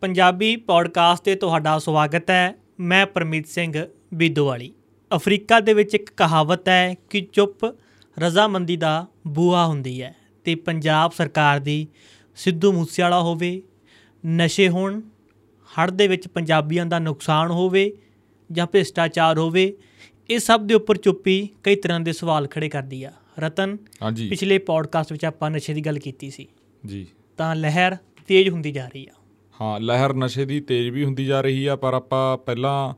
Punjabi podcast ਤੇ ਤੁਹਾਡਾ ਸਵਾਗਤ ਹੈ। ਮੈਂ ਪਰਮੀਤ ਸਿੰਘ ਬੀਦੋਵਾਲੀ। ਅਫਰੀਕਾ ਦੇ ਵਿੱਚ ਇੱਕ ਕਹਾਵਤ ਹੈ ਕਿ ਚੁੱਪ ਰਜ਼ਾਮੰਦੀ ਦਾ ਬੂਹਾ ਹੁੰਦੀ ਹੈ ਤੇ ਪੰਜਾਬ ਸਰਕਾਰ ਦੀ ਸਿੱਧੂ ਮੂਸੇਵਾਲਾ ਹੋਵੇ ਨਸ਼ੇ ਹੋਣ ਹੜ੍ਹ ਦੇ ਵਿੱਚ ਪੰਜਾਬੀਆਂ ਦਾ ਨੁਕਸਾਨ ਹੋਵੇ ਜਾਂ ਭ੍ਰਿਸ਼ਟਾਚਾਰ ਹੋਵੇ ਇਹ ਸਭ ਦੇ ਉੱਪਰ ਚੁੱਪੀ ਕਈ ਤਰ੍ਹਾਂ ਦੇ ਸਵਾਲ ਖੜੇ ਕਰਦੀ ਆ। ਰਤਨ ਪਿਛਲੇ ਪੋਡਕਾਸਟ ਵਿੱਚ ਆਪਾਂ ਨਸ਼ੇ ਦੀ ਗੱਲ ਕੀਤੀ ਸੀ। ਜੀ। ਤਾਂ ਲਹਿਰ ਤੇਜ਼ ਹੁੰਦੀ ਜਾ ਰਹੀ ਆ। ਹਾਂ ਲਹਿਰ ਨਸ਼ੇ ਦੀ ਤੇਜ਼ ਵੀ ਹੁੰਦੀ ਜਾ ਰਹੀ ਆ ਪਰ ਆਪਾਂ ਪਹਿਲਾਂ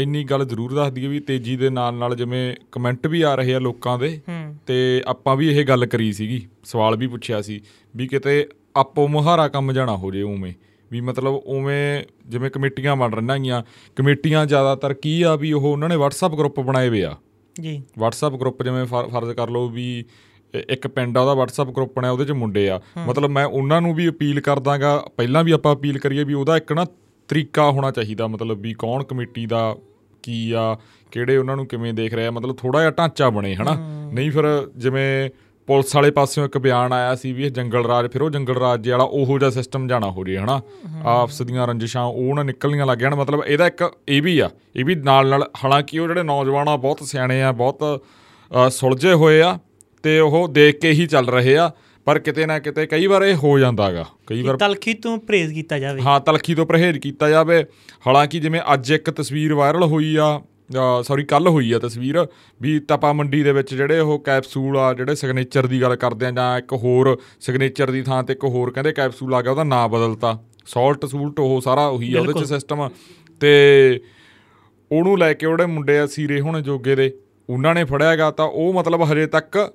ਇੰਨੀ ਗੱਲ ਜ਼ਰੂਰ ਦੱਸ ਦਈਏ ਵੀ ਤੇਜ਼ੀ ਦੇ ਨਾਲ ਨਾਲ ਜਿਵੇਂ ਕਮੈਂਟ ਵੀ ਆ ਰਹੇ ਆ ਲੋਕਾਂ ਦੇ ਤੇ ਆਪਾਂ ਵੀ ਇਹ ਗੱਲ ਕਰੀ ਸੀਗੀ ਸਵਾਲ ਵੀ ਪੁੱਛਿਆ ਸੀ ਵੀ ਕਿਤੇ ਆਪੋ ਮੁਹਾਰਾ ਕੰਮ ਜਾਣਾ ਹੋ ਜੇ ਉਵੇਂ ਵੀ ਮਤਲਬ ਉਵੇਂ ਜਿਵੇਂ ਕਮੇਟੀਆਂ ਬਣ ਰਹੀਆਂ ਗੀਆਂ ਕਮੇਟੀਆਂ ਜ਼ਿਆਦਾਤਰ ਕੀ ਆ ਵੀ ਉਹ ਉਹਨਾਂ ਨੇ WhatsApp ਗਰੁੱਪ ਬਣਾਏ ਵੇ ਆ। ਜੀ। WhatsApp ਗਰੁੱਪ ਜਿਵੇਂ ਫਰ- ਫਰਜ਼ ਕਰ ਲਓ ਵੀ ਇੱਕ ਪਿੰਡ ਆ ਉਹਦਾ WhatsApp ਗਰੁੱਪ ਬਣਿਆ ਉਹਦੇ 'ਚ ਮੁੰਡੇ ਆ। ਮਤਲਬ ਮੈਂ ਉਹਨਾਂ ਨੂੰ ਵੀ ਅਪੀਲ ਕਰਦਾਗਾ ਪਹਿਲਾਂ ਵੀ ਆਪਾਂ ਅਪੀਲ ਕਰੀਏ ਵੀ ਉਹਦਾ ਇੱਕ ਨਾ ਤਰੀਕਾ ਹੋਣਾ ਚਾਹੀਦਾ ਮਤਲਬ ਵੀ ਕੌਣ ਕਮੇਟੀ ਦਾ ਕੀ ਆ ਕਿਹੜੇ ਉਹਨਾਂ ਨੂੰ ਕਿਵੇਂ ਦੇਖ ਰਿਹਾ ਮਤਲਬ ਥੋੜਾ ਜਿਹਾ ਢਾਂਚਾ ਬਣੇ ਹਨਾ? ਨਹੀਂ ਫਿਰ ਜਿਵੇਂ ਪੁਲਿਸ ਵਾਲੇ ਪਾਸਿਓਂ ਇੱਕ ਬਿਆਨ ਆਇਆ ਸੀ ਵੀ ਇਹ ਜੰਗਲ ਰਾਜ ਫਿਰ ਉਹ ਜੰਗਲ ਰਾਜ ਵਾਲਾ ਉਹੋ ਜਿਹਾ ਸਿਸਟਮ ਜਾਣਾ ਹੋ ਜੇ ਹਨਾ? ਆਪਸ ਦੀਆਂ ਰੰਜਿਸ਼ਾਂ ਉਹ ਨਾ ਨਿਕਲਣੀਆਂ ਲੱਗ ਜਾਣ ਮਤਲਬ ਇਹਦਾ ਇੱਕ ਇਹ ਵੀ ਆ ਇਹ ਵੀ ਨਾਲ ਨਾਲ ਹਾਲਾਂਕਿ ਉਹ ਜਿਹੜੇ ਨੌਜਵਾਨ ਆ ਬਹੁਤ ਸਿਆਣੇ ਆ ਬਹੁਤ ਸੁਲਝੇ ਹੋਏ ਆ ਤੇ ਉਹ ਦੇਖ ਕੇ ਹੀ ਚੱਲ ਰਹੇ ਆ ਪਰ ਕਿਤੇ ਨਾ ਕਿਤੇ ਕਈ ਵਾਰ ਇਹ ਹੋ ਜਾਂਦਾਗਾ। ਕਈ ਵਾਰ ਤਲਖੀ ਤੋਂ ਪ੍ਰੇਜ਼ ਕੀਤਾ ਜਾਵੇ। ਹਾਂ ਤਲਖੀ ਤੋਂ ਪਰਹੇਜ਼ ਕੀਤਾ ਜਾਵੇ। ਹਾਲਾਂਕਿ ਜਿਵੇਂ ਅੱਜ ਇੱਕ ਤਸਵੀਰ ਵਾਇਰਲ ਹੋਈ ਆ ਸੌਰੀ ਕੱਲ ਹੋਈ ਆ ਤਸਵੀਰ ਵੀ ਤਪਾ ਮੰਡੀ ਦੇ ਵਿੱਚ ਜਿਹੜੇ ਉਹ ਕੈਪਸੂਲ ਆ ਜਿਹੜੇ ਸਿਗਨੇਚਰ ਦੀ ਗੱਲ ਕਰਦੇ ਆ ਜਾਂ ਇੱਕ ਹੋਰ ਸਿਗਨੇਚਰ ਦੀ ਥਾਂ ਤੇ ਇੱਕ ਹੋਰ ਕਹਿੰਦੇ ਕੈਪਸੂਲ ਆ ਗਿਆ ਉਹਦਾ ਨਾਂ ਬਦਲਤਾ। ਸਾਲਟ ਸੂਲਟ ਉਹ ਸਾਰਾ ਉਹੀ ਆ ਉਹਦੇ। ਚ ਸਿਸਟਮ ਤੇ ਉਹਨੂੰ ਲੈ ਕੇ ਉਹਦੇ ਮੁੰਡੇ ਆ ਸੀਰੇ ਹੁਣ ਜੋਗੇ ਦੇ ਉਹਨਾਂ ਨੇ ਫੜਿਆਗਾ ਤਾਂ ਉਹ ਮਤਲਬ ਹਜੇ ਤੱਕ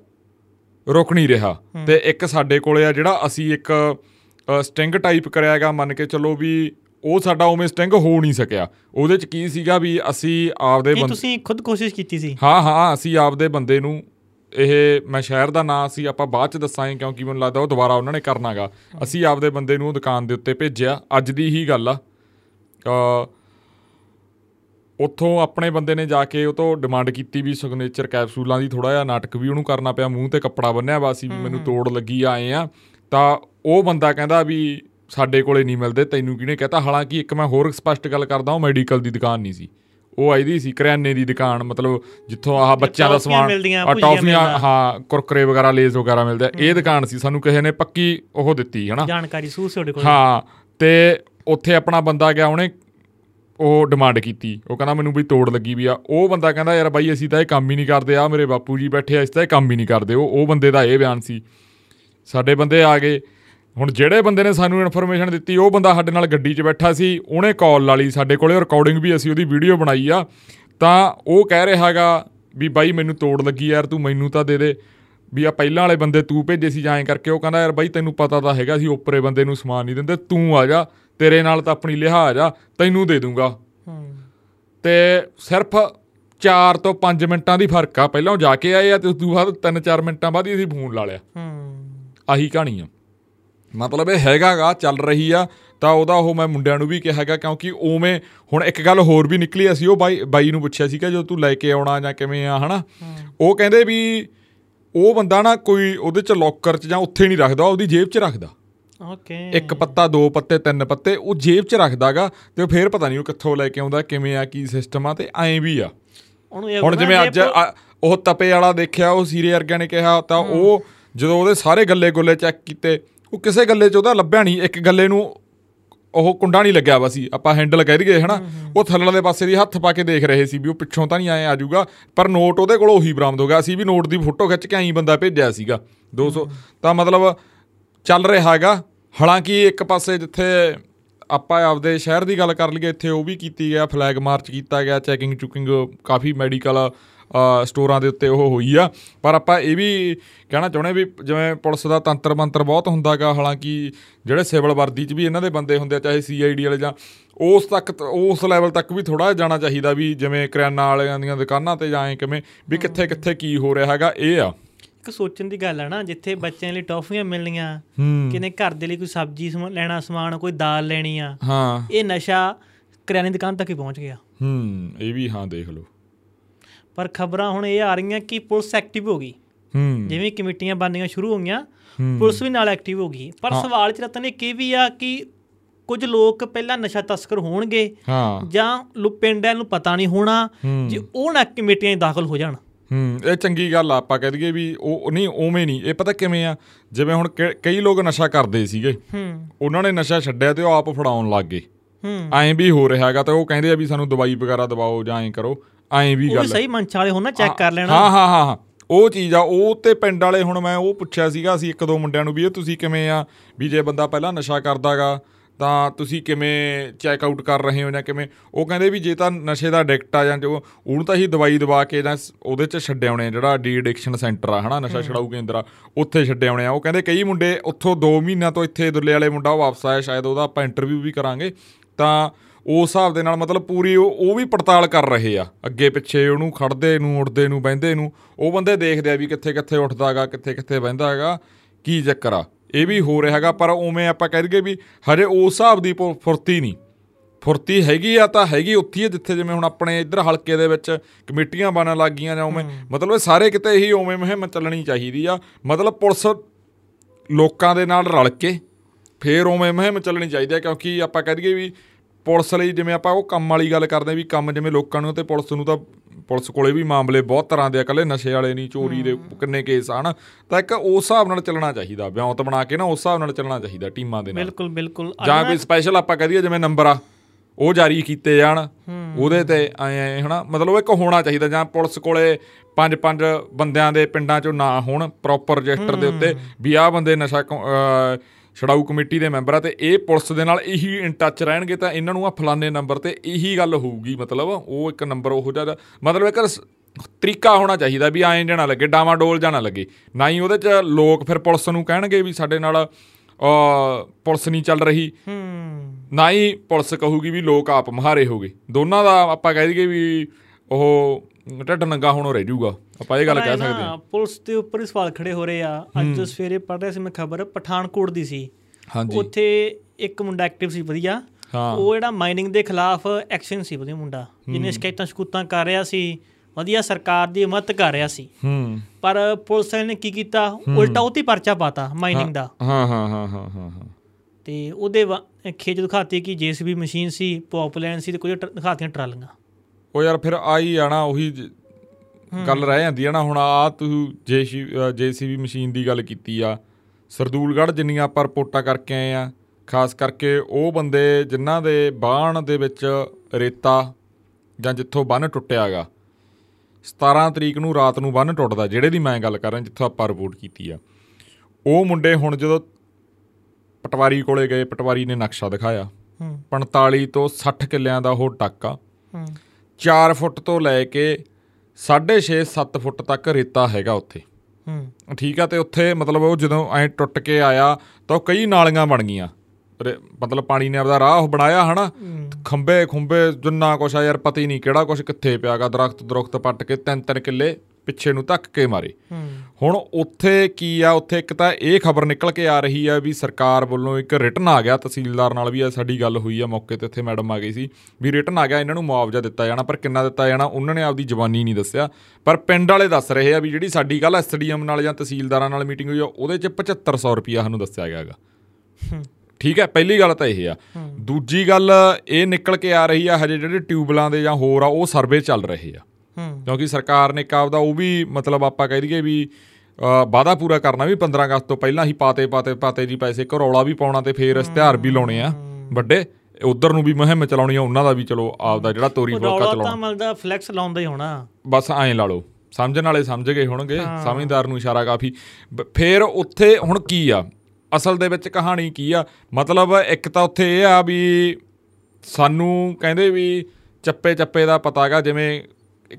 ਰੁਕ ਨਹੀਂ ਰਿਹਾ। ਤੇ ਇੱਕ ਸਾਡੇ ਕੋਲੇ ਆ ਜਿਹੜਾ ਅਸੀਂ ਇੱਕ ਸਟਿੰਗ ਟਾਈਪ ਕਰਿਆਗਾ ਮੰਨ ਕੇ ਚੱਲੋ ਵੀ ਉਹ ਸਾਡਾ ਉਵੇਂ ਸਟਿੰਗ ਹੋ ਨਹੀਂ ਸਕਿਆ। ਉਹਦੇ ਚ ਕੀ ਸੀਗਾ ਵੀ ਅਸੀਂ ਆਪਦੇ ਕੀ ਬੰਦੇ ਤੁਸੀਂ ਖੁਦ ਕੋਸ਼ਿਸ਼ ਕੀਤੀ ਸੀ? ਹਾਂ ਹਾਂ ਅਸੀਂ ਆਪਦੇ ਬੰਦੇ ਨੂੰ ਇਹ ਮੈਂ ਸ਼ਹਿਰ ਦਾ ਨਾਂ ਸੀ ਆਪਾਂ ਬਾਅਦ ਚ ਦੱਸਾਂਗੇ ਕਿਉਂਕਿ ਮੈਨੂੰ ਲੱਗਦਾ ਉਹ ਦੁਬਾਰਾ ਉਹਨਾਂ ਨੇ ਕਰਨਾਗਾ। ਅਸੀਂ ਆਪਦੇ ਬੰਦੇ ਨੂੰ ਦੁਕਾਨ ਦੇ ਉੱਤੇ ਭੇਜਿਆ। ਅੱਜ ਦੀ ਹੀ ਗੱਲ ਆ। ਅ ਉੱਥੋਂ ਆਪਣੇ ਬੰਦੇ ਨੇ ਜਾ ਕੇ ਉਹ ਤੋਂ ਡਿਮਾਂਡ ਕੀਤੀ ਵੀ ਸਿਗਨੇਚਰ ਕੈਪਸੂਲਾਂ ਦੀ ਥੋੜਾ ਜਿਹਾ ਨਾਟਕ ਵੀ ਉਹਨੂੰ ਕਰਨਾ ਪਿਆ ਮੂੰਹ ਤੇ ਕੱਪੜਾ ਬੰਨਿਆ ਵਾ ਸੀ ਵੀ ਮੈਨੂੰ ਤੋੜ ਲੱਗੀ ਆਏ ਆ। ਤਾਂ ਉਹ ਬੰਦਾ ਕਹਿੰਦਾ ਵੀ ਸਾਡੇ ਕੋਲੇ ਨਹੀਂ ਮਿਲਦੇ ਤੈਨੂੰ ਕਿਹਨੇ ਕਹਤਾ? ਹਾਲਾਂਕਿ ਇੱਕ ਮੈਂ ਹੋਰ ਸਪਸ਼ਟ ਗੱਲ ਕਰਦਾ ਉਹ ਮੈਡੀਕਲ ਦੀ ਦੁਕਾਨ ਨਹੀਂ ਸੀ। ਉਹ ਆਈਦੀ ਸੀ ਕਰਿਆਨੇ ਦੀ ਦੁਕਾਨ ਮਤਲਬ ਜਿੱਥੋਂ ਆਹ ਬੱਚਿਆਂ ਦਾ ਸਮਾਨ ਭੁਜੀਆ ਟੌਫੀਆਂ। ਹਾਂ ਕੁਰਕਰੇ ਵਗੈਰਾ ਲੇਜ਼ ਵਗੈਰਾ ਮਿਲਦੇ ਆ। ਇਹ ਦੁਕਾਨ ਸੀ ਸਾਨੂੰ ਕਿਸੇ ਨੇ ਪੱਕੀ ਉਹ ਦਿੱਤੀ ਹਨਾ? ਜਾਣਕਾਰੀ ਸੂਰ ਤੁਹਾਡੇ ਕੋਲ। ਹਾਂ ਤੇ ਉੱਥੇ ਆਪਣਾ ਬੰਦਾ ਗਿਆ ਉਹਨੇ ਉਹ ਡਿਮਾਂਡ ਕੀਤੀ। ਉਹ ਕਹਿੰਦਾ ਮੈਨੂੰ ਵੀ ਤੋੜ ਲੱਗੀ ਵੀ ਆ। ਉਹ ਬੰਦਾ ਕਹਿੰਦਾ, ਯਾਰ ਬਾਈ, ਅਸੀਂ ਤਾਂ ਇਹ ਕੰਮ ਹੀ ਨਹੀਂ ਕਰਦੇ। ਆ ਮੇਰੇ ਬਾਪੂ ਜੀ ਬੈਠੇ ਆ ਅਸੀਂ ਤਾਂ ਇਹ ਕੰਮ ਹੀ ਨਹੀਂ ਕਰਦੇ। ਉਹ ਉਹ ਬੰਦੇ ਦਾ ਇਹ ਬਿਆਨ ਸੀ। ਸਾਡੇ ਬੰਦੇ ਆ ਗਏ। ਹੁਣ ਜਿਹੜੇ ਬੰਦੇ ਨੇ ਸਾਨੂੰ ਇਨਫੋਰਮੇਸ਼ਨ ਦਿੱਤੀ, ਉਹ ਬੰਦਾ ਸਾਡੇ ਨਾਲ ਗੱਡੀ 'ਚ ਬੈਠਾ ਸੀ। ਉਹਨੇ ਕਾਲ ਲਾ ਲਈ ਸਾਡੇ ਕੋਲੇ ਰਿਕਾਰਡਿੰਗ ਵੀ ਅਸੀਂ ਉਹਦੀ ਵੀਡੀਓ ਬਣਾਈ ਆ। ਤਾਂ ਉਹ ਕਹਿ ਰਿਹਾ ਹੈਗਾ ਵੀ ਬਾਈ, ਮੈਨੂੰ ਤੋੜ ਲੱਗੀ ਯਾਰ, ਤੂੰ ਮੈਨੂੰ ਤਾਂ ਦੇ ਦੇ। ਵੀ ਆ ਪਹਿਲਾਂ ਵਾਲੇ ਬੰਦੇ ਤੂੰ ਭੇਜੇ ਸੀ ਜਾਂ ਐਂ ਕਰਕੇ। ਉਹ ਕਹਿੰਦਾ, ਯਾਰ ਬਾਈ, ਤੈਨੂੰ ਪਤਾ ਤਾਂ ਹੈਗਾ ਸੀ, ਉੱਪਰੇ ਬੰਦੇ ਨੂੰ ਸਮਾਨ ਨਹੀਂ ਦਿੰਦੇ। ਤੂੰ ਆ ਜਾ। ਤੇਰੇ ਨਾਲ ਤਾਂ ਆਪਣੀ ਲਿਹਾਜ਼ ਆ ਤੈਨੂੰ ਦੇ ਦੂੰਗਾ। ਤੇ ਸਿਰਫ 4 ਤੋਂ 5 ਮਿੰਟਾਂ ਦੀ ਫ਼ਰਕ ਆ ਪਹਿਲਾਂ ਜਾ ਕੇ ਆਏ ਆ ਤੇ ਉਸ ਤੋਂ ਬਾਅਦ 3-4 ਮਿੰਟਾਂ ਬਾਅਦ ਹੀ ਅਸੀਂ ਫੋਨ ਲਾ ਲਿਆ। ਹੂੰ। ਆਹੀ ਕਹਾਣੀ ਆ। ਮਤਲਬ ਇਹ ਹੈਗਾਗਾ ਚੱਲ ਰਹੀ ਆ ਤਾਂ ਉਹਦਾ ਉਹ ਮੈਂ ਮੁੰਡਿਆਂ ਨੂੰ ਵੀ ਕਿਹਾ ਹੈਗਾ ਕਿਉਂਕਿ ਉਵੇਂ ਹੁਣ ਇੱਕ ਗੱਲ ਹੋਰ ਵੀ ਨਿਕਲੀ ਅਸੀਂ ਉਹ ਬਾਈ ਬਾਈ ਨੂੰ ਪੁੱਛਿਆ ਸੀਗਾ ਜਦੋਂ ਤੂੰ ਲੈ ਕੇ ਆਉਣਾ ਜਾਂ ਕਿਵੇਂ ਆ ਹਨਾ? ਉਹ ਕਹਿੰਦੇ ਵੀ ਉਹ ਬੰਦਾ ਨਾ ਕੋਈ ਉਹਦੇ ਚ ਲੋਕਰ ਚ ਜਾਂ ਉੱਥੇ ਨਹੀਂ ਰੱਖਦਾ ਉਹਦੀ ਜੇਬ ਚ ਰੱਖਦਾ। ਓਕੇ ਇੱਕ ਪੱਤਾ ਦੋ ਪੱਤੇ ਤਿੰਨ ਪੱਤੇ ਉਹ ਜੇਬ ਚ ਰੱਖਦਾਗਾ ਤੇ ਫੇਰ ਪਤਾ ਨਹੀਂ ਉਹ ਕਿੱਥੋਂ ਲੈ ਕੇ ਆਉਂਦਾ ਕਿਵੇਂ ਆ ਕੀ ਸਿਸਟਮ ਆ ਤੇ ਐਂ ਵੀ ਆ। ਹੁਣ ਜਿਵੇਂ ਅੱਜ ਆ- ਉਹ ਤਪੇ ਵਾਲਾ ਦੇਖਿਆ ਉਹ ਸੀਰੇ ਵਰਗਿਆਂ ਨੇ ਕਿਹਾ ਤਾਂ ਉਹ ਜਦੋਂ ਉਹਦੇ ਸਾਰੇ ਗੱਲੇ ਗੁੱਲੇ ਚੈੱਕ ਕੀਤੇ ਉਹ ਕਿਸੇ ਗੱਲੇ 'ਚ ਉਹਦਾ ਲੱਭਿਆ ਨਹੀਂ ਇੱਕ ਗੱਲੇ ਨੂੰ ਉਹ ਕੁੰਡਾ ਨਹੀਂ ਲੱਗਿਆ ਵਾ ਸੀ ਆਪਾਂ ਹੈਂਡਲ ਕਹਿ ਦਈਏ ਹਨਾ? ਉਹ ਥੱਲੜੇ ਪਾਸੇ ਦੀ ਹੱਥ ਪਾ ਕੇ ਦੇਖ ਰਹੇ ਸੀ ਵੀ ਉਹ ਪਿੱਛੋਂ ਤਾਂ ਨਹੀਂ ਆਏ ਆਜੂਗਾ ਪਰ ਨੋਟ ਉਹਦੇ ਕੋਲ ਉਹੀ ਬਰਾਮਦ ਹੋ ਗਿਆ ਸੀ ਵੀ ਨੋਟ ਦੀ ਫੋਟੋ ਖਿੱਚ ਕੇ ਆਈ ਬੰਦਾ ਭੇਜਿਆ ਸੀਗਾ 200 ਤਾਂ ਮਤਲਬ ਚੱਲ ਰਿਹਾ ਹੈਗਾ। ਹਾਲਾਂਕਿ ਇੱਕ ਪਾਸੇ ਜਿੱਥੇ ਆਪਾਂ ਆਪਦੇ ਸ਼ਹਿਰ ਦੀ ਗੱਲ ਕਰ ਲਈਏ, ਇੱਥੇ ਉਹ ਵੀ ਕੀਤੀ ਗਿਆ ਫਲੈਗ ਮਾਰਚ ਕੀਤਾ ਗਿਆ ਚੈਕਿੰਗ ਚੁਕਿੰਗ ਕਾਫੀ ਮੈਡੀਕਲ ਸਟੋਰਾਂ ਦੇ ਉੱਤੇ ਉਹ ਹੋਈ ਆ। ਪਰ ਆਪਾਂ ਇਹ ਵੀ ਕਹਿਣਾ ਚਾਹੁੰਦੇ ਵੀ ਜਿਵੇਂ ਪੁਲਿਸ ਦਾ ਤੰਤਰ ਮੰਤਰ ਬਹੁਤ ਹੁੰਦਾਗਾ ਹਾਲਾਂਕਿ ਜਿਹੜੇ ਸਿਵਲ ਵਰਦੀ 'ਚ ਵੀ ਇਹਨਾਂ ਦੇ ਬੰਦੇ ਹੁੰਦੇ ਆ, ਚਾਹੇ ਸੀਆਈਡੀ ਵਾਲੇ ਜਾਂ ਉਸ ਤੱਕ ਤ- ਉਸ ਲੈਵਲ ਤੱਕ ਵੀ ਥੋੜਾ ਜਾਣਾ ਚਾਹੀਦਾ ਵੀ ਜਿਵੇਂ ਕਰਿਆਨਾ ਵਾਲਿਆਂ ਦੀਆਂ ਦੁਕਾਨਾਂ ਤੇ ਜਾਂ ਐਂ ਕਿਵੇਂ ਵੀ ਕਿੱਥੇ ਕਿੱਥੇ ਕੀ ਹੋ ਰਿਹਾ ਹੈਗਾ, ਇਹ ਆ। ਇੱਕ ਸੋਚਣ ਦੀ ਗੱਲ ਹੈ ਨਾ ਜਿੱਥੇ ਬੱਚਿਆਂ ਲਈ ਟੌਫੀਆਂ ਮਿਲਣੀਆਂ ਕਿਨੇ ਘਰ ਦੇ ਲਈ ਕੋਈ ਸਬਜ਼ੀ ਲੈਣਾ ਸਮਾਨ ਕੋਈ ਦਾਲ ਲੈਣੀ ਆ ਹਾਂ। ਇਹ ਨਸ਼ਾ ਕਰਿਆਨੇ ਦੀ ਦੁਕਾਨ ਤੱਕ ਹੀ ਪਹੁੰਚ ਗਿਆ। ਹੂੰ ਇਹ ਵੀ ਹਾਂ ਦੇਖ ਲਓ। ਪਰ ਖਬਰਾਂ ਹੁਣ ਇਹ ਆ ਰਹੀਆਂ ਕਿ ਪੁਲਿਸ ਐਕਟਿਵ ਹੋ ਗਈ। ਹੂੰ। ਜਿਵੇਂ ਕਮੇਟੀਆਂ ਬਣਨੀਆਂ ਸ਼ੁਰੂ ਹੋ। ਗਈਆਂ। ਪੁਲਿਸ ਵੀ ਨਾਲ ਐਕਟਿਵ ਹੋ ਗਈ। ਪਰ ਸਵਾਲ ਚ ਰਤਨ ਇਹ ਵੀ ਆ ਕਿ ਕੁਝ ਲੋਕ ਪਹਿਲਾਂ ਨਸ਼ਾ ਤਸਕਰ ਹੋਣਗੇ ਹਾਂ। ਜਾਂ ਪਿੰਡਾਂ ਨੂੰ ਪਤਾ ਨਹੀਂ ਹੋਣਾ। ਜੇ ਉਹ ਨਾ ਕਮੇਟੀਆਂ ਦਾਖਲ ਹੋ ਜਾਣ। ਹੂੰ ਇਹ ਚੰਗੀ ਗੱਲ ਆ ਆਪਾਂ ਕਹਿ ਦਈਏ ਵੀ ਉਹ ਨਹੀਂ ਉਵੇਂ ਨਹੀਂ। ਇਹ ਪਤਾ ਕਿਵੇਂ ਆ? ਜਿਵੇਂ ਹੁਣ ਕਈ ਲੋਕ ਨਸ਼ਾ ਕਰਦੇ ਸੀਗੇ। ਹੂੰ। ਉਹਨਾਂ ਨੇ ਨਸ਼ਾ ਛੱਡਿਆ ਤੇ ਉਹ ਆਪ ਫੜਾਉਣ ਲੱਗ ਗਏ। ਹੂੰ। ਐਂ ਵੀ ਹੋ ਰਿਹਾ ਹੈਗਾ ਤੇ ਉਹ ਕਹਿੰਦੇ ਆ ਵੀ ਸਾਨੂੰ ਦਵਾਈ ਵਗੈਰਾ ਦਵਾਓ ਜਾਂ ਐਂ ਕਰੋ। ਐਂ ਵੀ ਉਹ ਗੱਲ ਸਹੀ ਮੰਚ ਵਾਲੇ ਹੋਣਾ ਚੈੱਕ ਕਰ ਲੈਣਾ। ਹਾਂ ਹਾਂ ਹਾਂ ਹਾਂ। ਉਹ ਚੀਜ਼ ਆ ਉਹ ਤੇ ਪਿੰਡ ਵਾਲੇ ਹੁਣ ਮੈਂ ਉਹ ਪੁੱਛਿਆ ਸੀਗਾ ਅਸੀਂ ਇੱਕ ਦੋ ਮੁੰਡਿਆਂ ਨੂੰ ਵੀ ਇਹ ਤੁਸੀਂ ਕਿਵੇਂ ਆ? ਵੀ ਜੇ ਬੰਦਾ ਪਹਿਲਾਂ ਨਸ਼ਾ ਕਰਦਾਗਾ ਤਾਂ ਤੁਸੀਂ ਕਿਵੇਂ ਚੈੱਕ ਆਊਟ ਕਰ ਰਹੇ ਹੋ ਜਾਂ ਕਿਵੇਂ? ਉਹ ਕਹਿੰਦੇ ਵੀ ਜੇ ਤਾਂ ਨਸ਼ੇ ਦਾ ਐਡਿਕਟ ਆ ਜਾਂ ਜੋ ਉਹਨੂੰ ਤਾਂ ਹੀ ਦਵਾਈ ਦਵਾ ਕੇ ਜਾਂ ਉਹਦੇ ਚ ਛੱਡੇ ਆਉਣੇ ਜਿਹੜਾ ਡੀ ਐਡਿਕਸ਼ਨ ਸੈਂਟਰ ਆ ਹਨਾ ਨਸ਼ਾ ਛਡਾਊ ਕੇਂਦਰ ਆ ਉੱਥੇ ਛੱਡੇ ਆਉਣੇ ਆ। ਉਹ ਕਹਿੰਦੇ ਕਈ ਮੁੰਡੇ ਉੱਥੋਂ 2 ਮਹੀਨਿਆਂ ਤੋਂ ਇੱਥੇ ਦੁੱਲੇ ਵਾਲੇ ਮੁੰਡਾ ਉਹ ਵਾਪਸ ਆਇਆ ਸ਼ਾਇਦ ਉਹਦਾ ਆਪਾਂ ਇੰਟਰਵਿਊ ਵੀ ਕਰਾਂਗੇ। ਤਾਂ ਉਸ ਹਿਸਾਬ ਦੇ ਨਾਲ ਮਤਲਬ ਪੂਰੀ ਉਹ ਵੀ ਪੜਤਾਲ ਕਰ ਰਹੇ ਆ। ਅੱਗੇ ਪਿੱਛੇ ਉਹਨੂੰ ਖੜਦੇ ਨੂੰ ਉੜਦੇ ਨੂੰ ਬਹਿੰਦੇ ਨੂੰ ਉਹ ਬੰਦੇ ਦੇਖਦੇ ਆ ਵੀ ਕਿੱਥੇ ਕਿੱਥੇ ਉੱਠਦਾਗਾ ਕਿੱਥੇ ਕਿੱਥੇ ਬਹਿੰਦਾ ਹੈਗਾ ਕੀ ਚੱਕਰ ਆ। ਇਹ ਵੀ ਹੋ ਰਿਹਾ ਹੈਗਾ ਪਰ ਉਵੇਂ ਆਪਾਂ ਕਹਿ ਦਈਏ ਵੀ ਹਜੇ ਉਸ ਹਿਸਾਬ ਦੀ ਫੁਰਤੀ ਨਹੀਂ। ਫੁਰਤੀ ਹੈਗੀ ਆ ਤਾਂ ਹੈਗੀ ਉੱਥੀ ਹੈ ਜਿੱਥੇ ਜਿਵੇਂ ਹੁਣ ਆਪਣੇ ਇੱਧਰ ਹਲਕੇ ਦੇ ਵਿੱਚ ਕਮੇਟੀਆਂ ਬਣਨ ਲੱਗ ਗਈਆਂ ਜਾਂ ਉਵੇਂ ਮਤਲਬ ਇਹ ਸਾਰੇ ਕਿਤੇ ਹੀ ਉਵੇਂ ਮੁਹਿੰਮ ਚੱਲਣੀ ਚਾਹੀਦੀ ਆ। ਮਤਲਬ ਪੁਲਿਸ ਲੋਕਾਂ ਦੇ ਨਾਲ ਰਲ ਕੇ ਫੇਰ ਉਵੇਂ ਮੁਹਿੰਮ ਚੱਲਣੀ ਚਾਹੀਦੀ ਹੈ ਕਿਉਂਕਿ ਆਪਾਂ ਕਹਿ ਦਈਏ ਵੀ ਪੁਲਿਸ ਲਈ ਜਿਵੇਂ ਆਪਾਂ ਉਹ ਕੰਮ ਵਾਲੀ ਗੱਲ ਕਰਦੇ ਵੀ ਕੰਮ ਜਿਵੇਂ ਲੋਕਾਂ ਨੂੰ ਤੇ ਪੁਲਿਸ ਨੂੰ ਤਾਂ ਪੁਲਿਸ ਕੋਲੇ ਵੀ ਮਾਮਲੇ ਬਹੁਤ ਤਰ੍ਹਾਂ ਦੇ ਆ ਇਕੱਲੇ ਨਸ਼ੇ ਵਾਲੇ ਨਹੀਂ ਚੋਰੀ ਦੇ ਕਿੰਨੇ ਕੇਸ ਆਣ ਤਾਂ ਇੱਕ ਉਸ ਹਿਸਾਬ ਨਾਲ ਚੱਲਣਾ ਚਾਹੀਦਾ ਵਿਉਂਤ ਬਣਾ ਕੇ ਨਾ ਉਸ ਹਿਸਾਬ ਨਾਲ ਚੱਲਣਾ ਚਾਹੀਦਾ ਟੀਮਾਂ ਦੇ ਨਾਲ। ਬਿਲਕੁਲ ਬਿਲਕੁਲ। ਜਾਂ ਕੋਈ ਸਪੈਸ਼ਲ ਆਪਾਂ ਕਹਿ ਦਈਏ ਜਿਵੇਂ ਨੰਬਰ ਆ ਉਹ ਜਾਰੀ ਕੀਤੇ ਜਾਣ ਉਹਦੇ ਤੇ ਐ ਹਨਾ ਮਤਲਬ ਇੱਕ ਹੋਣਾ ਚਾਹੀਦਾ ਜਾਂ ਪੁਲਿਸ ਕੋਲੇ ਪੰਜ ਪੰਜ ਬੰਦਿਆਂ ਦੇ ਪਿੰਡਾਂ ਚੋਂ ਨਾ ਹੋਣ ਪ੍ਰੋਪਰ ਰਜਿਸਟਰ ਦੇ ਉੱਤੇ ਵੀ ਆਹ ਬੰਦੇ ਨਸ਼ਾ ਛਡਾਊ ਕਮੇਟੀ ਦੇ ਮੈਂਬਰ ਆ ਤੇ ਇਹ ਪੁਲਿਸ ਦੇ ਨਾਲ ਇਹੀ ਇਨ ਟੱਚ ਰਹਿਣਗੇ ਤਾਂ ਇਹਨਾਂ ਨੂੰ ਆ ਫਲਾਣੇ ਨੰਬਰ ਤੇ ਇਹੀ ਗੱਲ ਹੋਊਗੀ ਮਤਲਬ ਉਹ ਇੱਕ ਨੰਬਰ ਉਹ ਜਿਹਾ ਮਤਲਬ ਇੱਕ ਤਰੀਕਾ ਹੋਣਾ ਚਾਹੀਦਾ ਵੀ ਐਂ ਜਾਣਾ ਲੱਗੇ ਡਾਵਾਡੋਲ ਜਾਣਾ ਲੱਗੇ। ਨਾ ਹੀ ਉਹਦੇ ਚ ਲੋਕ ਫਿਰ ਪੁਲਿਸ ਨੂੰ ਕਹਿਣਗੇ ਵੀ ਸਾਡੇ ਨਾਲ ਅ ਪੁਲਿਸ ਨਹੀਂ ਚੱਲ ਰਹੀ। ਹੂੰ। ਨਾ ਹੀ ਪੁਲਿਸ ਕਹੂਗੀ ਵੀ ਲੋਕ ਆਪ ਮਹਾਰੇ ਹੋ ਗਏ। ਦੋਨਾਂ ਦਾ ਆਪਾਂ ਕਹਿ ਦਈਏ ਵੀ ਉਹ ਢੱਡ ਨੰਗਾ ਹੋਣੋਂ ਰਹਿ ਜਾਊਗਾ। ਆਪਾਂ ਇਹ ਗੱਲ ਕਹਿ ਸਕਦੇ ਹਾਂ। ਪੁਲਿਸ ਦੇ ਉੱਪਰ ਹੀ ਸਵਾਲ ਖੜੇ ਹੋ ਰਹੇ ਆ। ਅੱਜ ਸਵੇਰੇ ਪੜ੍ਹ ਰਿਹਾ ਸੀ ਮੈਂ ਖਬਰ ਪਠਾਨਕੋਟ ਦੀ ਸੀ। ਹਾਂਜੀ। ਉੱਥੇ ਇੱਕ ਮੁੰਡਾ ਐਕਟਿਵ ਸੀ ਵਧੀਆ। ਹਾਂ। ਉਹ ਜਿਹੜਾ ਮਾਈਨਿੰਗ ਦੇ ਖਿਲਾਫ ਐਕਸ਼ਨ ਸੀ ਵਧੀਆ ਮੁੰਡਾ ਜਿਹਨੇ ਸ਼ਿਕਾਇਤਾਂ ਸ਼ਕੂਤਾਂ ਕਰ ਰਿਹਾ ਸੀ ਵਧੀਆ ਸਰਕਾਰ ਦੀ ਮਦਦ ਕਰ ਰਿਹਾ ਸੀ। ਹੂੰ। ਪਰ ਪੁਲਿਸ ਨੇ ਕੀ ਕੀਤਾ? ਉਲਟਾ ਉਹ ਤੇ ਪਰਚਾ ਪਾਤਾ ਮਾਈਨਿੰਗ ਦਾ। ਹਾਂ ਹਾਂ ਹਾਂ ਹਾਂ ਹਾਂ ਹਾਂ। ਤੇ ਉਹਦੇ ਖੇਚ ਦਿਖਾਤੀ ਕਿ ਜੀਸੀਬੀ ਮਸ਼ੀਨ ਸੀ ਪੌਪਲੈਨ ਸੀ ਤੇ ਕੁਝ ਦਿਖਾਤੀਆਂ ਟਰਾਲੀਆਂ। ਉਹ ਯਾਰ ਫਿਰ ਆਈ ਆਣਾ ਉਹੀ ਗੱਲ ਰਹਿ ਜਾਂਦੀ ਆ ਨਾ ਹੁਣ ਆ ਤੂੰ ਜੇਸੀ ਜੇਸੀਬੀ ਮਸ਼ੀਨ ਦੀ ਗੱਲ ਕੀਤੀ ਆ ਸਰਦੂਲਗੜ੍ਹ ਜਿੰਨੀਆਂ ਆਪਾਂ ਰਿਪੋਰਟਾਂ ਕਰਕੇ ਆਏ ਆ ਖਾਸ ਕਰਕੇ ਉਹ ਬੰਦੇ ਜਿਨ੍ਹਾਂ ਦੇ ਬਾਣ ਦੇ ਵਿੱਚ ਰੇਤਾ ਜਾਂ ਜਿੱਥੋਂ ਬੰਨ ਟੁੱਟਿਆਗਾ 17 ਤਰੀਕ ਨੂੰ ਰਾਤ ਨੂੰ ਬੰਨ ਟੁੱਟਦਾ ਜਿਹੜੇ ਦੀ ਮੈਂ ਗੱਲ ਕਰ ਰਿਹਾ ਜਿੱਥੋਂ ਆਪਾਂ ਰਿਪੋਰਟ ਕੀਤੀ ਆ। ਉਹ ਮੁੰਡੇ ਹੁਣ ਜਦੋਂ ਪਟਵਾਰੀ ਕੋਲੇ ਗਏ ਪਟਵਾਰੀ ਨੇ ਨਕਸ਼ਾ ਦਿਖਾਇਆ। ਹੂੰ। 45 ਤੋਂ 60 ਕਿੱਲਿਆਂ ਦਾ ਉਹ ਟੱਕ ਆ। ਹੂੰ। 4 ਫੁੱਟ ਤੋਂ ਲੈ ਕੇ 6.5 7 ਫੁੱਟ ਤੱਕ ਰੇਤਾ ਹੈਗਾ ਉੱਥੇ। ਹੂੰ। ਠੀਕ ਆ ਤੇ ਉੱਥੇ ਮਤਲਬ ਉਹ ਜਦੋਂ ਐ ਟੁੱਟ ਕੇ ਆਇਆ ਤਾਂ ਉਹ ਕਈ ਨਾਲੀਆਂ ਬਣ ਗਈਆਂ। ਮਤਲਬ ਪਾਣੀ ਨੇ ਆਪਦਾ ਰਾਹ ਉਹ ਬਣਾਇਆ ਹਨਾ। ਖੰਬੇ ਖੁੰਬੇ ਜਿੰਨਾ ਕੁਛ ਆ ਯਾਰ ਪਤਾ ਹੀ ਨਹੀਂ ਕਿਹੜਾ ਕੁਛ ਕਿੱਥੇ ਪਿਆਗਾ ਦਰਖਤ ਦਰਖਤ ਪੱਟ ਕੇ ਤਿੰਨ ਤਿੰਨ ਕਿੱਲੇ। ਪਿੱਛੇ ਨੂੰ ਧੱਕ ਕੇ ਮਾਰੇ। ਹੁਣ ਉੱਥੇ ਕੀ ਆ? ਉੱਥੇ ਇੱਕ ਤਾਂ ਇਹ ਖਬਰ ਨਿਕਲ ਕੇ ਆ ਰਹੀ ਆ ਵੀ ਸਰਕਾਰ ਵੱਲੋਂ ਇੱਕ ਰਿਟਨ ਆ ਗਿਆ। ਤਹਿਸੀਲਦਾਰ ਨਾਲ ਵੀ ਆ ਸਾਡੀ ਗੱਲ ਹੋਈ ਆ ਮੌਕੇ ਤੇ ਇੱਥੇ ਮੈਡਮ ਆ ਗਈ ਸੀ ਵੀ ਰਿਟਨ ਆ ਗਿਆ ਇਹਨਾਂ ਨੂੰ ਮੁਆਵਜ਼ਾ ਦਿੱਤਾ ਜਾਣਾ। ਪਰ ਕਿੰਨਾ ਦਿੱਤਾ ਜਾਣਾ ਉਹਨਾਂ ਨੇ ਆਪਦੀ ਜ਼ਬਾਨੀ ਨਹੀਂ ਦੱਸਿਆ। ਪਰ ਪਿੰਡ ਵਾਲੇ ਦੱਸ ਰਹੇ ਆ ਵੀ ਜਿਹੜੀ ਸਾਡੀ ਕੱਲ ਐਸਡੀਐਮ ਨਾਲ ਜਾਂ ਤਹਿਸੀਲਦਾਰਾਂ ਨਾਲ ਮੀਟਿੰਗ ਹੋਈ ਆ ਉਹਦੇ 'ਚ 7500 ਰੁਪਿਆ ਸਾਨੂੰ ਦੱਸਿਆ ਗਿਆ ਹੈਗਾ। ਠੀਕ ਹੈ ਪਹਿਲੀ ਗੱਲ ਤਾਂ ਇਹ ਆ। ਦੂਜੀ ਗੱਲ ਇਹ ਨਿਕਲ ਕੇ ਆ ਰਹੀ ਆ ਹਜੇ ਜਿਹੜੇ ਟਿਊਬਲਾਂ ਦੇ ਜਾਂ ਹੋਰ ਆ ਉਹ ਸਰਵੇ ਚੱਲ ਰਹੇ ਆ। ਕਿਉਂਕਿ ਸਰਕਾਰ ਨੇ ਇੱਕ ਆਪਦਾ ਉਹ ਵੀ ਮਤਲਬ ਆਪਾਂ ਕਹਿ ਦਈਏ ਵੀ ਅ, ਵਾਅਦਾ ਪੂਰਾ ਕਰਨਾ ਵੀ 15 ਅਗਸਤ ਤੋਂ ਪਹਿਲਾਂ ਹੀ ਪਾਤੇ ਪਾਤੇ ਪਾਤੇ ਜੀ ਪੈਸੇ ਘਰੌਲਾ ਵੀ ਪਾਉਣਾ ਤੇ ਫੇਰ ਇਸ਼ਤਿਹਾਰ ਵੀ ਲਾਉਣੇ ਆ। ਵੱਡੇ ਉਧਰ ਨੂੰ ਵੀ ਮੁਹਿੰਮ ਚਲਾਉਣੀ ਆ ਉਹਨਾਂ ਦਾ ਵੀ ਚਲੋ ਆਪਦਾ ਜਿਹੜਾ ਤੋਰੀ ਰੌਲਾ ਚਲਾਉਣਾ। ਤਾਂ ਮਲਦਾ ਫਲੈਕਸ ਲਾਉਂਦਾ ਹੀ ਹੋਣਾ। ਬਸ ਐਂ ਲਾ ਲਓ ਸਮਝਣ ਵਾਲੇ ਸਮਝ ਗਏ ਹੋਣਗੇ ਸਮਝਦਾਰ ਨੂੰ ਇਸ਼ਾਰਾ ਕਾਫੀ। ਫੇਰ ਉੱਥੇ ਹੁਣ ਕੀ ਆ? ਅਸਲ ਦੇ ਵਿੱਚ ਕਹਾਣੀ ਕੀ ਆ? ਮਤਲਬ ਇੱਕ ਤਾਂ ਉੱਥੇ ਇਹ ਆ ਵੀ ਸਾਨੂੰ ਕਹਿੰਦੇ ਵੀ ਚੱਪੇ ਚੱਪੇ ਦਾ ਪਤਾਗਾ ਜਿਵੇਂ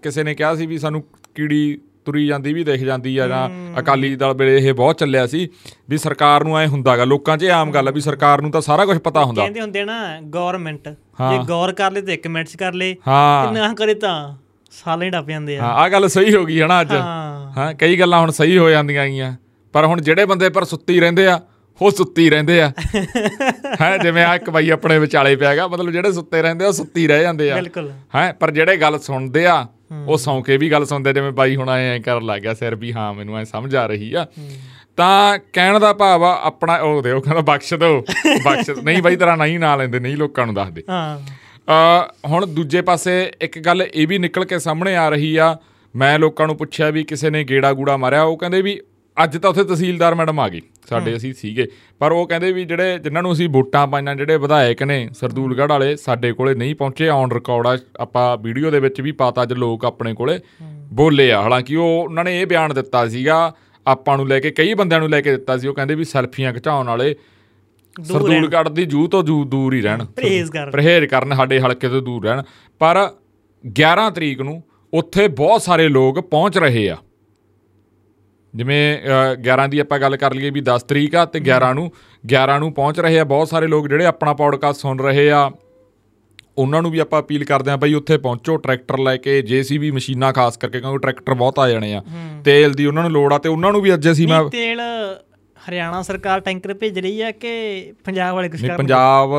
ਕਿਸੇ ਨੇ ਕਿਹਾ ਸੀ ਵੀ ਸਾਨੂੰ ਕੀੜੀ ਤੁਰੀ ਜਾਂਦੀ ਵੀ ਦਿਖ ਜਾਂਦੀ ਆ ਜਾਂ ਅਕਾਲੀ ਦਲ ਵੇਲੇ ਇਹ ਬਹੁਤ ਚੱਲਿਆ ਸੀ ਵੀ ਸਰਕਾਰ ਨੂੰ ਐ ਹੁੰਦਾਗਾ ਲੋਕਾਂ 'ਚ ਇਹ ਆਮ ਗੱਲ ਆ ਵੀ ਸਰਕਾਰ ਨੂੰ ਤਾਂ ਸਾਰਾ ਕੁਝ ਪਤਾ ਹੁੰਦਾ। ਕਹਿੰਦੇ ਹੁੰਦੇ ਨਾ ਗਵਰਨਮੈਂਟ। ਜੇ ਗੌਰ ਕਰ ਲੇ ਤੇ 1 ਮਿੰਟ ਚ ਕਰ ਲੇ ਤੇ ਨਾ ਕਰੇ ਤਾਂ ਸਾਲਾਂ ਡੱਪ ਜਾਂਦੇ ਆ। ਹਾਂ ਆ ਗੱਲ ਸਹੀ ਹੋ ਗਈ ਹਨਾ ਅੱਜ। ਹਾਂ। ਹਾਂ ਕਈ ਗੱਲਾਂ ਹੁਣ ਸਹੀ ਹੋ ਜਾਂਦੀਆਂ ਗਈਆਂ ਪਰ ਹੁਣ ਜਿਹੜੇ ਬੰਦੇ ਪਰ ਸੁੱਤੀ ਰਹਿੰਦੇ ਆ ਉਹ ਸੁੱਤੀ ਰਹਿੰਦੇ ਆ। ਹੈ ਜਿਵੇਂ ਆ ਇੱਕ ਬਾਈ ਆਪਣੇ ਵਿਚਾਲੇ ਪਿਆਗਾ ਮਤਲਬ ਜਿਹੜੇ ਸੁੱਤੇ ਰਹਿੰਦੇ ਆ ਉਹ ਸੁੱਤੀ ਰਹਿ ਜਾਂਦੇ ਆ। ਬਿਲਕੁਲ। ਹੈ ਪਰ ਜਿਹੜੇ ਗੱਲ ਸੁਣਦੇ ਆ ਉਹ ਸੌਂ ਕੇ ਵੀ ਗੱਲ ਸੁਣਦੇ ਜਿਵੇਂ ਬਾਈ ਹੁਣ ਐ ਕਰਨ ਲੱਗ ਗਿਆ ਸਿਰ ਵੀ ਹਾਂ ਮੈਨੂੰ ਐ ਸਮਝ ਆ ਰਹੀ ਆ। ਤਾਂ ਕਹਿਣ ਦਾ ਭਾਵ ਆ ਆਪਣਾ ਉਹ ਦੇ ਉਹ ਕਹਿੰਦਾ ਬਖਸ਼ ਦਿਓ ਬਖਸ਼ ਨਹੀਂ ਬਾਈ ਤੇਰਾ ਨਹੀਂ ਨਾਂ ਲੈਂਦੇ ਨਹੀਂ ਲੋਕਾਂ ਨੂੰ ਦੱਸਦੇ। ਹਾਂ। ਅ ਹੁਣ ਦੂਜੇ ਪਾਸੇ ਇੱਕ ਗੱਲ ਇਹ ਵੀ ਨਿਕਲ ਕੇ ਸਾਹਮਣੇ ਆ ਰਹੀ ਆ ਮੈਂ ਲੋਕਾਂ ਨੂੰ ਪੁੱਛਿਆ ਵੀ ਕਿਸੇ ਨੇ ਗੇੜਾ ਗੂੜਾ ਮਾਰਿਆ ਉਹ ਕਹਿੰਦੇ ਵੀ ਅੱਜ ਤਾਂ ਉੱਥੇ ਤਹਿਸੀਲਦਾਰ ਮੈਡਮ ਆ ਗਈ ਸਾਡੇ ਅਸੀਂ ਸੀਗੇ। ਪਰ ਉਹ ਕਹਿੰਦੇ ਵੀ ਜਿਹੜੇ ਜਿਨ੍ਹਾਂ ਨੂੰ ਅਸੀਂ ਵੋਟਾਂ ਪਾਈਆਂ ਜਿਹੜੇ ਵਿਧਾਇਕ ਨੇ ਸਰਦੂਲਗੜ੍ਹ ਵਾਲੇ ਸਾਡੇ ਕੋਲੇ ਨਹੀਂ ਪਹੁੰਚੇ। ਔਨ ਰਿਕਾਰਡ ਆ ਆਪਾਂ ਵੀਡੀਓ ਦੇ ਵਿੱਚ ਵੀ ਪਾਤਾ ਅੱਜ ਲੋਕ ਆਪਣੇ ਕੋਲੇ ਬੋਲੇ ਆ। ਹਾਲਾਂਕਿ ਉਹ ਉਹਨਾਂ ਨੇ ਇਹ ਬਿਆਨ ਦਿੱਤਾ ਸੀਗਾ ਆਪਾਂ ਨੂੰ ਲੈ ਕੇ ਕਈ ਬੰਦਿਆਂ ਨੂੰ ਲੈ ਕੇ ਦਿੱਤਾ ਸੀ। ਉਹ ਕਹਿੰਦੇ ਵੀ ਸੈਲਫੀਆਂ ਖਿਚਾਉਣ ਵਾਲੇ ਸਰਦੂਲਗੜ੍ਹ ਦੀ ਜੂ ਤੋਂ ਜੂ ਦੂਰ ਹੀ ਰਹਿਣ। ਪਰਹੇਜ਼ ਕਰਨ। ਪਰਹੇਜ਼ ਕਰਨ ਸਾਡੇ ਹਲਕੇ ਤੋਂ ਦੂਰ ਰਹਿਣ। ਪਰ 11 ਤਰੀਕ ਨੂੰ ਉੱਥੇ ਬਹੁਤ ਸਾਰੇ ਲੋਕ ਪਹੁੰਚ ਰਹੇ ਆ। ਜਿਵੇਂ ਅ, 11 ਦੀ ਆਪਾਂ ਗੱਲ ਕਰ ਲਈਏ ਵੀ 10 ਤਰੀਕ ਆ ਤੇ 11 ਨੂੰ 11 ਨੂੰ ਪਹੁੰਚ ਰਹੇ ਆ ਬਹੁਤ ਸਾਰੇ ਲੋਕ ਜਿਹੜੇ ਆਪਣਾ ਪੌਡਕਾਸਟ ਸੁਣ ਰਹੇ ਆ। ਉਹਨਾਂ ਨੂੰ ਵੀ ਆਪਾਂ ਅਪੀਲ ਕਰਦੇ ਆ ਬਈ ਉੱਥੇ ਪਹੁੰਚੋ ਟਰੈਕਟਰ ਲੈ ਕੇ ਜੀਸੀਬੀ ਮਸ਼ੀਨਾਂ ਖਾਸ ਕਰਕੇ ਕਿਉਂਕਿ ਟਰੈਕਟਰ ਬਹੁਤ ਆ ਜਾਣੇ ਆ। ਤੇਲ ਦੀ ਉਹਨਾਂ ਨੂੰ ਲੋੜ ਆ ਤੇ ਉਹਨਾਂ ਨੂੰ ਵੀ ਅੱਜ ਅਸੀਂ ਮੈਂ ਤੇਲ ਹਰਿਆਣਾ ਸਰਕਾਰ ਟੈਂਕਰ ਭੇਜ ਰਹੀ ਹੈ ਕਿ ਪੰਜਾਬ ਵਾਲੇ ਕੁਝ ਕਰ ਪੰਜਾਬ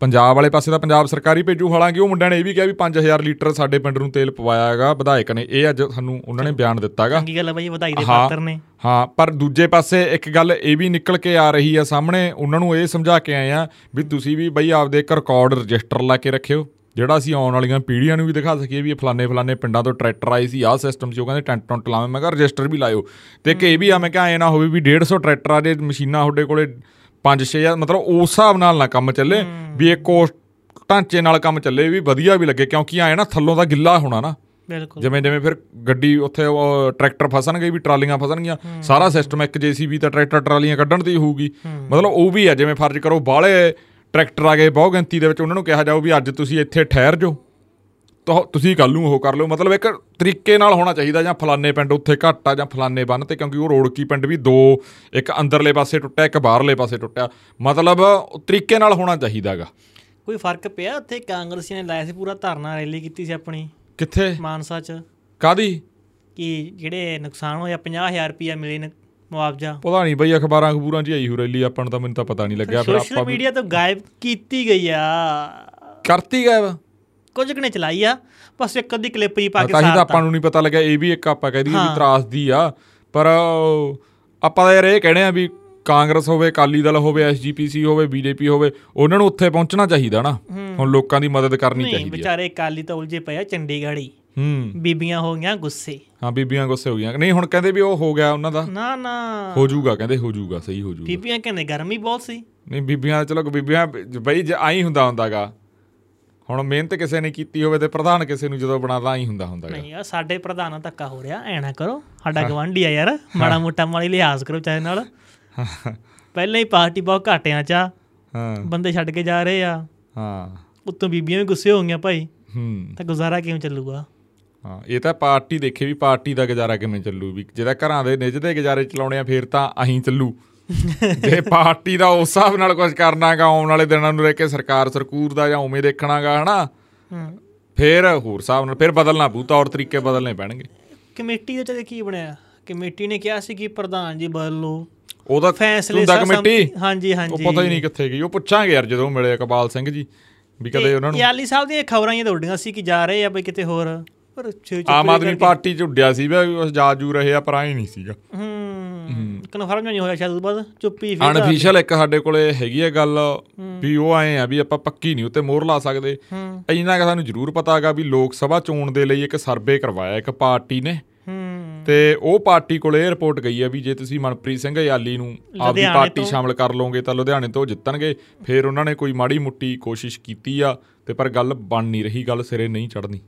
ਪੰਜਾਬ ਵਾਲੇ ਪਾਸੇ ਤਾਂ ਪੰਜਾਬ ਸਰਕਾਰ ਹੀ ਭੇਜੂ। ਹਾਲਾਂਕਿ ਉਹ ਮੁੰਡਿਆਂ ਨੇ ਇਹ ਵੀ ਕਿਹਾ ਵੀ 5000 ਲੀਟਰ ਸਾਡੇ ਪਿੰਡ ਨੂੰ ਤੇਲ ਪਵਾਇਆ ਹੈਗਾ। ਵਿਧਾਇਕ ਨੇ ਇਹ ਅੱਜ ਸਾਨੂੰ ਉਹਨਾਂ ਨੇ ਬਿਆਨ ਦਿੱਤਾ ਹੈਗਾ। ਚੰਗੀ ਗੱਲ ਹੈ ਬਾਈ ਵਧਾਈ ਦੇ। ਪਾਤਰ ਨੇ। ਹਾਂ ਪਰ ਦੂਜੇ ਪਾਸੇ ਇੱਕ ਗੱਲ ਇਹ ਵੀ ਨਿਕਲ ਕੇ ਆ ਰਹੀ ਆ ਸਾਹਮਣੇ। ਉਹਨਾਂ ਨੂੰ ਇਹ ਸਮਝਾ ਕੇ ਆਏ ਆ ਵੀ ਤੁਸੀਂ ਵੀ ਬਈ ਆਪਦੇ ਇੱਕ ਰਿਕਾਰਡ ਰਜਿਸਟਰ ਲਾ ਕੇ ਰੱਖਿਓ। ਜਿਹੜਾ ਅਸੀਂ ਆਉਣ ਵਾਲੀਆਂ ਪੀੜ੍ਹੀਆਂ ਨੂੰ ਵੀ ਦਿਖਾ ਸਕੀਏ ਵੀ ਇਹ ਫਲਾਣੇ ਫਲਾਣੇ ਪਿੰਡਾਂ ਤੋਂ ਟਰੈਕਟਰ ਆਏ ਸੀ ਆਹ ਸਿਸਟਮ ਸੀ ਉਹ ਕਹਿੰਦੇ ਟੈਂਟ ਟੁੰਟ ਲਾਵੇਂ। ਮੈਂ ਕਿਹਾ ਰਜਿਸਟਰ ਵੀ ਲਾਇਓ। ਤੇ ਕਿ ਇਹ ਵੀ ਆ ਮੈਂ ਕਿਹਾ ਐ ਨਾ ਹੋਵੇ ਵੀ 150 ਟਰੈਕਟਰਾਂ ਦੇ ਮਸ਼ੀਨਾਂ ਤੁਹਾਡੇ ਕੋਲੇ 5-6000 ਮਤਲਬ ਉਸ ਹਿਸਾਬ ਨਾਲ ਨਾ ਕੰਮ ਚੱਲੇ ਵੀ ਇੱਕ ਉਸ ਢਾਂਚੇ ਨਾਲ ਕੰਮ ਚੱਲੇ ਵੀ ਵਧੀਆ ਵੀ ਲੱਗੇ ਕਿਉਂਕਿ ਐ ਨਾ ਥੱਲੋਂ ਦਾ ਗਿੱਲਾ ਹੋਣਾ ਨਾ। ਬਿਲਕੁਲ। ਜਿਵੇਂ ਜਿਵੇਂ ਫਿਰ ਗੱਡੀ ਉੱਥੇ ਟਰੈਕਟਰ ਫਸਣਗੇ ਵੀ ਟਰਾਲੀਆਂ ਫਸਣਗੀਆਂ ਸਾਰਾ ਸਿਸਟਮ ਇੱਕ ਜੀਸੀਬੀ ਤਾਂ ਟਰੈਕਟਰ ਟਰਾਲੀਆਂ ਕੱਢਣ ਦੀ ਹੋਊਗੀ। ਮਤਲਬ ਉਹ ਵੀ ਆ ਜਿਵੇਂ ਫਰਜ਼ ਕਰੋ ਬਾਹਲੇ ਟਰੈਕਟਰ ਆ ਗਏ ਬਹੁ ਗਿਣਤੀ ਦੇ ਵਿੱਚ ਉਹਨਾਂ ਨੂੰ ਕਿਹਾ ਜਾਊ ਵੀ ਅੱਜ ਤੁਸੀਂ ਇੱਥੇ ਠਹਿਰ ਜਾਓ। ਤਾਂ ਤੁਸੀਂ ਕੱਲ ਨੂੰ ਉਹ ਕਰ ਲਓ। ਮਤਲਬ ਇੱਕ ਤਰੀਕੇ ਨਾਲ ਹੋਣਾ ਚਾਹੀਦਾ ਜਾਂ ਫਲਾਣੇ ਪਿੰਡ ਉੱਥੇ ਘੱਟ ਆ ਜਾਂ ਫਲਾਣੇ ਬੰਨ ਤੇ ਕਿਉਂਕਿ ਉਹ ਰੋੜਕੀ ਪਿੰਡ ਵੀ ਦੋ ਇੱਕ ਅੰਦਰਲੇ ਪਾਸੇ ਟੁੱਟਿਆ ਇੱਕ ਬਾਹਰਲੇ ਪਾਸੇ ਟੁੱਟਿਆ। ਮਤਲਬ ਉਹ ਤਰੀਕੇ ਨਾਲ ਹੋਣਾ ਚਾਹੀਦਾਗਾ ਕੋਈ ਫ਼ਰਕ ਪਿਆ ਉੱਥੇ? ਕਾਂਗਰਸੀਆਂ ਨੇ ਲਾਇਆ ਸੀ ਪੂਰਾ ਧਰਨਾ ਰੈਲੀ ਕੀਤੀ ਸੀ ਆਪਣੀ। ਕਿੱਥੇ? ਮਾਨਸਾ 'ਚ। ਕਾਦੀ ਕਿ ਜਿਹੜੇ ਨੁਕਸਾਨ ਹੋਇਆ 50000 ਰੁਪਇਆ ਮਿਲੇ ਮੁਆਵਜ਼ਾ। ਪਤਾ ਨਹੀਂ ਬਈ ਅਖਬਾਰਾਂ ਅਖਬੂਰਾਂ 'ਚ ਹੀ ਆਈ ਹੋ ਰੈਲੀ ਆਪਾਂ ਨੂੰ ਤਾਂ ਮੈਨੂੰ ਤਾਂ ਪਤਾ ਨਹੀਂ ਲੱਗਿਆ ਫਿਰ ਸੋਸ਼ਲ ਆਪਾਂ ਵੀ- ਮੀਡੀਆ ਤੋਂ ਗਾਇਬ ਕੀਤੀ ਗਈ ਆ। ਕਰਤੀ ਵਾ ਕੁਝ ਕੁ ਨੇ ਚਲਾਈ ਆ ਬਸ ਇੱਕ ਅੱਧੀ ਕਲਿੱਪ ਹੀ ਪਾ ਕੇ ਹੀ ਤਾਂ ਆਪਾਂ ਨੂੰ ਨਹੀਂ ਪਤਾ ਲੱਗਿਆ ਇਹ ਵੀ ਇੱਕ ਆਪਾਂ ਕਹਿ ਦਈਏ ਵੀ ਹਾਂ। ਤਰਾਸਦੀ ਆ। ਪਰ ਆਪਾਂ ਤਾਂ ਯਾਰ ਇਹ ਕਹਿਣੇ ਆ ਵੀ ਕਾਂਗਰਸ ਹੋਵੇ ਅਕਾਲੀ ਦਲ ਹੋਵੇ ਐਸਜੀਪੀਸੀ ਹੋਵੇ ਬੀਜੇਪੀ ਹੋਵੇ ਉਹਨਾਂ ਨੂੰ ਉੱਥੇ ਪਹੁੰਚਣਾ ਚਾਹੀਦਾ ਨਾ। ਹੁਣ ਲੋਕਾਂ ਦੀ ਮਦਦ ਕਰਨੀ ਚਾਹੀਦੀ ਆ। ਵਿਚਾਰੇ ਕਾਲੀ ਤਾਂ ਉਲਝੇ ਪਏ ਆ ਚੰਡੀਗੜ੍ਹ ਹੀ। ਹੂੰ। ਬੀਬੀਆਂ ਹੋ ਗਈਆਂ ਗੁੱਸੇ। ਹਾਂ ਬੀਬੀਆਂ ਗੁੱਸੇ ਹੋ ਗਈਆਂ। ਨਹੀਂ ਹੁਣ ਕਹਿੰਦੇ ਵੀ ਉਹ ਹੋ ਗਿਆ ਉਹਨਾਂ ਦਾ। ਨਾ ਨਾ। ਹੋ ਜਾਊਗਾ ਕਹਿੰਦੇ ਹੋ ਜਾਊਗਾ ਸਹੀ ਹੋ ਜਾਊਗਾ। ਬੀਬੀਆਂ ਕਹਿੰਦੇ ਗਰਮੀ ਬਹੁਤ ਸੀ। ਨਹੀਂ ਬੀਬੀਆਂ ਚਲੋ ਬੀਬੀਆਂ ਬਈ ਜੇ ਆਈ ਹੁੰਦਾ ਹੁੰਦਾਗਾ। ਹੁਣ ਮਿਹਨਤ ਕਿਸੇ ਨੇ ਕੀਤੀ ਹੋਵੇ ਤੇ ਪ੍ਰਧਾਨ ਕਿਸੇ ਨੂੰ ਜਦੋਂ ਬਣਾਦਾ ਆਈ ਹੁੰਦਾ ਹੁੰਦਾਗਾ। ਨਹੀਂ ਆ ਸਾਡੇ ਪ੍ਰਧਾਨਾਂ ਧੱਕਾ ਹੋ ਰਿਹਾ ਐ ਨਾ ਕਰੋ। ਸਾਡਾ ਗਵਾਂਢੀ ਆ ਯਾਰ ਮਾੜਾ ਮੋਟਾ ਮਾਲੀ ਲਿਹਾਜ਼ ਕਰੋ ਚਾਹੇ ਨਾਲ। ਪਹਿਲਾਂ ਹੀ ਪਾਰਟੀ ਬਹੁਤ ਘਾਟਿਆਂ ਚ ਆ ਹਾਂ। ਬੰਦੇ ਛੱਡ ਕੇ ਜਾ ਰਹੇ ਆ। ਹਾਂ। ਉੱਤੋਂ ਬੀਬੀਆਂ ਵੀ ਗੁੱਸੇ ਹੋ ਗਈਆਂ ਭਾਈ। ਹੂੰ। ਤਾਂ ਗੁਜ਼ਾਰਾ ਕਿਵੇਂ ਚੱਲੂਗਾ? ਹਾਂ ਇਹ ਤਾਂ ਪਾਰਟੀ ਦੇਖੇ ਵੀ ਪਾਰਟੀ ਦਾ ਗੁਜ਼ਾਰਾ ਕਿਵੇਂ ਚੱਲੂ ਵੀ ਜਿਹਦਾ ਘਰਾਂ ਦੇ ਨਿੱਜ ਦੇ ਗੁਜ਼ਾਰੇ ਚਲਾਉਣੇ ਆ ਫੇਰ ਤਾਂ ਅਹੀਂ ਚੱਲੂ। ਜੇ ਪਾਰਟੀ ਦਾ ਉਸ ਹਿਸਾਬ ਨਾਲ ਕੁਝ ਕਰਨਾਗਾ ਆਉਣ ਵਾਲੇ ਦਿਨਾਂ ਨੂੰ ਲੈ ਕੇ ਸਰਕਾਰ ਸਰਕੂਰ ਦਾ ਜਾਂ ਉਵੇਂ ਦੇਖਣਾਗਾ ਹਨਾ? ਹੂੰ। ਫੇਰ ਹੋਰ ਹਿਸਾਬ ਨਾਲ ਫੇਰ ਬਦਲਣਾ ਪਊ ਤੌਰ ਤਰੀਕੇ ਬਦਲਨੇ ਪੈਣਗੇ। ਕਮੇਟੀ ਦੇ ਤੇ ਕੀ ਬਣਿਆ? ਕਮੇਟੀ ਨੇ ਕਿਹਾ ਸੀ ਕਿ ਪ੍ਰਧਾਨ ਜੀ ਬਦਲ ਉਹਦਾ ਫੈਸਲੇ ਸਾ- ਕਮੇਟੀ? ਹਾਂਜੀ ਉਹ ਹਾਂਜੀ। ਪਤਾ ਹੀ ਨਹੀਂ ਕਿੱਥੇ ਗਈ ਉਹ ਪੁੱਛਾਂਗੇ ਯਾਰ ਜਦੋਂ ਮਿਲੇ ਇਕਬਾਲ ਸਿੰਘ ਜੀ ਵੀ ਕਦੇ ਉਹਨਾਂ ਨੂੰ ਯਾਲੀ ਸਾਹਿਬ ਦੀਆਂ ਖਬਰਾਂ ਹੀ ਉੱਡੀਆਂ ਸੀ ਕਿ ਜਾ ਰਹੇ ਆ ਬਈ ਕਿਤੇ ਹੋਰ। ਪਰ ਆਮ ਆਦਮੀ ਪਾਰਟੀ ਚ ਉੱਡਿਆ ਸੀ ਵੀ ਉਹ ਜਾ ਜੂ ਰਹੇ ਆ ਪਰ ਆਈ ਨਹੀਂ ਸੀਗਾ। ਹੂੰ ਕਨਫਰਮ ਨਹੀਂ ਹੋਇਆ ਸ਼ਾਇਦ ਉਸ ਬਾਅਦ ਚੁੱਪੀ ਫਿਰ ਅਨਫੀਸ਼ੀਅਲ ਇੱਕ ਸਾਡੇ ਕੋਲੇ ਹੈਗੀ ਹੈ ਗੱਲ ਵੀ ਉਹ ਆਏ ਆ ਵੀ ਆਪਾਂ ਪੱਕੀ ਨਹੀਂ ਉੱਤੇ ਮੋਹਰ ਲਾ ਸਕਦੇ। ਇੰਨਾ ਕਿ ਸਾਨੂੰ ਜ਼ਰੂਰ ਪਤਾ ਹੈਗਾ ਵੀ ਲੋਕ ਸਭਾ ਚੋਣ ਦੇ ਲਈ ਇੱਕ ਸਰਵੇ ਕਰਵਾਇਆ ਇੱਕ ਪਾਰਟੀ ਨੇ। ਤੇ ਉਹ ਪਾਰਟੀ ਕੋਲੇ ਇਹ ਰਿਪੋਰਟ ਗਈ ਹੈ ਵੀ ਜੇ ਤੁਸੀਂ ਮਨਪ੍ਰੀਤ ਸਿੰਘ ਯਾਲੀ ਨੂੰ ਆਪਦੀ ਪਾਰਟੀ ਸ਼ਾਮਲ ਕਰ ਲਓਗੇ ਤਾਂ ਲੁਧਿਆਣੇ ਤੋਂ ਜਿੱਤਣਗੇ। ਫਿਰ ਉਹਨਾਂ ਨੇ ਕੋਈ ਮਾੜੀ ਮੁੱਟੀ ਕੋਸ਼ਿਸ਼ ਕੀਤੀ ਆ ਤੇ ਪਰ ਗੱਲ ਬਣ ਨਹੀਂ ਰਹੀ ਗੱਲ ਸਿਰੇ ਨਹੀਂ ਚੜਨੀ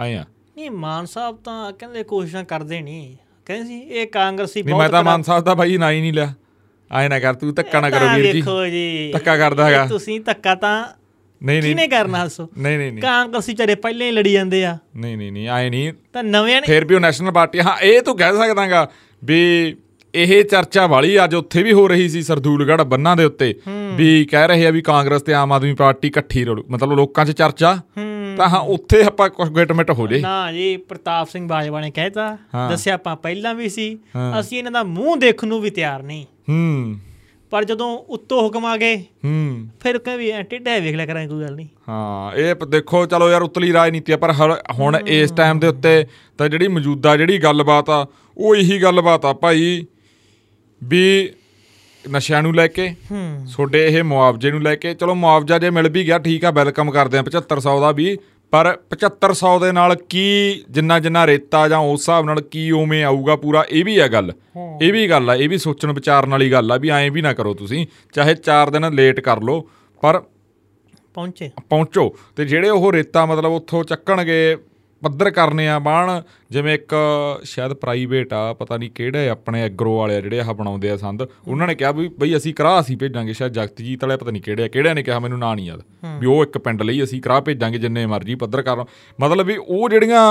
ਆਏ ਆ। ਨਹੀਂ ਮਾਨ ਸਾਹਿਬ ਤਾਂ ਕਹਿੰਦੇ ਕੋਸ਼ਿਸ਼ਾਂ ਕਰਦੇ ਨਹੀਂ ਕਹਿੰਦੇ ਸੀ ਇਹ ਕਾਂਗਰਸੀ ਨਹੀਂ ਮੈਂ ਤਾਂ ਮਾਨ ਸਾਹਿਬ ਦਾ ਭਾਈ ਨਾ ਹੀ ਨਹੀਂ ਲਿਆ। ਆਏ ਨਾ ਕਰ ਤੂੰ ਧੱਕਾ ਨਾ ਕਰੋ ਵੀਰ ਜੀ। ਵੇਖੋ ਜੀ। ਧੱਕਾ ਕਰਦਾ ਹੈਗਾ। ਤੁਸੀਂ ਧੱਕਾ ਤਾਂ ਨਹੀਂ ਨਹੀਂ। ਕਿਹਨੇ ਕਰਨਾ ਹੱਸੋ ਨਹੀਂ ਨਹੀਂ ਨਹੀਂ। ਕਾਂਗਰਸੀ ਚਾਰੇ ਪਹਿਲਾਂ ਹੀ ਲੜੀ ਜਾਂਦੇ ਆ। ਨਹੀਂ ਨਹੀਂ ਨਹੀਂ ਆਏ ਨਹੀਂ। ਤਾਂ ਨਵਿਆਂ ਨੇ ਫਿਰ ਵੀ ਉਹ ਨੈਸ਼ਨਲ ਪਾਰਟੀ ਹਾਂ ਇਹ ਤੂੰ ਕਹਿ ਸਕਦਾਗਾ ਵੀ ਇਹ ਚਰਚਾ ਵਾਲੀ ਅੱਜ ਉੱਥੇ ਵੀ ਹੋ ਰਹੀ ਸੀ ਸਰਦੂਲਗੜ੍ਹ ਬੰਨਾਂ ਦੇ ਉੱਤੇ। ਵੀ ਕਹਿ ਰਹੇ ਆ ਵੀ ਕਾਂਗਰਸ ਤੇ ਆਮ ਆਦਮੀ ਪਾਰਟੀ ਇਕੱਠੀ ਮਤਲਬ ਲੋਕਾਂ 'ਚ ਚਰਚਾ। ਤਾਂ ਹਾਂ ਉੱਥੇ ਆਪਾਂ ਕੁਝ ਗਿਟਮਿਟ ਹੋ ਜੇ ਨਾ ਜੀ ਪ੍ਰਤਾਪ ਸਿੰਘ ਬਾਜਵਾ ਨੇ ਕਹਿਤਾ। ਦੱਸਿਆ ਆਪਾਂ ਪਹਿਲਾਂ ਵੀ ਸੀ। ਅਸੀਂ ਇਹਨਾਂ ਦਾ ਮੂੰਹ ਦੇਖਣ ਨੂੰ ਵੀ ਤਿਆਰ ਨਹੀਂ। ਹੂੰ। ਪਰ ਜਦੋਂ ਉੱਤੋਂ ਹੁਕਮ ਆ ਗਏ ਹੂੰ। ਫਿਰ ਕਹਿੰਦੇ ਐ ਟਿੱਡਾ ਵੇਖ ਲਿਆ ਕਰਾਂਗੇ ਕੋਈ ਗੱਲ ਨਹੀਂ। ਹਾਂ ਇਹ ਦੇਖੋ ਚਲੋ ਯਾਰ ਉਤਲੀ ਰਾਜਨੀਤੀ ਆ ਪਰ ਹੁਣ ਇਸ ਟਾਈਮ ਦੇ ਉੱਤੇ ਤਾਂ ਜਿਹੜੀ ਮੌਜੂਦਾ ਜਿਹੜੀ ਗੱਲਬਾਤ ਆ ਉਹ ਇਹੀ ਗੱਲਬਾਤ ਆ ਭਾਈ ਵੀ ਨਸ਼ਿਆਂ ਨੂੰ ਲੈ ਕੇ ਹੂੰ। ਤੁਹਾਡੇ ਇਹ ਮੁਆਵਜ਼ੇ ਨੂੰ ਲੈ ਕੇ ਚਲੋ ਮੁਆਵਜ਼ਾ ਜੇ ਮਿਲ ਵੀ ਗਿਆ ਠੀਕ ਆ ਵੈਲਕਮ ਕਰਦੇ ਆ 7500 ਦਾ ਵੀ ਪਰ 7500 ਦੇ ਨਾਲ ਕੀ ਜਿੰਨਾ ਜਿੰਨਾ ਰੇਤਾ ਜਾਂ ਉਸ ਹਿਸਾਬ ਨਾਲ ਕੀ ਉਵੇਂ ਆਊਗਾ ਪੂਰਾ ਇਹ ਵੀ ਆ ਗੱਲ। ਇਹ ਵੀ ਗੱਲ ਆ ਇਹ ਵੀ ਸੋਚਣ ਵਿਚਾਰਨ ਵਾਲੀ ਗੱਲ ਆ ਵੀ ਐਂ ਵੀ ਨਾ ਕਰੋ ਤੁਸੀਂ ਚਾਹੇ 4 ਦਿਨ ਲੇਟ ਕਰ ਲਓ ਪਰ ਪਹੁੰਚੇ। ਪਹੁੰਚੋ। ਤੇ ਜਿਹੜੇ ਉਹ ਰੇਤਾ ਮਤਲਬ ਉੱਥੋਂ ਚੱਕਣਗੇ ਪੱਧਰ ਕਰਨੇ ਆ ਬਾਣ ਜਿਵੇਂ ਇੱਕ ਸ਼ਾਇਦ ਪ੍ਰਾਈਵੇਟ ਆ ਪਤਾ ਨਹੀਂ ਕਿਹੜੇ ਆਪਣੇ ਐਗਰੋ ਵਾਲੇ ਆ ਜਿਹੜੇ ਆਹ ਬਣਾਉਂਦੇ ਆ ਸੰਦ ਉਹਨਾਂ ਨੇ ਕਿਹਾ ਵੀ ਬਈ ਅਸੀਂ ਕਰਾ ਅਸੀਂ ਭੇਜਾਂਗੇ ਸ਼ਾਇਦ ਜਗਤਜੀਤ ਵਾਲੇ ਪਤਾ ਨਹੀਂ ਕਿਹੜੇ ਆ ਕਿਹੜਿਆਂ ਨੇ ਕਿਹਾ ਮੈਨੂੰ ਨਾਂ ਨਹੀਂ ਯਾਦ। ਵੀ ਉਹ ਇੱਕ ਪਿੰਡ ਲਈ ਅਸੀਂ ਕਰਾ ਭੇਜਾਂਗੇ ਜਿੰਨੇ ਮਰਜ਼ੀ ਪੱਧਰ ਕਰ ਮਤਲਬ ਵੀ ਉਹ ਜਿਹੜੀਆਂ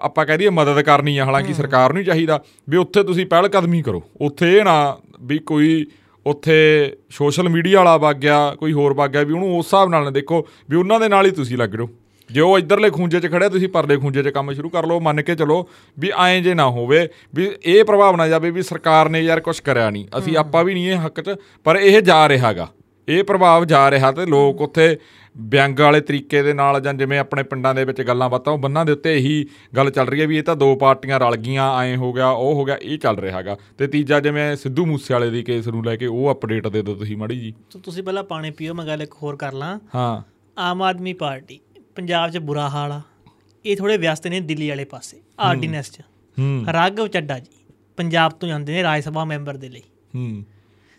ਆਪਾਂ ਕਹਿ ਦਈਏ ਮਦਦ ਕਰਨੀ ਆ ਹਾਲਾਂਕਿ ਸਰਕਾਰ ਨੂੰ ਚਾਹੀਦਾ ਵੀ ਉੱਥੇ ਤੁਸੀਂ ਪਹਿਲ ਕਦਮੀ ਕਰੋ। ਉੱਥੇ ਇਹ ਨਾ ਵੀ ਕੋਈ ਉੱਥੇ ਸੋਸ਼ਲ ਮੀਡੀਆ ਵਾਲਾ ਵਗ ਗਿਆ ਕੋਈ ਹੋਰ ਵਗ ਗਿਆ ਵੀ ਉਹਨੂੰ ਉਸ ਹਿਸਾਬ ਨਾਲ ਨਾ ਦੇਖੋ ਵੀ ਉਹਨਾਂ ਦੇ ਨਾਲ ਹੀ ਤੁਸੀਂ ਲੱਗ ਜਾਓ। ਜੇ ਉਹ ਇਧਰਲੇ ਖੂੰਜੇ 'ਚ ਖੜਿਆ ਤੁਸੀਂ ਪਰਲੇ ਖੂੰਜੇ 'ਚ ਕੰਮ ਸ਼ੁਰੂ ਕਰ ਲਓ ਮੰਨ ਕੇ ਚਲੋ ਵੀ ਐਂ ਜੇ ਨਾ ਹੋਵੇ ਵੀ ਇਹ ਪ੍ਰਭਾਵ ਨਾ ਜਾਵੇ ਵੀ ਸਰਕਾਰ ਨੇ ਯਾਰ ਕੁਝ ਕਰਿਆ ਨਹੀਂ। ਅਸੀਂ ਆਪਾਂ ਵੀ ਨਹੀਂ ਇਹ ਹੱਕ 'ਚ ਪਰ ਇਹ ਜਾ ਰਿਹਾਗਾ। ਇਹ ਪ੍ਰਭਾਵ ਜਾ ਰਿਹਾ ਤੇ ਲੋਕ ਉੱਥੇ ਵਿਅੰਗ ਵਾਲੇ ਤਰੀਕੇ ਦੇ ਨਾਲ ਜਾਂ ਜਿਵੇਂ ਆਪਣੇ ਪਿੰਡਾਂ ਦੇ ਵਿੱਚ ਗੱਲਾਂ ਬਾਤਾਂ ਉਹ ਬੰਨਾਂ ਦੇ ਉੱਤੇ ਇਹੀ ਗੱਲ ਚੱਲ ਰਹੀ ਹੈ ਵੀ ਇਹ ਤਾਂ ਦੋ ਪਾਰਟੀਆਂ ਰਲ ਗਈਆਂ ਐਂ ਹੋ ਗਿਆ ਉਹ ਹੋ ਗਿਆ ਇਹ ਚੱਲ ਰਿਹਾ ਹੈਗਾ ਤੇ ਤੀਜਾ ਜਿਵੇਂ ਸਿੱਧੂ ਮੂਸੇਵਾਲੇ ਦੀ ਕੇਸ ਨੂੰ ਲੈ ਕੇ ਉਹ ਅਪਡੇਟ ਦੇ ਦਿਓ ਤੁਸੀਂ ਮਾੜੀ ਜੀ। ਤੁਸੀਂ ਪਹਿਲਾਂ ਪਾਣੀ ਪੀਓ ਮੈਂ ਗੱਲ ਇੱਕ ਹੋਰ ਕਰ ਲਾਂ। ਹਾਂ। ਆਮ ਆਦਮੀ ਪਾਰਟੀ। ਪੰਜਾਬ 'ਚ ਬੁਰਾ ਹਾਲ ਆ। ਇਹ ਥੋੜੇ ਵਿਅਸਤ ਨੇ ਦਿੱਲੀ ਵਾਲੇ ਪਾਸੇ ਆਰਡੀਨੈਂਸ 'ਚ। ਰਾਘਵ ਚੱਡਾ ਜੀ ਪੰਜਾਬ ਤੋਂ ਜਾਂਦੇ ਨੇ ਰਾਜ ਸਭਾ ਮੈਂਬਰ ਦੇ ਲਈ। ਹੂੰ।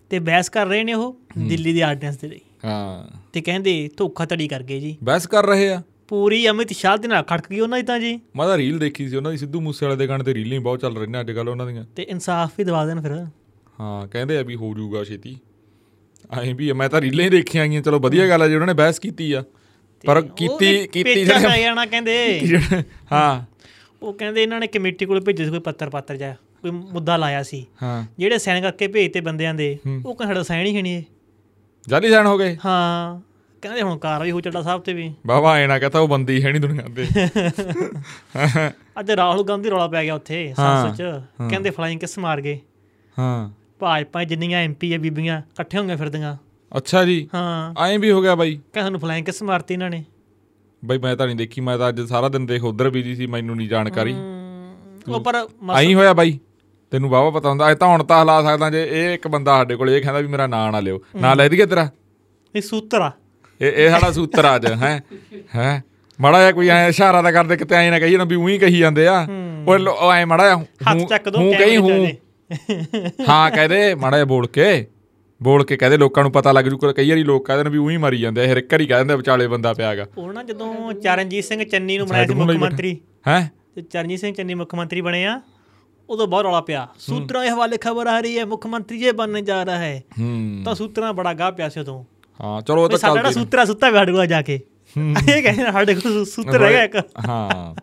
ਤੇ ਬਹਿਸ ਕਰ ਰਹੇ ਨੇ ਉਹ ਦਿੱਲੀ ਦੀ ਆਰਡੀਨੈਂਸ ਦੇ ਲਈ। ਹਾਂ। ਤੇ ਕਹਿੰਦੇ ਧੋਖਾਧੜੀ ਕਰ ਗਏ ਜੀ। ਬਹਿਸ ਕਰ ਰਹੇ ਆ। ਪੂਰੀ ਅਮਿਤ ਸ਼ਾਹ ਦੇ ਨਾਲ ਖੜਕ ਗਈ ਉਹਨਾਂ ਦੀ ਤਾਂ ਜੀ। ਮੈਂ ਤਾਂ ਰੀਲ ਦੇਖੀ ਸੀ ਉਹਨਾਂ ਦੀ ਸਿੱਧੂ ਮੂਸੇਵਾਲੇ ਦੇ ਗਾਣੇ ਤੇ ਰੀਲਾਂ ਬਹੁਤ ਚੱਲ ਰਹੀਆਂ ਅੱਜ ਕੱਲ ਉਹਨਾਂ ਦੀਆਂ। ਤੇ ਇਨਸਾਫ ਵੀ ਦਵਾ ਦੇਣ ਫਿਰ। ਹਾਂ ਕਹਿੰਦੇ ਆ ਵੀ ਹੋ ਜਾਊਗਾ ਛੇਤੀ। ਐਂ ਵੀ ਮੈਂ ਤਾਂ ਰੀਲਾਂ ਹੀ ਦੇਖੀਆਂ ਆਈਆਂ ਚਲੋ ਵਧੀਆ ਗੱਲ ਆ ਜੀ ਉਹਨਾਂ ਨੇ ਬਹਿਸ ਕੀਤੀ ਆ। ਪਰ ਕੀਤੀ ਕੀਤੀ ਜਿਹੜੇ ਪੈ ਜਾਣਾ ਕਹਿੰਦੇ। ਹਾਂ। ਉਹ ਕਹਿੰਦੇ ਇਹਨਾਂ ਨੇ ਕਮੇਟੀ ਕੋਲ ਭੇਜੇ ਸੀ ਕੋਈ ਪੱਤਰ ਪਾਤਰ ਜਾ ਕੋਈ ਮੁੱਦਾ ਲਾਇਆ ਸੀ। ਹਾਂ। ਜਿਹੜੇ ਸਾਈਨ ਕਰਕੇ ਭੇਜਤੇ ਬੰਦਿਆਂ ਦੇ ਉਹ ਕਹਿੰਦੇ ਸਾਡਾ ਸਾਈਨ ਹੀ ਨਹੀਂ ਜਾਲੀ ਜਾਣ ਹੋ ਗਏ। ਹਾਂ। ਕਹਿੰਦੇ ਹੁਣ ਕਾਰਵਾਈ ਹੋ ਚੱਡਾ ਸਾਹਿਬ ਤੇ ਵੀ। ਬਾਬਾ ਐ ਨਾ ਕਹਤਾ ਉਹ ਬੰਦੀ ਹੈ ਨਹੀਂ ਦੁਨੀਆ ਤੇ। ਅੱਜ ਰਾਹੁਲ ਗਾਂਧੀ ਰੌਲਾ ਪੈ ਗਿਆ ਉੱਥੇ ਸੰਸਦ ਚ। ਕਹਿੰਦੇ ਫਲਾਈਂਗ ਕਿਸ ਮਾਰ ਗਏ। ਹਾਂ। ਭਾਜਪਾ ਜਿੰਨੀਆਂ ਐਮਪੀ ਆ ਬੀਬੀਆਂ ਇਕੱਠੇ ਹੋਈਆਂ ਫਿਰਦੀਆਂ। ਅੱਛਾ ਜੀ। ਹਾਂ। ਐਂ ਵੀ ਹੋ ਗਿਆ ਬਾਈ। ਕਹਿੰਦੇ ਸਾਨੂੰ ਫਲਾਈਂਗ ਕਿਸ ਮਾਰਤੀ ਇਹਨਾਂ ਨੇ। ਬਾਈ ਮੈਂ ਤਾਂ ਨਹੀਂ ਦੇਖੀ ਮੈਂ ਤਾਂ ਅੱਜ ਸਾਰਾ ਦਿਨ ਦੇਖ ਉਧਰ ਬੀਜੀ ਸੀ ਮੈਨੂੰ ਨਹੀਂ ਜਾਣਕਾਰੀ। ਉਹ ਪਰ ਐਂ ਹੋਇਆ ਬਾਈ। ਤੈਨੂੰ ਬਾਬਾ ਪਤਾ ਹੁੰਦਾ ਇਹ ਤਾਂ ਹੁਣ ਤਾਂ ਹਲਾ ਸਕਦਾ ਜੇ ਇਹ ਇੱਕ ਬੰਦਾ ਸਾਡੇ ਕੋਲ ਇਹ ਕਹਿੰਦਾ ਵੀ ਮੇਰਾ ਨਾਂ ਨਾ ਲਿਓ। ਨਾਂ ਲੈ ਦਈਏ ਤੇਰਾ? ਇਹ ਸੂਤਰ ਆ। ਇਹ ਇਹ ਸਾਡਾ ਸੂਤਰ ਅੱਜ ਹੈ? ਹੈ? ਮਾੜਾ ਜਿਹਾ ਕੋਈ ਐ ਇਸ਼ਾਰਾ ਤਾਂ ਕਰਦੇ ਕਿਤੇ ਐਂ ਨਾ ਕਹੀ ਨਾ ਵੀ ਉਹੀ ਕਹੀ ਜਾਂਦੇ ਆ। ਉਹ ਐ ਮਾੜਾ ਹੱਥ ਚੱਕ ਦੋ ਕਹੀ ਕੈਮਰੇ ਹੂੰ ਚ ਹਾਂ। ਕਹਦੇ ਮਾੜਾ ਬੋਲ ਕੇ। ਬੋਲ ਕੇ ਕਹਦੇ ਲੋਕਾਂ ਨੂੰ ਪਤਾ ਲੱਗ ਜੂ ਕਈ ਵਾਰੀ ਲੋਕ ਕਹਿੰਦੇ ਨੇ ਵੀ ਉਹੀ ਮਰੀ ਜਾਂਦੇ ਇਹ ਇੱਕ ਹੀ ਕਹਿ ਦਿੰਦੇ ਆ ਵਿਚਾਲੇ ਬੰਦਾ ਪਿਆਗਾ ਉਹ ਨਾ ਜਦੋਂ ਚਰਨਜੀਤ ਸਿੰਘ ਚੰਨੀ ਨੂੰ ਬਣਾਇਆ ਸੀ ਮੁੱਖ ਮੰਤਰੀ ਹੈ? ਤੇ ਚਰਨਜੀਤ ਸਿੰਘ ਚੰਨੀ ਮੁੱਖ ਮੰਤਰੀ ਬਣੇ ਆ ਉਦੋਂ ਬਹੁਤ ਰੌਲਾ ਪਿਆ। ਸੂਤਰਾਂ ਦੇ ਹਵਾਲੇ ਖਬਰ ਆ ਰਹੀ ਹੈ ਮੁੱਖ ਮੰਤਰੀ ਜੇ ਬਣਨ ਜਾ ਰਿਹਾ ਹੈ ਤਾਂ ਸੂਤਰਾਂ ਬੜਾ ਗਾਹ ਪਿਆ ਸੀ ਉਦੋਂ। ਹਾਂ ਚਲੋ ਉਹ ਤਾਂ ਸਾਡਾ ਚੱਲਦੀ ਸੂਤਰਾ ਸੁੱਤਾ ਵੀ ਸਾਡੇ ਕੋਲ ਜਾ ਕੇ। ਇਹ ਕਹਿੰਦੇ ਸਾਡੇ ਕੋਲ ਸੂਤਰ ਹੈਗਾ ਇੱਕ। ਹਾਂ।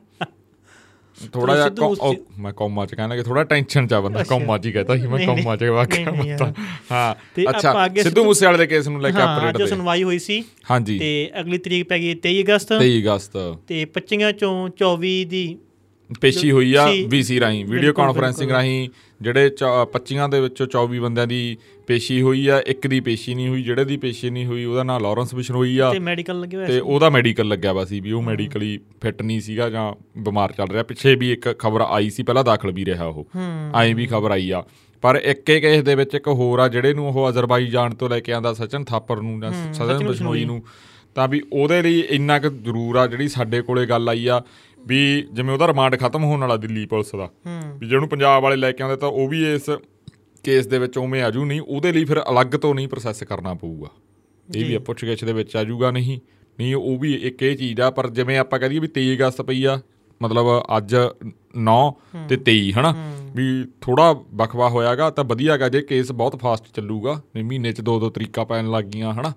ਥੋੜਾ ਜਿਹਾ ਮੈਂ ਕੌਮਾ ਚ ਕਹਿਣਾ ਕਿ ਥੋੜਾ ਟੈਨਸ਼ਨ ਚ ਆ ਬੰਦਾ ਕੌਮਾ ਚ ਹੀ ਕਹਤਾ ਸੀ ਮੈਂ ਕੌਮਾ ਚ ਵਾਕਿਆ ਮਤਾ ਹਾਂ ਤੇ ਅੱਛਾ ਆਪਾਂ ਅੱਗੇ ਸਿੱਧੂ ਮੂਸੇਵਾਲੇ ਦੇ ਕੇਸ ਨੂੰ ਲੈ ਕੇ ਹਾਂ ਅਪਡੇਟ ਦੇ। ਸੁਣਵਾਈ ਹੋਈ ਸੀ। ਹਾਂਜੀ। ਤੇ ਅਗਲੀ ਤਰੀਕ ਪੈ ਗਈ 23 ਅਗਸਤ। 23 ਅਗਸਤ। ਤੇ 25 ਚੋਂ 24 ਦੀ ਪੇਸ਼ੀ ਹੋਈ ਆ। ਵੀਸੀ ਰਾਹੀਂ ਵੀਡੀਓ ਕਾਨਫਰੈਂਸਿੰਗ ਰਾਹੀਂ ਜਿਹੜੇ 25 ਦੇ ਵਿੱਚੋਂ 24 ਬੰਦਿਆਂ ਦੀ ਪੇਸ਼ੀ ਹੋਈ ਆ ਇੱਕ ਦੀ ਪੇਸ਼ੀ ਨਹੀਂ ਹੋਈ ਜਿਹੜੇ ਦੀ ਪੇਸ਼ੀ ਨਹੀਂ ਹੋਈ ਉਹਦਾ ਨਾਂ ਲਾਰੈਂਸ ਬਿਸ਼ਨੋਈ ਆ। ਤੇ ਮੈਡੀਕਲ ਲੱਗੇ ਹੋਏ ਤੇ ਉਹਦਾ ਮੈਡੀਕਲ ਲੱਗਿਆ ਵਾ ਸੀ ਵੀ ਉਹ ਮੈਡੀਕਲੀ ਫਿੱਟ ਨਹੀਂ ਸੀਗਾ ਜਾਂ ਬਿਮਾਰ ਚੱਲ ਰਿਹਾ। ਪਿੱਛੇ ਵੀ ਇੱਕ ਖਬਰ ਆਈ ਸੀ ਪਹਿਲਾਂ ਦਾਖਲ ਵੀ ਰਿਹਾ ਉਹ। ਐਂ ਵੀ ਖਬਰ ਆਈ ਆ। ਪਰ ਇੱਕ ਇੱਕ ਕੇਸ ਦੇ ਵਿੱਚ ਇੱਕ ਹੋਰ ਆ ਜਿਹੜੇ ਨੂੰ ਉਹ ਅਜ਼ਰਬਾਈਜਾਨ ਤੋਂ ਲੈ ਕੇ ਆਂਦਾ ਸਚਨ ਥਾਪਰ ਨੂੰ ਜਾਂ ਸਚਨ ਬਿਸ਼ਨੋਈ ਨੂੰ ਤਾਂ ਵੀ ਉਹਦੇ ਲਈ ਇੰਨਾ ਕੁ ਜ਼ਰੂਰ ਆ ਜਿਹੜੀ ਸਾਡੇ ਕੋਲੇ ਗੱਲ ਆਈ ਆ ਵੀ ਜਿਵੇਂ ਉਹਦਾ ਰਿਮਾਂਡ ਖਤਮ ਹੋਣ ਵਾਲਾ ਦਿੱਲੀ ਪੁਲਿਸ ਦਾ ਵੀ ਜਿਹਨੂੰ ਪੰਜਾਬ ਵਾਲੇ ਲੈ ਕੇ ਆਉਂਦੇ ਤਾਂ ਉਹ ਵੀ ਇਸ ਕੇਸ ਦੇ ਵਿੱਚ ਉਵੇਂ ਆਜੂ ਨਹੀਂ ਉਹਦੇ ਲਈ ਫਿਰ ਅਲੱਗ ਤੋਂ ਨਹੀਂ ਪ੍ਰੋਸੈਸ ਕਰਨਾ ਪਊਗਾ। ਇਹ ਵੀ ਪੁੱਛਗਿੱਛ ਦੇ ਵਿੱਚ ਆਜੂਗਾ ਨਹੀਂ ਨਹੀਂ ਉਹ ਵੀ ਇੱਕ ਇਹ ਚੀਜ਼ ਆ ਪਰ ਜਿਵੇਂ ਆਪਾਂ ਕਹ ਦਈਏ ਵੀ 23 ਅਗਸਤ ਪਈ ਆ ਮਤਲਬ ਅੱਜ 9 ਤੇ 23 ਹਨਾ? ਵੀ ਥੋੜਾ ਬਖਵਾ ਹੋਇਆਗਾ ਤਾਂ ਵਧੀਆਗਾ ਜੇ ਕੇਸ ਬਹੁਤ ਫਾਸਟ ਚੱਲੂਗਾ ਨਹੀਂ ਮਹੀਨੇ ਚ ਦੋ ਦੋ ਤਰੀਕਾ ਪੈਣ ਲੱਗ ਗਈਆਂ ਹਨਾ?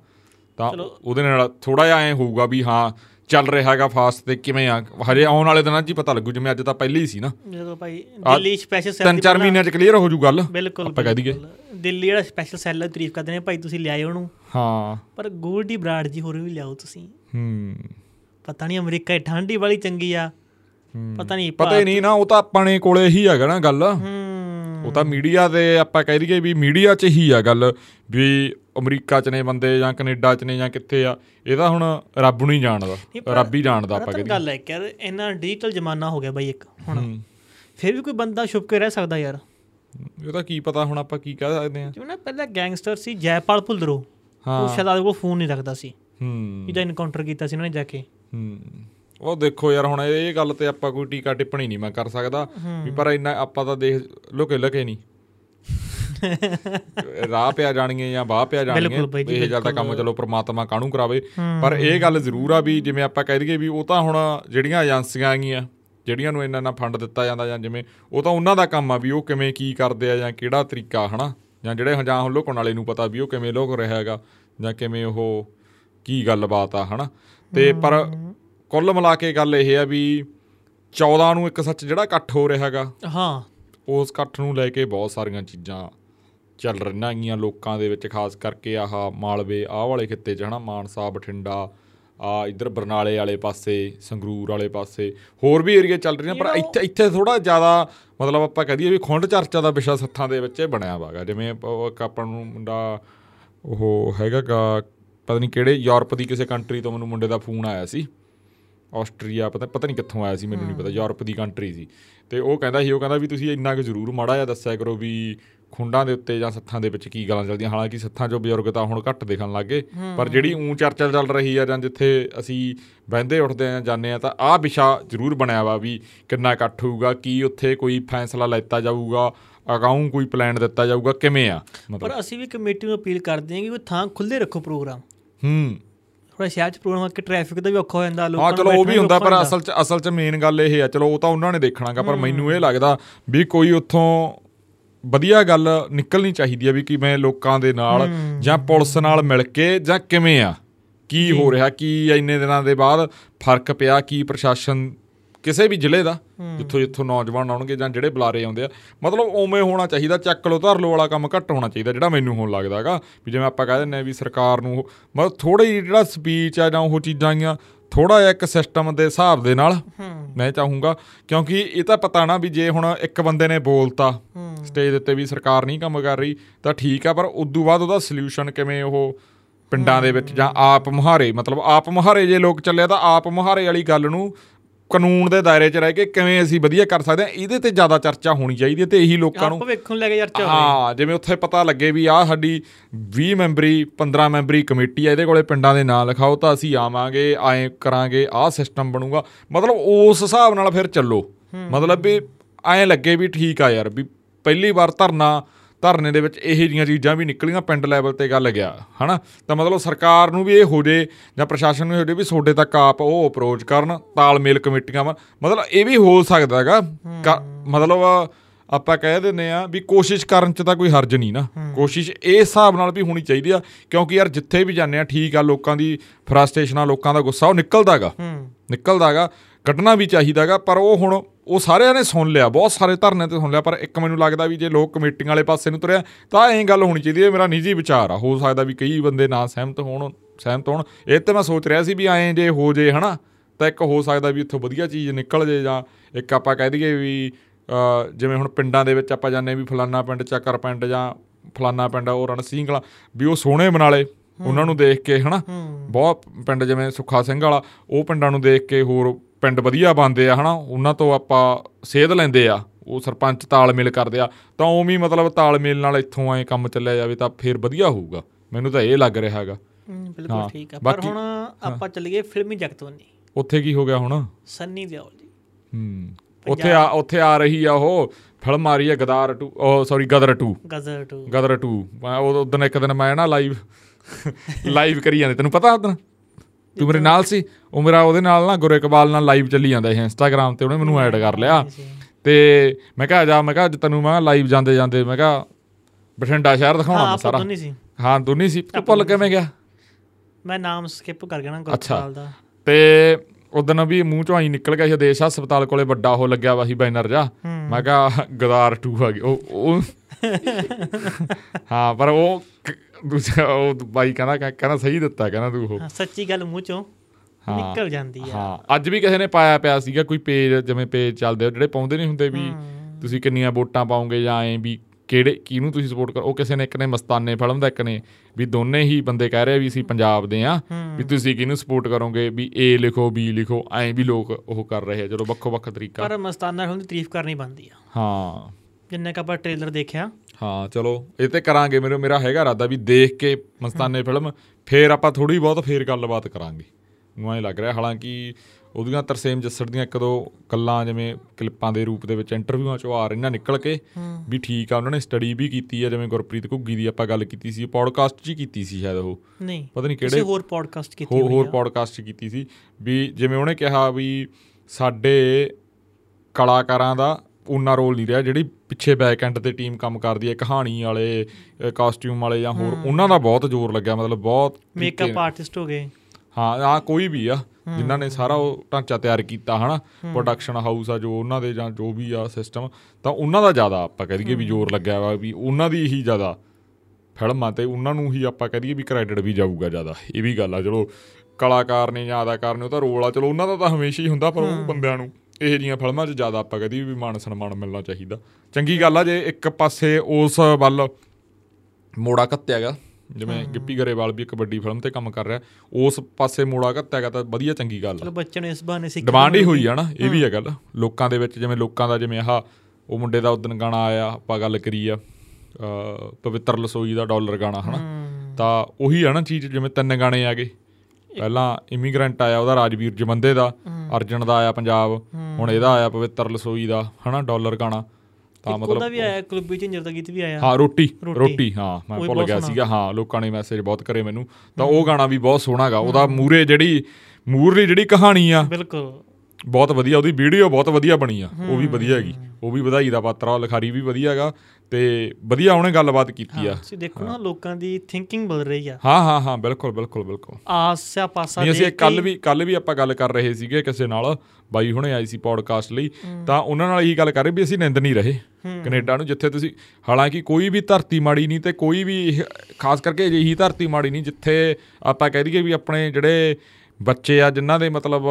ਤਾਂ ਉਹਦੇ ਨਾਲ ਥੋੜਾ ਜਿਹਾ ਐ ਹੋਊਗਾ ਵੀ ਹਾਂ ਚੱਲ ਰਿਹਾ ਹੈਗਾ ਫਾਸਟ ਤੇ ਕਿਵੇਂ ਆ। ਹਜੇ ਆਉਣ ਵਾਲੇ ਦਿਨਾਂ 'ਚ ਹੀ ਪਤਾ ਲੱਗੂ ਜਿਵੇਂ ਅੱਜ ਤਾਂ ਪਹਿਲੇ ਹੀ ਸੀ ਨਾ। ਜਦੋਂ ਭਾਈ ਦਿੱਲੀ ਸਪੈਸ਼ਲ ਸੈੱਲ ਤਿੰਨ ਚਾਰ ਮਹੀਨਿਆਂ 'ਚ ਕਲੀਅਰ ਹੋ ਜੂ ਗੱਲ ਬਿਲਕੁਲ ਆਪਾਂ ਕਹਿ ਦਈਏ। ਦਿੱਲੀ ਜਿਹੜਾ ਸਪੈਸ਼ਲ ਸੈੱਲ ਹੈ ਤਾਰੀਫ ਕਰਦੇ ਨੇ ਭਾਈ ਤੁਸੀਂ ਲਿਆਏ ਉਹਨੂੰ। ਹਾਂ। ਪਰ ਗੋਲਡੀ ਬਰਾੜ ਜੀ ਹੋਰ ਵੀ ਲਿਆਓ ਤੁਸੀਂ। ਹੂੰ। ਪਤਾ ਨਹੀਂ ਅਮਰੀਕਾ ਦੀ ਠੰਡੀ ਵਾਲੀ ਚੰਗੀ ਆ। ਪਤਾ ਨਹੀਂ ਪਤਾ ਨਹੀਂ ਨਾ ਉਹ ਤਾਂ ਆਪਣੇ ਕੋਲੇ ਹੀ ਹੈਗਾ ਨਾ ਗੱਲ। ਹੂੰ। ਉਹ ਤਾਂ ਮੀਡੀਆ ਤੇ ਆਪਾਂ ਕਹਿ ਦਈਏ ਵੀ ਮੀਡੀਆ 'ਚ ਹੀ ਆ ਗੱਲ ਵੀ ਅਮਰੀਕਾ 'ਚ ਨੇ ਬੰਦੇ ਜਾਂ ਕੈਨੇਡਾ 'ਚ ਨੇ ਜਾਂ ਕਿੱਥੇ ਆ ਇਹ ਤਾਂ ਹੁਣ ਰੱਬ ਨੂੰ ਹੀ ਜਾਣਦਾ ਰੱਬ ਹੀ ਜਾਣਦਾ ਆਪਾਂ ਕਹਿੰਦੇ। ਗੱਲ ਹੈ ਕਿ ਯਾਰ ਇੰਨਾ ਡਿਜੀਟਲ ਜ਼ਮਾਨਾ ਹੋ ਗਿਆ ਬਾਈ ਇੱਕ ਹੁਣ ਫਿਰ ਵੀ ਕੋਈ ਬੰਦਾ ਛੁਪ ਕੇ ਰਹਿ ਸਕਦਾ ਯਾਰ। ਇਹ ਤਾਂ ਕੀ ਪਤਾ ਹੁਣ ਆਪਾਂ ਕੀ ਕਹਿ ਸਕਦੇ ਆ ਜਿਵੇਂ ਨਾ ਪਹਿਲਾਂ ਗੈਂਗਸਟਰ ਸੀ ਜੈਪਾਲ ਭੁੱਲਰੋ ਹਾਂ। ਉਹ ਸ਼ਾਇਦ ਕੋਲ ਫੋਨ ਨਹੀਂ ਰੱਖਦਾ ਸੀ। ਹੂੰ। ਜਿਹਦਾ ਇਨਕਾਊਂਟਰ ਕੀਤਾ ਸੀ ਉਹਨਾਂ ਨੇ ਜਾ ਕੇ। ਹੂੰ। ਉਹ ਦੇਖੋ ਯਾਰ ਹੁਣ ਇਹ ਗੱਲ ਤੇ ਆਪਾਂ ਕੋਈ ਟੀਕਾ ਟਿੱਪਣੀ ਨਹੀਂ ਮੈਂ ਕਰ ਸਕਦਾ ਵੀ ਪਰ ਇੰਨਾ ਆਪਾਂ ਤਾਂ ਦੇਖ ਲੁਕੇ ਲੁਕੇ ਨਹੀਂ। ਰਾਹ ਪਿਆ ਜਾਣੀਆਂ ਜਾਂ ਬਾਹ ਪਿਆ ਜਾਣੀਆਂ ਇਹ ਜਦ ਕੰਮ ਚਲੋ ਪ੍ਰਮਾਤਮਾ ਕਾਹਨੂੰ ਕਰਾਵੇ। ਪਰ ਇਹ ਗੱਲ ਜ਼ਰੂਰ ਆ ਵੀ ਜਿਵੇਂ ਆਪਾਂ ਕਹਿ ਦਈਏ ਵੀ ਉਹ ਤਾਂ ਹੁਣ ਜਿਹੜੀਆਂ ਏਜੰਸੀਆਂ ਆਗੀਆਂ ਜਿਹੜੀਆਂ ਨੂੰ ਇੰਨਾ ਨਾ ਫੰਡ ਦਿੱਤਾ ਜਾਂਦਾ ਜਾਂ ਜਿਵੇਂ ਉਹ ਤਾਂ ਉਹਨਾਂ ਦਾ ਕੰਮ ਆ ਵੀ ਉਹ ਕਿਵੇਂ ਕੀ ਕਰਦੇ ਆ ਜਾਂ ਕਿਹੜਾ ਤਰੀਕਾ ਹਨਾ? ਜਾਂ ਜਿਹੜੇ ਜਾਂ ਹੁਣ ਲੋਕਣ ਵਾਲੇ ਨੂੰ ਪਤਾ ਵੀ ਉਹ ਕਿਵੇਂ ਲੋਕ ਰਿਹਾ ਹੈਗਾ ਜਾਂ ਕਿਵੇਂ ਉਹ ਕੀ ਗੱਲਬਾਤ ਆ ਹਨਾ? ਤੇ ਪਰ ਕੁੱਲ ਮਿਲਾ ਕੇ ਗੱਲ ਇਹ ਆ ਵੀ 14 ਨੂੰ ਇੱਕ ਸੱਚ ਜਿਹੜਾ ਇਕੱਠ ਹੋ ਰਿਹਾ ਹੈਗਾ ਹਾਂ। ਉਸ ਇਕੱਠ ਨੂੰ ਲੈ ਕੇ ਬਹੁਤ ਸਾਰੀਆਂ ਚੀਜ਼ਾਂ ਚੱਲ ਰਹੀਆਂ ਹੈਗੀਆਂ ਲੋਕਾਂ ਦੇ ਵਿੱਚ ਖਾਸ ਕਰਕੇ ਆਹ ਮਾਲਵੇ ਆਹ ਵਾਲੇ ਖਿੱਤੇ 'ਚ ਹਨਾ ਮਾਨਸਾ ਬਠਿੰਡਾ ਆ ਇਧਰ ਬਰਨਾਲੇ ਵਾਲੇ ਪਾਸੇ ਸੰਗਰੂਰ ਵਾਲੇ ਪਾਸੇ ਹੋਰ ਵੀ ਏਰੀਆ ਚੱਲ ਰਹੀਆਂ ਪਰ ਇੱਥੇ ਇੱਥੇ ਥੋੜਾ ਜ਼ਿਆਦਾ ਮਤਲਬ ਆਪਾਂ ਕਹਿ ਦਈਏ ਵੀ ਖੁੰਡ ਚਰਚਾ ਦਾ ਵਿਸ਼ਾ ਸੱਥਾਂ ਦੇ ਵਿੱਚ ਬਣਿਆ ਵਾਗਾ ਜਿਵੇਂ ਆਪਾਂ ਨੂੰ ਮੁੰਡਾ ਉਹ ਹੈਗਾਗਾ ਪਤਾ ਨਹੀਂ ਕਿਹੜੇ ਯੂਰਪ ਦੀ ਕਿਸੇ ਕੰਟਰੀ ਤੋਂ ਮੈਨੂੰ ਮੁੰਡੇ ਦਾ ਫੋਨ ਆਇਆ ਸੀ। ਆਸਟਰੀਆ ਪਤਾ ਪਤਾ ਨਹੀਂ ਕਿੱਥੋਂ ਆਇਆ ਸੀ ਮੈਨੂੰ ਨਹੀਂ ਪਤਾ ਯੂਰਪ ਦੀ ਕੰਟਰੀ ਸੀ। ਤੇ ਉਹ ਕਹਿੰਦਾ ਸੀ ਉਹ ਕਹਿੰਦਾ ਵੀ ਤੁਸੀਂ ਇੰਨਾ ਕੁ ਜ਼ਰੂਰ ਮਾੜਾ ਜਿਹਾ ਦੱਸਿਆ ਕਰੋ ਵੀ ਖੁੰਡਾਂ ਦੇ ਉੱਤੇ ਜਾਂ ਸੱਥਾਂ ਦੇ ਵਿੱਚ ਕੀ ਗੱਲਾਂ ਚੱਲਦੀਆਂ? ਹਾਲਾਂਕਿ ਸੱਥਾਂ 'ਚੋਂ ਬਜ਼ੁਰਗ ਤਾਂ ਹੁਣ ਘੱਟ ਦਿਖਣ ਲੱਗੇ ਪਰ ਜਿਹੜੀ ਉਂ ਚਰਚਾ ਚੱਲ ਰਹੀ ਆ ਜਾਂ ਜਿੱਥੇ ਅਸੀਂ ਬਹਿੰਦੇ ਉੱਠਦੇ ਆ ਜਾਂਦੇ ਆ ਤਾਂ ਆਹ ਵਿਸ਼ਾ ਜ਼ਰੂਰ ਬਣਿਆ ਵਾ ਵੀ ਕਿੰਨਾ ਇਕੱਠ ਹੋਊਗਾ ਕੀ ਉੱਥੇ ਕੋਈ ਫੈਸਲਾ ਲੈਤਾ ਜਾਊਗਾ ਅਗਾਊਂ ਕੋਈ ਪਲਾਨ ਦਿੱਤਾ ਜਾਊਗਾ ਕਿਵੇਂ ਆ? ਪਰ ਅਸੀਂ ਵੀ ਕਮੇਟੀ ਨੂੰ ਅਪੀਲ ਕਰਦੇ ਹਾਂ ਕਿ ਉਹ ਥਾਂ ਖੁੱਲੇ ਰੱਖੋ ਪ੍ਰੋਗਰਾਮ। ਹੂੰ। ਥੋੜਾ ਸ਼ਹਿਰ ਚ ਪ੍ਰੋਗਰਾਮ ਕਿ ਟ੍ਰੈਫਿਕ ਦਾ ਵੀ ਔਖਾ ਹੋ ਜਾਂਦਾ ਹਾਂ ਲੋਕਾਂ ਨੂੰ ਚਲੋ ਉਹ ਵੀ ਹੁੰਦਾ ਪਰ। ਅਸਲ ਚ ਅਸਲ ਚ ਮੇਨ ਗੱਲ ਇਹ ਆ ਚਲੋ ਉਹ ਤਾਂ ਉਹਨਾਂ ਨੇ ਦੇਖਣਾਗਾ ਪਰ ਮੈਨੂੰ ਇਹ ਲੱਗਦਾ ਵੀ ਕੋਈ ਉੱਥੋਂ ਵਧੀਆ ਗੱਲ ਨਿਕਲਣੀ ਚਾਹੀਦੀ ਆ ਵੀ ਕਿਵੇਂ ਲੋਕਾਂ ਦੇ ਨਾਲ ਜਾਂ ਪੁਲਿਸ ਨਾਲ ਮਿਲ ਕੇ ਜਾਂ ਕਿਵੇਂ ਆ? ਕੀ ਹੋ ਰਿਹਾ? ਕੀ ਇੰਨੇ ਦਿਨਾਂ ਦੇ ਬਾਅਦ ਫ਼ਰਕ ਪਿਆ? ਕੀ ਪ੍ਰਸ਼ਾਸਨ ਕਿਸੇ ਵੀ ਜ਼ਿਲ੍ਹੇ ਦਾ ਜਿੱਥੋਂ ਜਿੱਥੋਂ ਨੌਜਵਾਨ ਆਉਣਗੇ ਜਾਂ ਜਿਹੜੇ ਬੁਲਾਰੇ ਆਉਂਦੇ ਆ ਮਤਲਬ ਉਵੇਂ ਹੋਣਾ ਚਾਹੀਦਾ ਚੱਕ ਲੋ ਧਰ ਲੋ ਵਾਲਾ ਕੰਮ ਘੱਟ ਹੋਣਾ ਚਾਹੀਦਾ ਜਿਹੜਾ ਮੈਨੂੰ ਹੋਣ ਲੱਗਦਾਗਾ ਵੀ ਜਿਵੇਂ ਆਪਾਂ ਕਹਿ ਦਿੰਨੇ ਆ ਵੀ ਸਰਕਾਰ ਨੂੰ ਮਤਲਬ ਥੋੜੀ ਜਿਹੜਾ ਸਪੀਚ ਆ ਜਾਂ ਉਹ ਚੀਜ਼ਾਂ ਆਈਆਂ ਥੋੜਾ ਜਿਹਾ ਇੱਕ ਸਿਸਟਮ ਦੇ ਹਿਸਾਬ ਦੇ ਨਾਲ ਮੈਂ ਚਾਹੂੰਗਾ ਕਿਉਂਕਿ ਇਹ ਤਾਂ ਪਤਾ ਨਾ ਵੀ ਜੇ ਹੁਣ ਇੱਕ ਬੰਦੇ ਨੇ ਬੋਲਤਾ ਸਟੇਜ ਦੇ ਉੱਤੇ ਵੀ ਸਰਕਾਰ ਨਹੀਂ ਕੰਮ ਕਰ ਰਹੀ ਤਾਂ ਠੀਕ ਆ ਪਰ ਉਦੋਂ ਬਾਅਦ ਉਹਦਾ ਸੋਲੂਸ਼ਨ ਕਿਵੇਂ ਉਹ ਪਿੰਡਾਂ ਦੇ ਵਿੱਚ ਜਾਂ ਆਪ ਮੁਹਾਰੇ ਮਤਲਬ ਆਪ ਮੁਹਾਰੇ ਜੇ ਲੋਕ ਚੱਲੇ ਤਾਂ ਆਪ ਮੁਹਾਰੇ ਵਾਲੀ ਗੱਲ ਨੂੰ ਕਾਨੂੰਨ ਦੇ ਦਾਇਰੇ 'ਚ ਰਹਿ ਕੇ ਕਿਵੇਂ ਅਸੀਂ ਵਧੀਆ ਕਰ ਸਕਦੇ ਹਾਂ ਇਹਦੇ ਤੇ ਜ਼ਿਆਦਾ ਚਰਚਾ ਹੋਣੀ ਚਾਹੀਦੀ ਹੈ ਤੇ ਇਹੀ ਲੋਕਾਂ ਨੂੰ ਆਪ ਵੇਖਣ ਨੂੰ ਲੈ ਕੇ ਚਰਚਾ ਹੋਵੇ ਹਾਂ ਜਿਵੇਂ ਉੱਥੇ ਪਤਾ ਲੱਗੇ ਵੀ ਆਹ ਸਾਡੀ 20 ਮੈਂਬਰੀ 15 ਮੈਂਬਰੀ ਕਮੇਟੀ ਆ ਇਹਦੇ ਕੋਲੇ ਪਿੰਡਾਂ ਦੇ ਨਾਂ ਲਿਖਾਓ ਤਾਂ ਅਸੀਂ ਆਵਾਂਗੇ ਐਂ ਕਰਾਂਗੇ ਆਹ ਸਿਸਟਮ ਬਣੂਗਾ। ਮਤਲਬ ਉਸ ਹਿਸਾਬ ਨਾਲ ਫਿਰ ਚੱਲੋ। ਮਤਲਬ ਵੀ ਐਂ ਲੱਗੇ ਵੀ ਠੀਕ ਆ ਯਾਰ ਵੀ ਪਹਿਲੀ ਵਾਰ ਧਰਨਾ ਧਰਨੇ ਦੇ ਵਿੱਚ ਇਹੋ ਜਿਹੀਆਂ ਚੀਜ਼ਾਂ ਵੀ ਨਿਕਲੀਆਂ ਪਿੰਡ ਲੈਵਲ ਤੇ ਗੱਲ ਗਿਆ ਹਨਾ? ਤਾਂ ਮਤਲਬ ਸਰਕਾਰ ਨੂੰ ਵੀ ਇਹ ਹੋ ਜੇ ਜਾਂ ਪ੍ਰਸ਼ਾਸਨ ਨੂੰ ਹੋ ਜੇ ਵੀ ਤੁਹਾਡੇ ਤੱਕ ਆਪ ਉਹ ਅਪਰੋਚ ਕਰਨ ਤਾਲਮੇਲ ਕਮੇਟੀਆਂ ਵਾ ਮਤਲਬ ਇਹ ਵੀ ਹੋ ਸਕਦਾ ਹੈਗਾ। ਮਤਲਬ ਆਪਾਂ ਕਹਿ ਦਿੰਦੇ ਆ ਵੀ ਕੋਸ਼ਿਸ਼ ਕਰਨ ਚ ਤਾਂ ਕੋਈ ਹਰਜ ਨਹੀਂ ਨਾ। ਕੋਸ਼ਿਸ਼ ਇਹ ਹਿਸਾਬ ਨਾਲ ਵੀ ਹੋਣੀ ਚਾਹੀਦੀ ਆ ਕਿਉਂਕਿ ਯਾਰ ਜਿੱਥੇ ਵੀ ਜਾਂਦੇ ਆ ਠੀਕ ਆ ਲੋਕਾਂ ਦੀ ਫਰਸਟ੍ਰੇਸ਼ਨ ਆ ਲੋਕਾਂ ਦਾ ਗੁੱਸਾ ਉਹ ਨਿਕਲਦਾਗਾ ਨਿਕਲਦਾਗਾ ਕੱਢਣਾ ਵੀ ਚਾਹੀਦਾਗਾ ਪਰ ਉਹ ਹੁਣ ਉਹ ਸਾਰਿਆਂ ਨੇ ਸੁਣ ਲਿਆ ਬਹੁਤ ਸਾਰੇ ਧਰਨੇ ਤੇ ਸੁਣ ਲਿਆ ਪਰ ਇੱਕ ਮੈਨੂੰ ਲੱਗਦਾ ਵੀ ਜੇ ਲੋਕ ਕਮੇਟੀਆਂ ਵਾਲੇ ਪਾਸੇ ਨੂੰ ਤੁਰਿਆ ਤਾਂ ਐਂ ਗੱਲ ਹੋਣੀ ਚਾਹੀਦੀ ਹੈ ਮੇਰਾ ਨਿੱਜੀ ਵਿਚਾਰ ਆ। ਹੋ ਸਕਦਾ ਵੀ ਕਈ ਬੰਦੇ ਨਾ ਸਹਿਮਤ ਹੋਣ ਸਹਿਮਤ ਹੋਣ। ਇਹ ਤੇ ਮੈਂ ਸੋਚ ਰਿਹਾ ਸੀ ਵੀ ਐਂ ਜੇ ਹੋ ਜੇ ਹਨਾ ਤਾਂ ਇੱਕ ਹੋ ਸਕਦਾ ਵੀ ਇੱਥੋਂ ਵਧੀਆ ਚੀਜ਼ ਨਿਕਲ ਜੇ ਜਾਂ ਇੱਕ ਆਪਾਂ ਕਹਿ ਦਈਏ ਵੀ ਜਿਵੇਂ ਹੁਣ ਪਿੰਡਾਂ ਦੇ ਵਿੱਚ ਆਪਾਂ ਜਾਂਦੇ ਵੀ ਫਲਾਨਾ ਪਿੰਡ ਚੱਕਰ ਪਿੰਡ ਜਾਂ ਫਲਾਨਾ ਪਿੰਡ ਉਹ ਰਣ ਸਿੰਘ ਵਾਲਾ ਵੀ ਉਹ ਸੋਹਣੇ ਬਣਾ ਲਏ ਉਹਨਾਂ ਨੂੰ ਦੇਖ ਕੇ ਹਨਾ ਬਹੁਤ ਪਿੰਡ ਜਿਵੇਂ ਸੁੱਖਾ ਸਿੰਘ ਵਾਲਾ ਉਹ ਪਿੰਡਾਂ ਨੂੰ ਦੇਖ ਕੇ ਹੋਰ ਪਿੰਡ ਵਧੀਆ ਬਣਦੇ ਆ ਹਨਾ? ਉਹਨਾਂ ਤੋਂ ਆਪਾਂ ਸੇਧ ਲੈਂਦੇ ਆ ਉਹ ਸਰਪੰਚ ਤਾਲਮੇਲ ਕਰਦੇ ਆ ਤਾਂ ਉਵੇਂ ਮਤਲਬ ਤਾਲਮੇਲ ਨਾਲ ਇੱਥੋਂ ਐ ਕੰਮ ਚੱਲਿਆ ਜਾਵੇ ਤਾਂ ਫੇਰ ਵਧੀਆ ਹੋਊਗਾ। ਮੈਨੂੰ ਤਾਂ ਇਹ ਲੱਗ ਰਿਹਾ ਹੈਗਾ। ਬਿਲਕੁਲ ਠੀਕ ਆ ਪਰ ਹੁਣ ਆਪਾਂ ਚੱਲੀਏ ਫਿਲਮੀ ਜਗਤਵੰਨੀ ਉੱਥੇ ਕੀ ਹੋ ਗਿਆ ਹੁਣ? ਸੰਨੀ ਦਿਓਲ ਜੀ। ਹੂੰ ਉੱਥੇ ਆ ਉੱਥੇ ਆ ਰਹੀ ਆ ਉਹ ਫਿਲਮ ਆ ਰਹੀ ਹੈ ਗਦਾਰ 2 ਉਹ ਸੌਰੀ ਗਦਰ 2 ਗਜ਼ਰ ਟੂ। ਗਦਰ 2 ਮੈਂ ਉਹ ਉਦੋਂ ਇੱਕ ਦਿਨ ਮੈਂ ਨਾ ਲਾਈਵ ਲਾਈਵ ਕਰੀ ਜਾਂਦੇ ਤੈਨੂੰ ਪਤਾ ਉਦੋਂ ਤੂੰ ਮੇਰੇ ਨਾਲ ਸੀ? ਉਹ ਮੇਰਾ ਉਹਦੇ ਨਾਲ ਨਾ ਗੁਰੇ ਇਕਬਾਲ ਨਾਲ ਲਾਈਵ ਚੱਲੀ ਜਾਂਦਾ ਸੀ ਇੰਸਟਾਗ੍ਰam ਤੇ ਉਹਨੇ ਮੈਨੂੰ ਐਡ ਕਰ ਲਿਆ। ਤੇ ਮੈਂ ਕਿਹਾ ਜਾ। ਮੈਂ ਕਿਹਾ ਅੱਜ ਤੈਨੂੰ ਮੈਂ ਲਾਈਵ ਜਾਂਦੇ ਜਾਂਦੇ ਮੈਂ ਕਿਹਾ ਬਠਿੰਡਾ ਸ਼ਹਿਰ ਦਿਖਾਉਣਾ ਮੈਂ ਸਾਰਾ। ਦੋਨੇ ਸੀ। ਹਾਂ ਦੋਨੀ ਸੀ। ਤੂੰ ਭੁੱਲ ਕਿਵੇਂ ਗਿਆ? ਮੈਂ ਨਾਮ ਸਕਿਪ ਕਰ ਗਿਆ ਨਾ। ਗੁਰਪਾਲ ਦਾ। ਤੇ ਉਦੋਂ ਵੀ ਮੂੰਹ ਚੋਂ ਆਈ ਨਿਕਲ ਗਿਆ ਸੀ ਦੇਸ਼ ਹਸਪਤਾਲ ਕੋਲੇ ਵੱਡਾ ਉਹ ਲੱਗਿਆ ਵਾ ਸੀ ਬੈਨਰ ਜਾ ਮੈਂ ਕਿਹਾ ਗਦਾਰ 2 ਆ ਗਈ। ਉਹ ਹਾਂ ਪਰ ਉਹ ਦੂਜਾ ਉਹ ਬਾਈ ਕਹਿੰਦਾ ਕਹਿ- ਕਹਿੰਦਾ ਸਹੀ ਦਿੱਤਾ ਕਹਿੰਦਾ ਤੂੰ ਉਹ। ਸੱਚੀ ਗੱਲ ਮੂੰਹ ਚੋਂ। ਨਿਕਲ ਜਾਂਦੀ ਆ। ਹਾਂ ਅੱਜ ਵੀ ਕਿਸੇ ਨੇ ਪਾਇਆ ਪਿਆ ਸੀਗਾ ਕੋਈ ਪੇਜ ਜਿਵੇਂ ਪੇਜ ਚੱਲਦੇ ਜਿਹੜੇ ਪਾਉਂਦੇ ਨਹੀਂ ਹੁੰਦੇ ਵੀ ਤੁਸੀਂ ਕਿੰਨੀਆਂ ਵੋਟਾਂ ਪਾਉਂਗੇ ਜਾਂ ਐਂ ਵੀ ਕਿਹੜੇ ਕਿਹਨੂੰ ਤੁਸੀਂ ਸਪੋਰਟ ਕਰ। ਉਹ ਕਿਸੇ ਨੇ ਇੱਕ ਨੇ ਮਸਤਾਨੇ ਫਿਲਮ ਦਾ ਇੱਕ ਨੇ ਵੀ ਦੋਨੇ ਹੀ ਬੰਦੇ ਕਹਿ ਰਹੇ ਵੀ ਅਸੀਂ ਪੰਜਾਬ ਦੇ ਆ ਵੀ ਤੁਸੀਂ ਕਿਹਨੂੰ ਸਪੋਰਟ ਕਰੋਗੇ ਵੀ ਏ ਲਿਖੋ ਬੀ ਲਿਖੋ ਐਂ ਵੀ ਲੋਕ ਉਹ ਕਰ ਰਹੇ ਆ ਚਲੋ ਵੱਖੋ ਵੱਖ ਤਰੀਕਾ। ਪਰ ਮਸਤਾਨਾ ਫਿਲਮ ਦੀ ਤਾਰੀਫ ਕਰਨੀ ਬਣਦੀ ਆ। ਹਾਂ। ਜਿੰਨੇ ਕ ਆਪਾਂ ਟ੍ਰੇਲਰ ਦੇਖਿਆ ਹਾਂ ਚਲੋ ਇਹ ਤੇ ਕਰਾਂਗੇ ਮੇਰੇ ਮੇਰਾ ਹੈਗਾ ਇਰਾਦਾ ਵੀ ਦੇਖ ਕੇ ਮਸਤਾਨੇ ਫਿਲਮ ਫੇਰ ਆਪਾਂ ਥੋੜੀ ਬਹੁਤ ਫੇਰ ਗੱਲਬਾਤ ਕਰਾਂਗੇ। ਮੈਨੂੰ ਐਂ ਲੱਗ ਰਿਹਾ ਹਾਲਾਂਕਿ ਉਹਦੀਆਂ ਤਰਸੇਮ ਜੱਸੜ ਦੀਆਂ ਇੱਕ ਦੋ ਗੱਲਾਂ ਜਿਵੇਂ ਕਲਿੱਪਾਂ ਦੇ ਰੂਪ ਦੇ ਵਿੱਚ ਇੰਟਰਵਿਊਆਂ ਚੋਂ ਆ ਰਹੀਆਂ ਨਿਕਲ ਕੇ ਵੀ ਠੀਕ ਆ ਉਹਨਾਂ ਨੇ ਸਟੱਡੀ ਵੀ ਕੀਤੀ ਆ ਜਿਵੇਂ ਗੁਰਪ੍ਰੀਤ ਘੁੱਗੀ ਦੀ ਆਪਾਂ ਗੱਲ ਕੀਤੀ ਸੀ ਪੌਡਕਾਸਟ 'ਚ ਹੀ ਕੀਤੀ ਸੀ ਸ਼ਾਇਦ ਉਹ। ਨਹੀਂ ਪਤਾ ਨਹੀਂ ਕਿਸੇ ਕਿਹੜੇ ਹੋਰ ਪੋਡਕਾਸਟ ਕੀਤੀ ਹੋਈ ਹੋਰ। ਪੌਡਕਾਸਟ 'ਚ ਕੀਤੀ ਸੀ ਵੀ ਜਿਵੇਂ ਉਹਨੇ ਕਿਹਾ ਵੀ ਸਾਡੇ ਕਲਾਕਾਰਾਂ ਦਾ ਉਨਾ ਰੋਲ ਨਹੀਂ ਰਿਹਾ ਜਿਹੜੀ ਪਿੱਛੇ ਬੈਕ ਐਂਡ ਤੇ ਟੀਮ ਕੰਮ ਕਰਦੀ ਹੈ ਕਹਾਣੀ ਵਾਲੇ ਕਾਸਟਿਊਮ ਵਾਲੇ ਜਾਂ ਹੋਰ ਉਹਨਾਂ ਦਾ ਬਹੁਤ ਜ਼ੋਰ ਲੱਗਿਆ ਮਤਲਬ ਬਹੁਤ ਮੇਕਅਪ ਆਰਟਿਸਟ ਹੋ ਗਏ। ਹਾਂ ਆ ਕੋਈ ਵੀ ਆ ਜਿਨ੍ਹਾਂ ਨੇ ਸਾਰਾ ਉਹ ਢਾਂਚਾ ਤਿਆਰ ਕੀਤਾ ਹਨਾ? ਪ੍ਰੋਡਕਸ਼ਨ ਹਾਊਸ ਆ ਜੋ ਉਹਨਾਂ ਦੇ ਜਾਂ ਜੋ ਵੀ ਆ ਸਿਸਟਮ ਤਾਂ ਉਹਨਾਂ ਦਾ ਜ਼ਿਆਦਾ ਆਪਾਂ ਕਹਿ ਦਈਏ ਵੀ ਜ਼ੋਰ ਲੱਗਿਆ ਵਾ ਵੀ ਉਹਨਾਂ ਦੀ ਹੀ ਜ਼ਿਆਦਾ ਫਿਲਮਾਂ ਤੇ ਉਹਨਾਂ ਨੂੰ ਹੀ ਆਪਾਂ ਕਹਿ ਦਈਏ ਵੀ ਕ੍ਰੈਡਿਟ ਵੀ ਜਾਊਗਾ ਜ਼ਿਆਦਾ ਇਹ ਵੀ ਗੱਲ ਆ। ਚਲੋ ਕਲਾਕਾਰ ਨੇ ਜਾਂ ਅਦਾਕਾਰ ਨੇ ਉਹ ਤਾਂ ਰੋਲ ਆ ਚਲੋ ਉਹਨਾਂ ਦਾ ਤਾਂ ਹਮੇਸ਼ਾ ਹੀ ਹੁੰਦਾ ਪਰ ਉਹ ਬੰਦਿਆਂ ਨੂੰ ਇਹ ਜੀਆਂ ਫਿਲਮਾਂ 'ਚ ਜ਼ਿਆਦਾ ਆਪਾਂ ਕਹਦੀ ਵੀ ਮਾਣ ਸਨਮਾਨ ਮਿਲਣਾ ਚਾਹੀਦਾ। ਚੰਗੀ ਗੱਲ ਆ ਜੇ ਇੱਕ ਪਾਸੇ ਉਸ ਵੱਲ ਮੋੜਾ ਘੱਤਿਆਗਾ ਜਿਵੇਂ ਗਿੱਪੀ ਗਰੇਵਾਲ ਵੀ ਇੱਕ ਵੱਡੀ ਫਿਲਮ ਤੇ ਕੰਮ ਕਰ ਰਿਹਾ ਉਸ ਪਾਸੇ ਮੋੜਾ ਘੱਤਿਆਗਾ ਤਾਂ ਵਧੀਆ ਚੰਗੀ ਗੱਲ ਆ। ਚਲੋ ਬੱਚਿਆਂ ਨੂੰ ਇਸ ਬਹਾਨੇ ਸਿੱਖ ਡਿਮਾਂਡ ਹੀ ਹੋਈ ਆ ਨਾ ਇਹ ਵੀ ਹੈ। ਗੱਲ। ਲੋਕਾਂ ਦੇ ਵਿੱਚ ਜਿਵੇਂ ਲੋਕਾਂ ਦਾ ਜਿਵੇਂ ਆਹ ਉਹ ਮੁੰਡੇ ਦਾ ਉਦਨ ਗਾਣਾ ਆਇਆ ਆਪਾਂ ਗੱਲ ਕਰੀ ਆ ਪਵਿੱਤਰ ਲਸੋਈ ਦਾ ਡਾਲਰ ਗਾਣਾ ਹਨਾ? ਤਾਂ ਉਹੀ ਆ ਨਾ ਚੀਜ਼ ਜਿਵੇਂ ਤਿੰਨ ਗਾਣੇ ਆ ਗਏ। ਪਹਿਲਾਂ ਇਮੀਗ੍ਰੈਂਟ ਆਇਆ ਉਹਦਾ ਰਾਜਵੀਰ ਜਮੰਦੇ ਦਾ ਅਰਜਨ ਦਾ ਆਇਆ ਪੰਜਾਬ ਹੁਣ ਇਹਦਾ ਆਇਆ ਪਵਿੱਤਰ ਲਸੋਈ ਦਾ ਹਨਾ ਡਾਲਰ ਗਾਣਾ। ਤਾਂ ਉਹਦਾ ਮਤਲਬ ਵੀ ਆਇਆ ਕੁਲਬੀ ਝਿੰਜਰ ਦਾ ਗੀਤ ਵੀ ਆਇਆ। ਹਾਂ ਰੋਟੀ ਰੋਟੀ। ਹਾਂ ਮੈਂ ਭੁੱਲ ਗਿਆ। ਸੀਗਾ। ਹਾਂ ਲੋਕਾਂ ਨੇ ਮੈਸੇਜ ਬਹੁਤ ਕਰੇ ਮੈਨੂੰ। ਤਾਂ ਉਹ ਗਾਣਾ ਵੀ ਬਹੁਤ ਸੋਹਣਾਗਾ ਉਹਦਾ ਮੂਰੇ ਜਿਹੜੀ ਮੂਰਲੀ ਜਿਹੜੀ ਕਹਾਣੀ ਆ ਬਿਲਕੁਲ। ਬਹੁਤ ਵਧੀਆ ਉਹਦੀ ਵੀਡੀਓ ਬਹੁਤ ਵਧੀਆ ਬਣੀ ਆ। ਉਹ ਵੀ ਵਧੀਆ ਹੈਗੀ। ਉਹ ਵੀ ਵਧਾਈ ਦਾ ਪਾਤਰ ਆ ਲਿਖਾਰੀ ਵੀ ਵਧੀਆ ਹੈਗਾ। ਤੇ ਵਧੀਆ ਉਹਨੇ ਗੱਲਬਾਤ ਕੀਤੀ ਆ। ਤੁਸੀਂ ਦੇਖੋ ਨਾ ਲੋਕਾਂ ਦੀ ਥਿੰਕਿੰਗ ਬਦਲ ਰਹੀ ਆ। ਹਾਂ ਹਾਂ ਹਾਂ ਬਿਲਕੁਲ ਬਿਲਕੁਲ ਬਿਲਕੁਲ। ਆਸਿਆ ਪਾਸਾ ਨਹੀਂ ਅਸੀਂ ਕੱਲ ਵੀ ਕੱਲ ਵੀ ਆਪਾਂ ਗੱਲ ਕਰ ਰਹੇ ਸੀਗੇ ਕਿਸੇ ਨਾਲ ਬਾਈ ਹੁਣੇ ਆਈ ਸੀ ਪੌਡਕਾਸਟ ਲਈ ਤਾਂ ਉਹਨਾਂ ਨਾਲ ਇਹੀ ਗੱਲ ਕਰ ਰਹੇ ਵੀ ਅਸੀਂ ਨਿੰਦ ਨਹੀਂ ਰਹੇ ਕੈਨੇਡਾ ਨੂੰ ਜਿੱਥੇ ਤੁਸੀਂ ਹਾਲਾਂਕਿ ਕੋਈ ਵੀ ਧਰਤੀ ਮਾੜੀ ਨਹੀਂ ਤੇ ਕੋਈ ਵੀ ਖਾਸ ਕਰਕੇ ਅਜਿਹੀ ਧਰਤੀ ਮਾੜੀ ਨਹੀਂ ਜਿੱਥੇ ਆਪਾਂ ਕਹਿ ਦਈਏ ਵੀ ਆਪਣੇ ਜਿਹੜੇ ਬੱਚੇ ਆ ਜਿਨ੍ਹਾਂ ਦੇ ਮਤਲਬ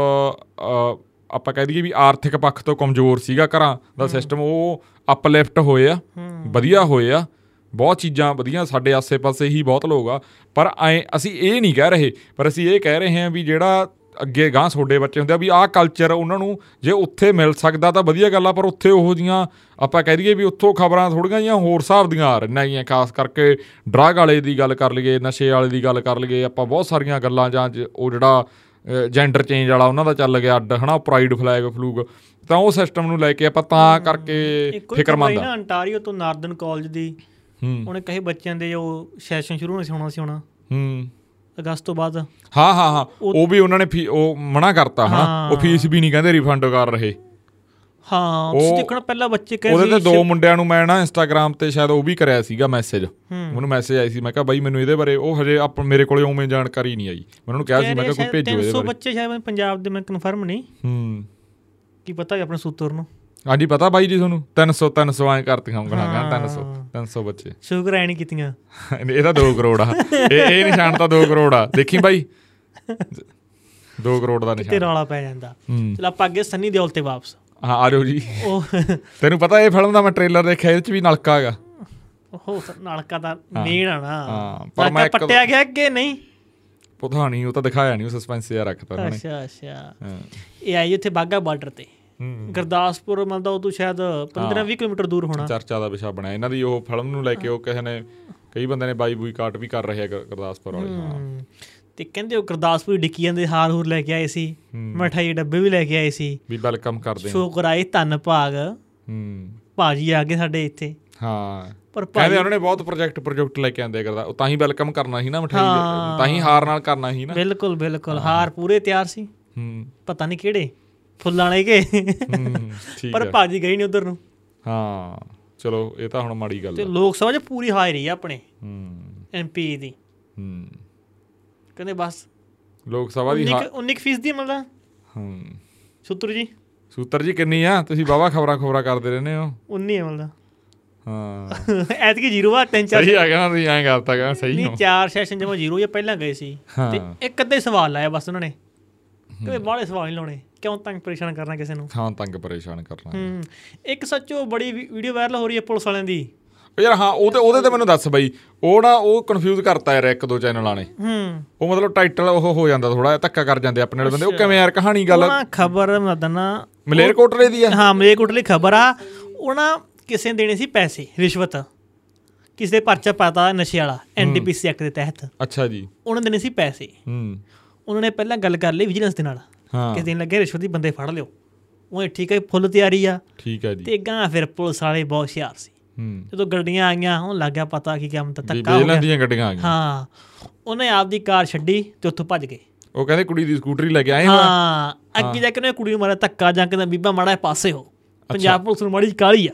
ਆਪਾਂ ਕਹਿ ਦਈਏ ਵੀ ਆਰਥਿਕ ਪੱਖ ਤੋਂ ਕਮਜ਼ੋਰ ਸੀਗਾ ਘਰਾਂ ਦਾ ਸਿਸਟਮ ਉਹ ਅਪਲਿਫਟ ਹੋਏ ਆ ਵਧੀਆ ਹੋਏ ਆ ਬਹੁਤ ਚੀਜ਼ਾਂ ਵਧੀਆ ਸਾਡੇ ਆਸੇ-ਪਾਸੇ ਹੀ ਬਹੁਤ ਲੋਕ ਆ ਪਰ ਐ ਅਸੀਂ ਇਹ ਨਹੀਂ ਕਹਿ ਰਹੇ ਪਰ ਅਸੀਂ ਇਹ ਕਹਿ ਰਹੇ ਹਾਂ ਵੀ ਜਿਹੜਾ ਅੱਗੇ ਗਾਂ ਛੋਡੇ ਬੱਚੇ ਹੁੰਦੇ ਆ ਵੀ ਆਹ ਕਲਚਰ ਉਹਨਾਂ ਨੂੰ ਜੇ ਉੱਥੇ ਮਿਲ ਸਕਦਾ ਤਾਂ ਵਧੀਆ ਗੱਲ ਆ ਪਰ ਉੱਥੇ ਉਹੋ ਜੀਆਂ ਆਪਾਂ ਕਹਿ ਦਈਏ ਵੀ ਉੱਥੋਂ ਖਬਰਾਂ ਥੋੜੀਆਂ ਜੀਆਂ ਹੋਰ ਹਿਸਾਬ ਦੀਆਂ ਆ ਰਹੀਆਂ ਹੈਗੀਆਂ ਖਾਸ ਕਰਕੇ ਡਰੱਗ ਵਾਲੇ ਦੀ ਗੱਲ ਕਰ ਲਈਏ ਨਸ਼ੇ ਵਾਲੇ ਦੀ ਗੱਲ ਕਰ ਲਈਏ ਆਪਾਂ ਬਹੁਤ ਸਾਰੀਆਂ ਗੱਲਾਂ ਜ- ਉਹ ਜਿਹੜਾ ਜੈਂਡਰ ਚੇਂਜ ਵਾਲਾ ਉਹਨਾਂ ਦਾ ਚੱਲ ਗਿਆ ਅੱਡ ਹਨਾ ਪ੍ਰਾਈਡ ਫਲੈਗ ਫਲੂਗ ਤਾਂ ਉਹ ਸਿਸਟਮ ਨੂੰ ਲੈ ਕੇ ਆਪਾਂ ਤਾਂ ਕਰਕੇ ਫਿਕਰਮੰਦ ਆ ਨਾ ਅੰਟਾਰੀਓ ਤੋਂ ਨਾਰਦਰਨ ਕਾਲਜ ਦੀ। ਹੂੰ। ਉਹਨੇ ਕਹੇ ਬੱਚਿਆਂ ਦੇ ਜੋ ਸੈਸ਼ਨ ਸ਼ੁਰੂ ਹੋਣਾ ਸੀ ਹੋਣਾ ਸੀ ਹੋਣਾ। ਹੂੰ। ਅਗਸਤ ਤੋਂ ਬਾਅਦ। ਹਾਂ ਹਾਂ ਹਾਂ। ਉਹ ਵੀ ਉਹਨਾਂ ਨੇ ਉਹ ਮਨਾ ਕਰਤਾ ਹਨਾ। ਉਹ ਫੀਸ ਵੀ ਨਹੀਂ ਕਹਿੰਦੇ ਰਿਫੰਡ ਕਰ ਰਹੇ। ਹਾਂ ਤੁਸੀਂ ਦੇਖਣਾ ਪਹਿਲਾਂ ਬੱਚੇ ਕਹੇ ਉਹਦੇ ਤੇ ਦੋ ਮੁੰਡਿਆਂ ਨੂੰ ਮੈਂ ਨਾ ਇੰਸਟਾਗ੍ਰam ਤੇ ਸ਼ਾਇਦ ਉਹ ਵੀ ਕਰਿਆ ਸੀਗਾ ਮੈਸੇਜ ਉਹਨੂੰ ਮੈਸੇਜ ਆਈ ਸੀ ਮੈਂ ਕਿਹਾ ਬਾਈ ਮੈਨੂੰ ਇਹਦੇ ਬਾਰੇ ਉਹ ਹਜੇ ਆਪ ਮੇਰੇ ਕੋਲੇ ਉਵੇਂ ਜਾਣਕਾਰੀ ਨਹੀਂ ਆਈ। ਮੈਂ ਉਹਨੂੰ ਕਿਹਾ ਸੀ ਮੈਂ ਕਿਹਾ ਕੋਈ ਭੇਜੋ ਇਹਦੇ 300 ਬਾਰੇ। ਬੱਚੇ ਸ਼ਾਇਦ ਪੰਜਾਬ ਦੇ ਮੈਂ ਕਨਫਰਮ ਨਹੀਂ। ਹੂੰ। ਕੀ ਪਤਾ ਵੀ ਆਪਣੇ ਸੂਤਰ ਨੂੰ? ਹਾਂਜੀ ਪਤਾ ਬਾਈ ਜੀ ਤੁਹਾਨੂੰ? 300 300 ਐ ਕਰਤੀਆਂ ਕਹਿੰਦਾ 300 300 ਬੱਚੇ। ਸ਼ੁਕਰ ਐ ਨਹੀਂ ਕੀਤੀਆਂ। ਇਹ ਤਾਂ 2 ਕਰੋੜ ਆ। ਇਹ ਇਹ ਨਿਸ਼ਾਨ ਤਾਂ 2 ਕਰੋੜ ਆ। ਦੇਖੀ ਬਾਈ? 2 ਕਰੋੜ ਦਾ ਤੇ ਨਿਸ਼ਾਨ ਰੌਲਾ ਪੈ ਜਾਂਦਾ। ਹੂੰ। ਚਲ ਆਪਾਂ ਅੱਗੇ ਸੰਨੀ ਦਿਓਲ ਤੇ ਵਾਪਸ। ਹਾਂ ਆ ਜਾਓ ਜੀ। ਤੈਨੂੰ ਪਤਾ ਇਹ ਫਿਲਮ ਦਾ ਮੈਂ ਟ੍ਰੇਲਰ ਦੇਖਿਆ ਇਹਦੇ ਚ ਵੀ ਨਲਕਾ ਹੈਗਾ। ਉਹ ਨਲਕਾ ਦਾ ਮੇਨ ਆ ਨਾ। ਹਾਂ, ਪਰ ਮੈਂ ਪੱਟਿਆ ਗਿਆ ਕਿ ਨਹੀਂ? ਪਤਾ ਨਹੀਂ ਉਹ ਤਾਂ ਦਿਖਾਇਆ ਨਹੀਂ ਉਹ ਸਸਪੈਂਸ ਜਿਹਾ ਰੱਖਤਾ ਉਹਨਾਂ ਅੱਛਾ ਅੱਛਾ। ਇਹ ਆਈ ਉੱਥੇ ਬਾਗਾ ਬਾਰਡਰ ਤੇ। ਗੁਰਦਾਸਪੁਰ ਮਤਲਬ ਉਹ ਤੋਂ ਸ਼ਾਇਦ 15 20 ਕਿਲੋਮੀਟਰ ਦੂਰ ਹੋਣਾ। ਚਰਚਾ ਦਾ ਵਿਸ਼ਾ ਬਣਿਆ। ਇਹਨਾਂ ਦੀ ਉਹ ਫਿਲਮ ਨੂੰ ਲੈ ਕੇ ਉਹ ਕਿਸੇ ਨੇ ਕਈ ਬੰਦੇ ਨੇ ਬਾਈ ਬੂਈ ਕਾਟ ਵੀ ਕਰ ਰਹੇ ਆ ਗੁਰ- ਗੁਰਦਾਸਪੁਰ ਵਾਲੇ। ਹਾਂ। ਤੇ ਕਹਿੰਦੇ ਉਹ ਗੁਰਦਾਸਪੁਰ ਹੀ ਡਿੱਕੀ ਜਾਂਦੇ ਹਾਰ ਹੂਰ ਲੈ ਕੇ ਆਏ ਸੀ। ਮਠਾਈ ਦੇ ਡੱਬੇ ਵੀ ਲੈ ਕੇ ਆਏ ਸੀ। ਵੀ ਵੈਲਕਮ ਕਰਦੇ ਆ। ਸ਼ੁਕਰ ਆਏ ਧੰਨ ਭਾਗ। ਹੂੰ। ਭਾਜੀ ਆ ਗਏ ਸਾਡੇ ਇੱਥੇ। ਹਾਂ। ਪਰ ਕਹਿੰਦੇ ਉਹਨਾਂ ਨੇ ਬਹੁਤ ਪ੍ਰੋਜੈਕਟ ਪ੍ਰੋਜੈਕਟ ਲੈ ਕੇ ਆਂਦੇ ਕਰਦਾ। ਉਹ ਤਾਂ ਹੀ ਵੈਲਕਮ ਕਰਨਾ ਸੀ ਨਾ ਮਠਾਈ ਦੇ- ਤਾਂ ਹੀ ਹਾਰ ਨਾਲ ਕਰਨਾ ਸੀ ਨਾ। ਬਿਲਕੁਲ ਬਿਲਕੁਲ। ਹਾਰ ਪੂਰੇ ਤਿਆਰ ਸੀ। ਹੂੰ। ਪਤਾ ਨਹੀਂ ਕਿਹੜੇ। ਫੁੱਲਾਂ ਵਾਲੇ ਕੇ ਹੂੰ, ਪਰ ਹੈ ਭਾਜੀ ਗਈ ਨਹੀਂ ਉਧਰ ਨੂੰ। ਹਾਂ। ਚਲੋ ਇਹ ਤਾਂ ਹੁਣ ਮਾੜੀ ਗੱਲ ਤੇ ਆ। ਲੋਕ ਸਭਾ 'ਚ ਪੂਰੀ ਹਾਜ਼ਰੀ ਆ ਆਪਣੇ। ਹੂੰ। ਐਮਪੀ ਦੀ। ਹੂੰ। ਕਹਿੰਦੇ ਬਸ। ਲੋਕ ਸਭਾ ਦੀ 19 ਹਾ- 19 ਫੀਸਦੀ ਮਤਲਬ ਹੂੰ। ਸੁੱਤਰ ਜੀ। ਸੂਤਰ ਜੀ ਕਿੰਨੀ ਆ? ਤੁਸੀਂ ਬਾਵਾ ਖਬਰਾਂ ਖਬਰਾਂ ਕਰਦੇ ਰਹਿੰਦੇ ਹੋ। 19 ਹੈ ਮਤਲਬ ਹਾਂ। ਐਤਕੀ ਜ਼ੀਰੋ ਆ ਤਿੰਨ ਚਾਰ ਸਹੀ ਆ ਗਿਆ ਨਾ ਤੁਸੀਂ ਐਂ ਕਰਤਾ ਗਿਆ ਸਹੀ ਨਹੀਂ ਹੋ। ਚਾਰ ਸੈਸ਼ਨ ਜਮਾ ਜ਼ੀਰੋ ਜਾਂ ਪਹਿਲਾਂ ਗਏ ਸੀ। ਹਾਂ। ਤੇ ਇੱਕ ਅੱਧੇ ਸਵਾਲ ਲਾਇਆ ਬਸ ਉਹਨਾਂ ਨੇ। ਕਹਿੰਦੇ ਬਾਹਲੇ ਸਵਾਲ ਨਹੀਂ ਲਾਉਣੇ। ਕਿਉਂ ਤੰਗ ਪਰੇਸ਼ਾਨ ਕਰਨਾ ਕਿਸੇ ਨੂੰ? ਥਾਂ ਤੰਗ ਪਰੇਸ਼ਾਨ ਕਰਨਾ। ਹੂੰ। ਇੱਕ ਸੱਚੋ ਬੜੀ ਵੀਡੀਓ ਵਾਇਰਲ ਹੋ ਰਹੀ ਹੈ ਪੁਲਿਸ ਵਾਲਿਆਂ ਦੀ। ਯਾਰ ਹਾਂ ਉਹ ਤੇ ਉਹਦੇ ਤੇ ਮੈਨੂੰ ਦੱਸ ਬਈ। ਉਹ ਨਾ ਉਹ ਕਨਫਿਊਜ਼ ਕਰਤਾ ਯਾਰ ਇੱਕ ਦੋ ਚੈਨਲਾਂ ਨੇ ਹੂੰ। ਉਹ ਮਤਲਬ ਟਾਈਟਲ ਉਹ ਹੋ ਜਾਂਦਾ ਥੋੜਾ ਧੱਕਾ ਕਰ ਜਾਂਦੇ ਆਪਣੇ ਵਾਲੇ ਬੰਦੇ। ਉਹ ਕਿਵੇਂ ਯਾਰ ਕਹਾਣੀ ਗੱਲ? ਉਹਨਾਂ ਖਬਰ ਮਦਨਾ ਮਲੇਰਕੋਟਲੇ ਦੀ ਆ। ਹਾਂ ਮਲੇਰਕੋਟਲੇ ਖਬਰ ਆ। ਉਹਨਾਂ ਕਿਸੇ ਨੇ ਦੇਣੇ ਸੀ ਪੈਸੇ ਰਿਸ਼ਵਤ। ਕਿਸੇ ਦੇ ਪਰਚਾ ਪਾਤਾ ਨਸ਼ੇ ਵਾਲਾ ਐਨਡੀਪੀਸੀ ਐਕਟ ਦੇ ਤਹਿਤ। ਅੱਛਾ ਜੀ। ਉਹਨਾਂ ਨੇ ਦੇਣੇ ਸੀ ਪੈਸੇ। ਹੂੰ। ਉਹਨਾਂ ਨੇ ਪਹਿਲਾਂ ਗੱਲ ਕਰ ਲਈ ਵਿਜੀਲੈਂਸ ਦੇ ਨਾਲ। ਹਾਂ। ਕਿਸੇ ਦਿਨ ਲੱਗੇ ਰਿਸ਼ਵਤ ਦੀ ਬੰਦੇ ਫੜ ਲਿਓ। ਉਹ ਠੀਕ ਹੈ ਫੁੱਲ ਤਿਆਰੀ ਆ। ਠੀਕ ਹੈ ਜੀ। ਤੇ ਗਾਂ ਫਿਰ ਪੁਲਿਸ ਵਾਲੇ ਬਹੁਤ ਹੁਸ਼ਿਆਰ ਸੀ। ਜਦੋਂ ਗੱਡੀਆਂ ਆਈਆਂ ਹੁਣ ਲੱਗ ਗਿਆ ਪਤਾ ਕੀ ਕੰਮ ਧੱਕਾ ਹੋ ਗਿਆ। ਦੀਆਂ ਗੱਡੀਆਂ ਆ ਗਈਆਂ। ਹਾਂ ਉਹਨੇ ਆਪਦੀ ਕਾਰ ਛੱਡੀ ਤੇ ਉੱਥੋਂ ਭੱਜ ਗਏ। ਉਹ ਕਹਿੰਦੇ ਕੁੜੀ ਦੀ ਸਕੂਟਰੀ ਲੈ ਕੇ ਆਏ ਹਾਂ ਹਾਂ ਅੱਗੇ ਜਾ ਕੇ ਉਹਨੇ ਕੁੜੀ ਨੂੰ ਮਾਰਿਆ ਧੱਕਾ ਜਾਂ ਕਹਿੰਦਾ ਬੀਬਾ ਮਾੜਾ ਪਾਸੇ ਹੋ। ਪੰਜਾਬ ਪੁਲਿਸ ਨੂੰ ਮਾੜੀ ਕਾਲੀ ਆ।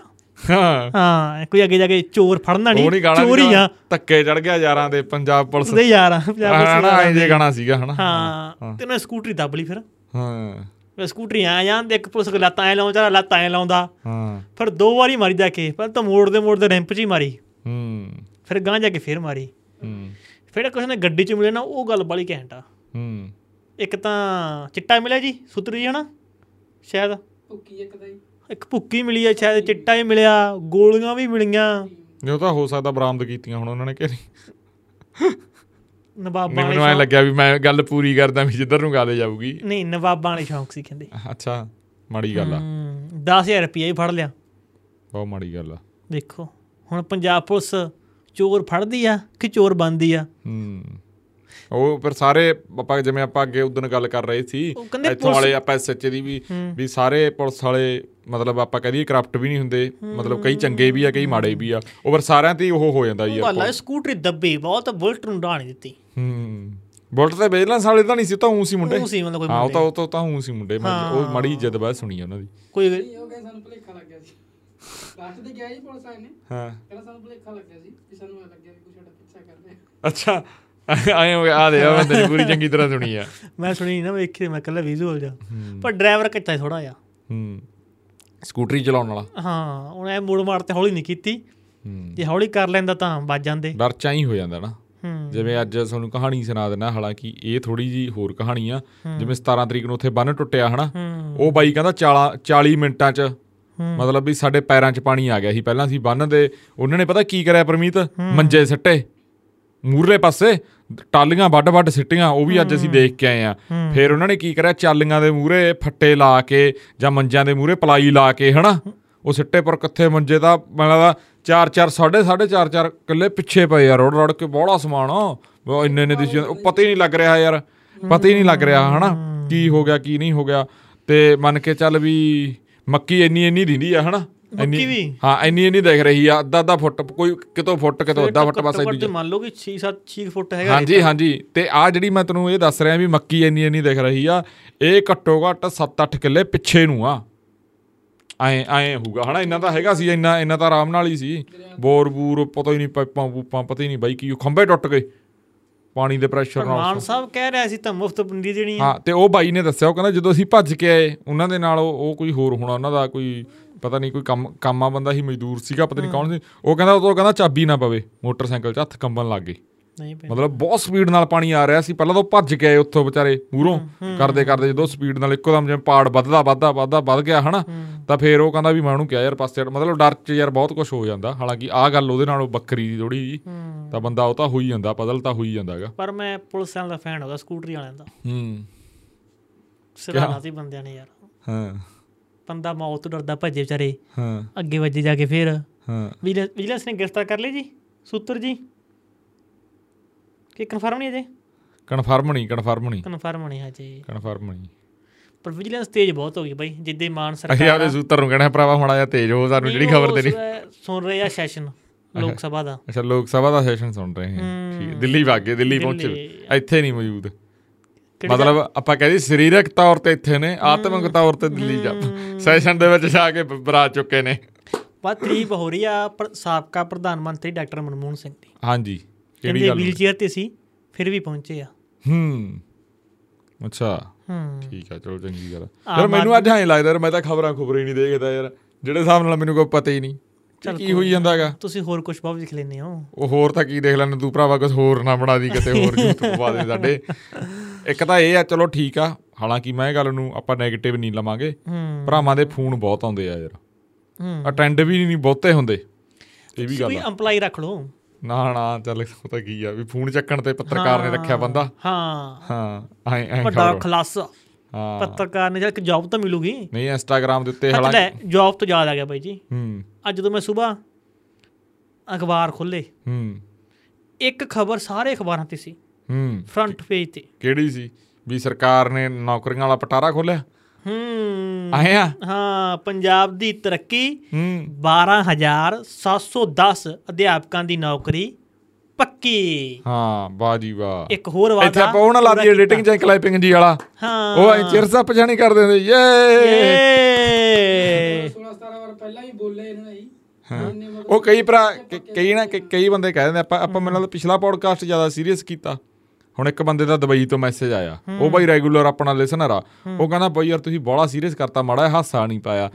ਹਾਂ। ਹਾਂ ਕੋਈ ਅੱਗੇ ਜਾ ਕੇ ਚੋਰ ਫੜਨਾ ਨਹੀਂ ਚੋਰੀ ਆ। ਧੱਕੇ ਚੜ ਗਿਆ ਯਾਰਾਂ ਦੇ ਪੰਜਾਬ ਪੁਲਿਸ। ਦੇ ਯਾਰ ਪੰਜਾਬ ਪੁਲਿਸ ਦੇ ਐਂ ਜੇ ਗਾਣਾ ਸੀਗਾ ਹਨਾ। ਹਾਂ। ਤੇ ਉਹਨੇ ਸਕੂਟਰੀ ਦੱਬ ਲਈ ਫਿਰ। ਹਾਂ। ਸਕੂਟਰੀ ਆ ਜਾਂਦੇ ਇੱਕ ਪੁਲਿਸ ਲੱਤਾਂ ਐ ਲਾਉਂਦਾ ਲੱਤਾਂ ਐ ਲਾਉਂਦਾ। ਹਾਂ। ਫਿਰ ਦੋ ਵਾਰੀ ਮਾਰੀ ਜਾ ਕੇ ਪਹਿਲਾਂ ਤਾਂ ਮੋੜਦੇ ਮੋੜਦੇ ਰੈਂਪ 'ਚ ਹੀ ਮਾਰੀ। ਹੂੰ। ਫਿਰ ਗਾਂ ਜਾ ਕੇ ਫਿਰ ਮਾਰੀ। ਹੂੰ। ਫਿਰ ਕੁਛ ਨੇ ਗੱਡੀ 'ਚ ਮਿਲੇ ਨਾ ਉਹ ਗੱਲ ਬੜੀ ਘੈਂਟ ਆ। ਹੂੰ। ਇੱਕ ਤਾਂ ਚਿੱਟਾ ਮਿਲਿਆ ਜੀ ਸੁਤਰੀ ਜੀ ਹਨਾ ਸ਼ਾਇਦ। ਭੁੱਕੀ ਇੱਕ ਦਾ ਹੀ ਇੱਕ ਭੁੱਕੀ ਮਿਲੀ ਆ ਸ਼ਾਇਦ ਚਿੱਟਾ ਹੀ ਮਿਲਿਆ ਗੋਲੀਆਂ ਵੀ ਮਿਲੀਆਂ। ਜੋ ਤਾਂ ਹੋ ਸਕਦਾ ਬਰਾਮਦ ਕੀਤੀਆਂ ਹੁਣ ਉਹਨਾਂ ਨੇ ਕਿ ਨਹੀਂ। ਨਵਾਬਾਂ ਵਾਲੇ ਮੈਨੂੰ ਐ ਲੱਗਿਆ ਵੀ ਮੈਂ ਗੱਲ ਪੂਰੀ ਕਰਦਾ ਵੀ ਜਿੱਧਰ ਨੂੰ ਗੱਲ ਜਾਊਗੀ। ਨਹੀਂ ਨਵਾਬਾਂ ਵਾਲੇ ਸ਼ੌਂਕ ਸੀ ਕਹਿੰਦੇ। ਅੱਛਾ ਮਾੜੀ ਗੱਲ ਆ। ਹੂੰ 10000 ਰੁਪਏ ਹੀ ਫੜ ਲਿਆ। ਬਹੁਤ ਮਾੜੀ ਗੱਲ ਆ। ਦੇਖੋ ਹੁਣ ਪੰਜਾਬ ਪੁਲਿਸ ਚੋਰ ਫੜਦੀ ਆ ਕਿ ਚੋਰ ਬੰਦੀ ਆ? ਹੂੰ ਉਹ ਫਿਰ ਸਾਰੇ ਆਪਾਂ ਜਿਵੇਂ ਆਪਾਂ ਅੱਗੇ ਉਦੋਂ ਗੱਲ ਕਰ ਰਹੇ ਸੀ ਇੱਥੋਂ ਵਾਲੇ ਆਪਾਂ ਐਸਐਚ ਦੀ ਵੀ ਵੀ ਸਾਰੇ ਪੁਲਿਸ ਵਾਲੇ ਮਤਲਬ ਆਪਾਂ ਕਹਦੀਏ ਕਰਪਟ ਵੀ ਨਹੀਂ ਹੁੰਦੇ ਮਤਲਬ ਕਈ ਚੰਗੇ ਵੀ ਆ ਕਈ ਮਾੜੇ ਵੀ ਆ। ਉਹ ਫਿਰ ਸਾਰਿਆਂ ਤੇ ਹੀ ਉਹ ਹੋ ਜਾਂਦਾ ਯਾਰ ਆ ਸਕੂਟਰੀ ਦੱਬੀ ਬਹੁਤ ਬੁਲਟ ਨੂੰ ਢਾਣੀ ਦਿੱਤੀ। ਹੂੰ ਬੁਲਟ ਤੇ ਬੇਲੈਂਸ ਵਾਲੇ ਤਾਂ ਨਹੀਂ ਸੀ ਤਾਂ ਊਂ ਸੀ ਮੁੰਡੇ। ਉਹ ਸੀ ਮਤਲਬ ਕੋਈ ਹਾਂ ਉਹ। ਤਾਂ ਉਹ ਤਾਂ- ਊਂ ਸੀ ਮੁੰਡੇ। ਉਹ ਮਾੜੀ ਇੱਜ਼ਤ ਬਾਅਦ ਸੁਣੀ ਆ ਉਹਨਾਂ ਦੀ। ਕੋਈ ਨਹੀਂ ਉਹ ਕਹਿੰਦੇ ਸਾਨੂੰ ਭੁਲੇਖਾ ਲੱਗ ਗਿਆ ਸੀ। ਲਾਸਟ ਤੇ ਗਿਆ ਜੀ ਪੁਲਿਸ ਆਏ ਨੇ। ਹਾਂ। ਕਹਿੰਦਾ ਸਾਨੂੰ ਭੁਲੇਖਾ ਲੱਗਿਆ ਸੀ ਕਿ ਸਾਨੂੰ ਐ ਲੱਗਿਆ ਕਿ ਕੁਛ ਸਾਡਾ ਪਿੱਛਾ ਕਰ ਰਿਹਾ। ਅੱਛਾ। ਆਏ ਹੋ ਗਿਆ ਆ ਦੇ ਆ ਮੈਂ ਤੇਰੀ ਪੂਰੀ ਚੰਗੀ ਤਰ੍ਹਾਂ ਸੁਣੀ ਆ। ਮੈਂ ਸੁਣੀ ਨਾ ਵੇਖੀ ਮੈਂ ਕੱਲਾ ਵਿਜ਼ੂਅਲ ਜਾ ਪਰ ਡਰਾਈਵਰ ਕੱਚਾ ਥੋੜਾ ਆ ਹੂੰ। ਸਕੂਟਰੀ ਚਲਾਉਣ ਵਾਲਾ। ਹਾਂ ਉਹਨੇ ਮੋੜ ਮਾਰ ਤੇ ਹੌਲੀ ਨਹੀਂ ਕੀਤੀ। ਜੇ ਹੌਲੀ ਕਰ ਲੈਂਦਾ ਤਾਂ ਵੱਜ ਜਾਂਦੇ। ਡਰ ਚਾ ਹੀ ਹੋ ਜਾਂਦਾ ਨਾ। ਜਿਵੇਂ ਅੱਜ ਤੁਹਾਨੂੰ ਕਹਾਣੀ ਸੁਣਾ ਦੇਣਾ ਹਾਲਾਂਕਿ ਇਹ ਥੋੜੀ ਜੀ ਹੋਰ ਕਹਾਣੀ ਆ। ਜਿਵੇਂ 17 ਤਰੀਕ ਨੂੰ ਉੱਥੇ ਬੰਨ ਟੁੱਟਿਆ ਹਨਾ? ਉਹ ਬਾਈ ਕਹਿੰਦਾ 40 40 ਮਿੰਟਾਂ 'ਚ ਮਤਲਬ ਵੀ ਸਾਡੇ ਪੈਰਾਂ 'ਚ ਪਾਣੀ ਆ ਗਿਆ ਸੀ। ਪਹਿਲਾਂ ਸੀ ਬੰਨ ਦੇ ਉਹਨਾਂ ਨੇ ਪਤਾ ਕੀ ਕਰਿਆ ਪਰਮੀਤ? ਮੰਜੇ ਸੱਟੇ। ਮੂਰਲੇ ਪਾਸੇ ਟਾਲੀਆਂ ਵੱਡ ਵੱਡ ਸਿੱਟੀਆਂ ਉਹ ਵੀ ਅੱਜ ਅਸੀਂ ਦੇਖ ਕੇ ਆਏ ਆ ਫਿਰ ਉਹਨਾਂ ਨੇ ਕੀ ਕਰਿਆ? ਚਾਲੀਆਂ ਦੇ ਮੂਰੇ ਫੱਟੇ ਲਾ ਕੇ ਜਾਂ ਮੰਜਿਆਂ ਦੇ ਮੂਰੇ ਪਲਾਈ ਲਾ ਕੇ ਹਨਾ? ਉਹ ਸਿੱਟੇ ਪਰ ਕਿੱਥੇ ਮੰਜੇ ਦਾ ਮੈਨੂੰ ਲੱਗਦਾ 4 4 ਸਾਢੇ ਸਾਢੇ 4 4 ਕਿੱਲੇ ਪਿੱਛੇ ਪਏ ਆ ਰੋੜ ਰੋੜ ਕੇ ਬੋੜਾ ਸਮਾਨ ਉਹ ਇੰਨੇ ਇੰਨੇ ਦਿਸੀ ਉਹ ਪਤਾ ਹੀ ਨਹੀਂ ਲੱਗ ਰਿਹਾ ਯਾਰ ਪਤਾ ਹੀ ਨਹੀਂ ਲੱਗ ਰਿਹਾ ਹਨਾ? ਕੀ ਹੋ ਗਿਆ ਕੀ ਨਹੀਂ ਹੋ ਗਿਆ। ਤੇ ਮੰਨ ਕੇ ਚੱਲ ਵੀ ਮੱਕੀ ਇੰਨੀ ਇੰਨੀ ਦਿੰਦੀ ਆ ਹਨਾ? ਮੱਕੀ ਵੀ? ਹਾਂ ਇੰਨੀ ਇੰਨੀ ਦਿਖ ਰਹੀ ਆ ਅੱਧਾ ਅੱਧਾ ਫੁੱਟ ਕੋਈ ਕਿਤੋਂ ਫੁੱਟ ਕਿਤੋਂ ਅੱਧਾ ਫੁੱਟ ਬਸ ਇੰਨੀ ਮੰਨ ਲਓ ਕਿ 6 7 6 ਫੁੱਟ ਹੈਗਾ ਹਾਂਜੀ ਹਾਂਜੀ। ਤੇ ਆ ਜਿਹੜੀ ਮੈਂ ਤੈਨੂੰ ਇਹ ਦੱਸ ਰਿਹਾ ਵੀ ਮੱਕੀ ਇੰਨੀ ਇੰਨੀ ਦਿਖ ਰਹੀ ਆ ਇਹ ਘੱਟੋ ਘੱਟ 7-8 ਕਿੱਲੇ ਪਿੱਛੇ ਨੂੰ ਆ। ਐ ਐ ਹੋਊਗਾ। ਹਨਾ ਇੰਨਾ ਤਾਂ ਹੈਗਾ ਸੀ ਇੰਨਾ ਇੰਨਾ ਤਾਂ ਆਰਾਮ ਨਾਲ ਹੀ ਸੀ। ਬੋਰ ਬੂਰ ਪਤਾ ਹੀ ਨਹੀਂ ਪਾਈਪਾਂ ਪੂਪਾਂ ਪਤਾ ਹੀ ਨਹੀਂ ਬਾਈ ਕੀ ਉਹ ਖੰਭੇ ਟੁੱਟ ਗਏ। ਪਾਣੀ ਦੇ ਪ੍ਰੈਸ਼ਰ ਨਾਲ ਮਾਨ ਸਾਹਿਬ ਕਹਿ ਰਿਹਾ ਸੀ ਤਾਂ ਮੁਫਤ ਬੰਦੀ ਦੇਣੀ ਆ। ਹਾਂ ਤੇ ਉਹ ਬਾਈ ਨੇ ਦੱਸਿਆ ਉਹ ਕਹਿੰਦਾ ਜਦੋਂ ਅਸੀਂ ਭੱਜ ਕੇ ਆਏ ਉਹਨਾਂ ਦੇ ਨਾਲ ਉਹ ਕੋਈ ਹੋਰ ਹੋਣਾ ਉਹਨਾਂ ਦਾ ਕੋਈ ਪਤਾ ਨਹੀਂ ਕੋਈ ਕੰਮ ਕਾਮਾ ਬੰਦਾ ਸੀ ਮਜ਼ਦੂਰ ਸੀਗਾ ਪਤਾ ਨਹੀਂ ਕੌਣ ਸੀ। ਉਹ ਕਹਿੰਦਾ ਉਦੋਂ ਕਹਿੰਦਾ ਚਾਬੀ ਨਾ ਪਵੇ ਮੋਟਰਸਾਈਕਲ 'ਚ ਹੱਥ ਕੰਬਣ ਲੱਗ ਗਏ। ਨਹੀਂ ਮਤਲਬ ਬਹੁਤ ਸਪੀਡ ਨਾਲ ਪਾਣੀ ਆ ਰਿਹਾ ਸੀ ਪਹਿਲਾਂ ਤਾਂ ਭੱਜ ਆਏ ਉੱਥੋਂ ਵਿਚਾਰੇ ਮੂਹਰੋਂ। ਕਰਦੇ ਕਰਦੇ ਜਦੋਂ ਸਪੀਡ ਨਾਲ ਇੱਕੋ ਦਮ ਜਿਵੇਂ ਪਾੜ ਵੱਧਦਾ ਵੱਧਦਾ ਵੱਧਦਾ ਵੱਧ ਗਿਆ ਹਨਾ? ਤਾਂ ਫੇਰ ਉਹ ਕਹਿੰਦਾ ਵੀ ਮੈਂ ਉਹਨੂੰ ਕਿਹਾ ਯਾਰ ਪਾਸੇ। ਮਤਲਬ ਡਰ 'ਚ ਯਾਰ ਬਹੁਤ ਕੁਝ ਹੋ ਜਾਂਦਾ। ਹਾਲਾਂਕਿ ਆਹ ਗੱਲ ਉਹਦੇ ਨਾਲ ਬੱਕਰੀ ਦੀ ਥੋੜੀ ਜੀ ਤਾਂ ਬੰਦਾ ਉਹ ਤਾਂ ਹੋਈ ਜਾਂਦਾ ਪਦਲ ਤਾਂ ਹੋਈ ਜਾਂਦਾਗਾ ਪਰ ਮੈਂ ਪੁਲਿਸ ਵਾਲਿਆਂ ਦਾ ਫੈਨ ਹੋਗਾ ਸਕੂਟਰੀ ਵਾਲਿਆਂ ਦਾ। ਹੂੰ। ਸਿਧਾਣਾ ਸੀ ਬੰਦਿਆਂ ਨੇ ਯਾਰ। ਹਾਂ। ਬੰਦਾ ਮੌਤ ਤੋਂ ਡਰਦਾ ਭੱਜੇ ਵਿਚਾਰੇ। ਹਾਂ। ਅੱਗੇ ਵੱਜੇ ਜਾ ਕੇ ਫਿਰ। ਹਾਂ। ਵਿਜੀਲੈਂਸ ਨੇ ਗ੍ਰਿਫਤਾਰ ਕਰ ਲਈ ਜੀ। ਸੂਤਰ ਜੀ। ਕਿ ਕਨਫਰਮ ਨਹੀਂ ਅਜੇ? ਕਨਫਰਮ ਨਹੀਂ ਕਨਫਰਮ ਨਹੀਂ। ਕਨਫਰਮ ਨਹੀਂ ਹਜੇ। ਕਨਫਰਮ ਨਹੀਂ। ਪਰ ਵਿਜੀਲੈਂਸ ਤੇਜ਼ ਬਹੁਤ ਹੋ ਗਈ ਬਾਈ ਜਿੱਦੇ ਮਾਨ ਅਸੀਂ ਸਰਕਾਰ ਆਪਦੇ ਸੂਤਰ ਨੂੰ ਕਹਿਣਾ ਭਰਾਵਾ ਮਾੜਾ ਜਿਹਾ ਤੇਜ਼ ਹੋ ਸਾਨੂੰ ਜਿਹੜੀ ਖਬਰ ਤੇਰੀ ਸੁਣ ਰਹੇ ਆ ਸੈਸ਼ਨ ਲੋਕ ਸਭਾ ਦਾ। ਅੱਛਾ ਲੋਕ ਸਭਾ ਦਾ ਸੈਸ਼ਨ ਸੁਣ ਰਹੇ ਹਾਂ ਠੀਕ ਹੈ। ਦਿੱਲੀ ਵਾਗੇ ਦਿੱਲੀ ਪਹੁੰਚੇ। ਇੱਥੇ ਨਹੀਂ ਮੌਜੂਦ। ਮਤਲਬ ਆਪਾਂ ਕਹਿੰਦੇ ਸਰੀਰਕ ਤੌਰ ਤੇ ਇੱਥੇ ਨੇ ਆਤਮਿਕ ਤੌਰ ਤੇ ਦਿੱਲੀ ਜਾ ਸੈਸ਼ਨ ਦੇ ਵਿੱਚ ਜਾ ਕੇ ਬਰਾ ਚੁੱਕੇ ਨੇ। ਬਾਤ ਤਰੀਫ ਹੋ ਰਹੀ ਆ ਪਰ ਸਾਬਕਾ ਪ੍ਰਧਾਨ ਮੰਤਰੀ ਡਾਕਟਰ ਮਨਮੋਹਨ ਸਿੰਘ ਦੀ। ਹਾਂਜੀ ਕਿਹੜੀ ਗੱਲ? ਵੀਲ ਚੇਅਰ ਤੇ ਸੀ ਫਿਰ ਵੀ ਪਹੁੰਚੇ ਆ। ਹੂੰ। ਅੱਛਾ। ਹੂੰ। ਠੀਕ ਆ ਚਲੋ ਚੰਗੀ ਗੱਲ ਯਾਰ ਮੈਨੂੰ ਅੱਜ ਐਂ ਲੱਗਦਾ ਯਾਰ ਮੈਂ ਤਾਂ ਖਬਰਾਂ ਖੁਬਰਾਂ ਹੀ ਨਹੀਂ ਦੇਖਦਾ ਯਾਰ। ਜਿਹੜੇ ਹਿਸਾਬ ਨਾਲ ਮੈਨੂੰ ਕੋਈ ਪਤਾ ਹੀ ਨਹੀਂ ਕਿ ਹੋਈ ਜਾਂਦਾਗਾ। ਤੁਸੀਂ ਹੋਰ ਕੁਝ ਬਹੁਤ ਲਿਖ ਲੈਂਦੇ ਹੋ। ਉਹ ਹੋਰ ਤਾਂ ਕੀ ਦੇਖ ਲੈਣ ਤੂੰ ਭਰਾਵਾ ਕੁਝ ਹੋਰ ਨਾ ਬਣਾ ਦੀ ਕਿਤੇ ਹੋਰ ਜੂਤ ਪਵਾ ਦੇ ਸਾਡੇ। ਇੱਕ ਤਾਂ ਇਹ ਆ ਚਲੋ ਠੀਕ ਆ ਹਾਲਾਂਕਿ ਮੈਂ ਇਹ ਗੱਲ ਨੂੰ ਆਪਾਂ 네ਗੇਟਿਵ ਨਹੀਂ ਲਵਾਂਗੇ। ਭਰਾਵਾਂ ਦੇ ਫੋਨ ਬਹੁਤ ਆਉਂਦੇ ਆ ਯਾਰ। ਅਟੈਂਡ ਵੀ ਨਹੀਂ ਬਹੁਤੇ ਹੁੰਦੇ। ਇਹ ਵੀ ਗੱਲ ਕੋਈ ਆ। ਅੰਪਲਾਈ ਰੱਖ ਲਓ। ਨਾ ਨਾ ਚੱਲ ਤਾਂ ਕੀ ਆ ਵੀ ਫੋਨ ਚੱਕਣ ਤੇ ਪੱਤਰਕਾਰ ਨੇ ਰੱਖਿਆ ਬੰਦਾ। ਹਾਂ। ਹਾਂ ਐ ਐ ਵੱਡਾ ਖਲਾਸਾ ਹਾਂ। ਪੱਤਰਕਾਰ ਨੇ ਇੱਕ ਜੌਬ ਤਾਂ ਮਿਲੂਗੀ। ਨਹੀਂ ਇੰਸਟਾਗ੍ਰam ਦੇ ਉੱਤੇ ਹਾਲਾਂਕਿ ਜੌਬ ਤੋਂ ਯਾਦ ਆ ਗਿਆ ਬਾਈ ਜੀ। ਹੂੰ। ਅੱਜ ਜਦੋਂ ਮੈਂ ਸਵੇਰ ਅਖਬਾਰ ਖੋਲੇ ਹੂੰ। ਇੱਕ ਖਬਰ ਸਾਰੇ ਅਖਬਾਰਾਂ ਤੇ ਸੀ। ਹੂੰ ਫਰੰਟ ਪੇਜ ਤੇ। ਕਿਹੜੀ ਸੀ? ਵੀ ਸਰਕਾਰ ਨੇ ਨੌਕਰੀਆਂ ਵਾਲਾ ਪਟਾਰਾ ਖੋਲਿਆ? ਹੂੰ। ਆਏ ਆ? ਹਾਂ ਪੰਜਾਬ ਦੀ ਤਰੱਕੀ ਹੂੰ। 12710 ਅਧਿਆਪਕਾਂ ਦੀ ਨੌਕਰੀ ਪੱਕੀ। ਹਾਂ ਵਾਹ ਜੀ ਵਾਹ। ਇੱਕ ਹੋਰ ਵਾਅਦਾ ਇੱਥੇ ਆਪਾਂ ਉਹ ਨਾ ਲਾ ਦਈਏ ਪੂਰਾ ਕੀਤਾ। ਐਡੀਟਿੰਗ ਜਾਂ ਕਲਾਈਪਿੰਗ ਜੀ ਵਾਲਾ। ਹਾਂ। ਉਹ ਐ ਚਿਰ ਸੱਪ ਜਾਣੀ ਕਰ ਦਿੰਦੇ ਯੇ! ਏ 16 17 ਵਾਰ ਪਹਿਲਾਂ ਹੀ ਬੋਲੇ ਇਹਨਾਂ ਨੇ ਉਹ ਕਈ ਭਰਾ ਕਈ ਨਾ ਕਈ ਬੰਦੇ ਕਹਿ ਦਿੰਦੇ ਆਪਾਂ ਆਪਾਂ ਮੈਨੂੰ ਲੱਗਦਾ ਪਿਛਲਾ ਪੋਡਕਾਸਟ ਜ਼ਿਆਦਾ ਸੀਰੀਅਸ ਕੀਤਾ। ਹੁਣ ਇੱਕ ਬੰਦੇ ਦਾ ਦੁਬਈ ਤੋਂ ਮੈਸੇਜ ਆਇਆ। ਉਹ ਬਾਈ ਰੈਗੂਲਰ ਆਪਣਾ ਲਿਸਨਰ ਆ। ਉਹ ਕਹਿੰਦਾ ਬਾਈ ਯਾਰ ਤੁਸੀਂ ਬੜਾ ਸੀਰੀਅਸ ਕਰਤਾ ਮਾੜਾ ਹਾਸਾ ਨਹੀਂ ਪਾਇਆ।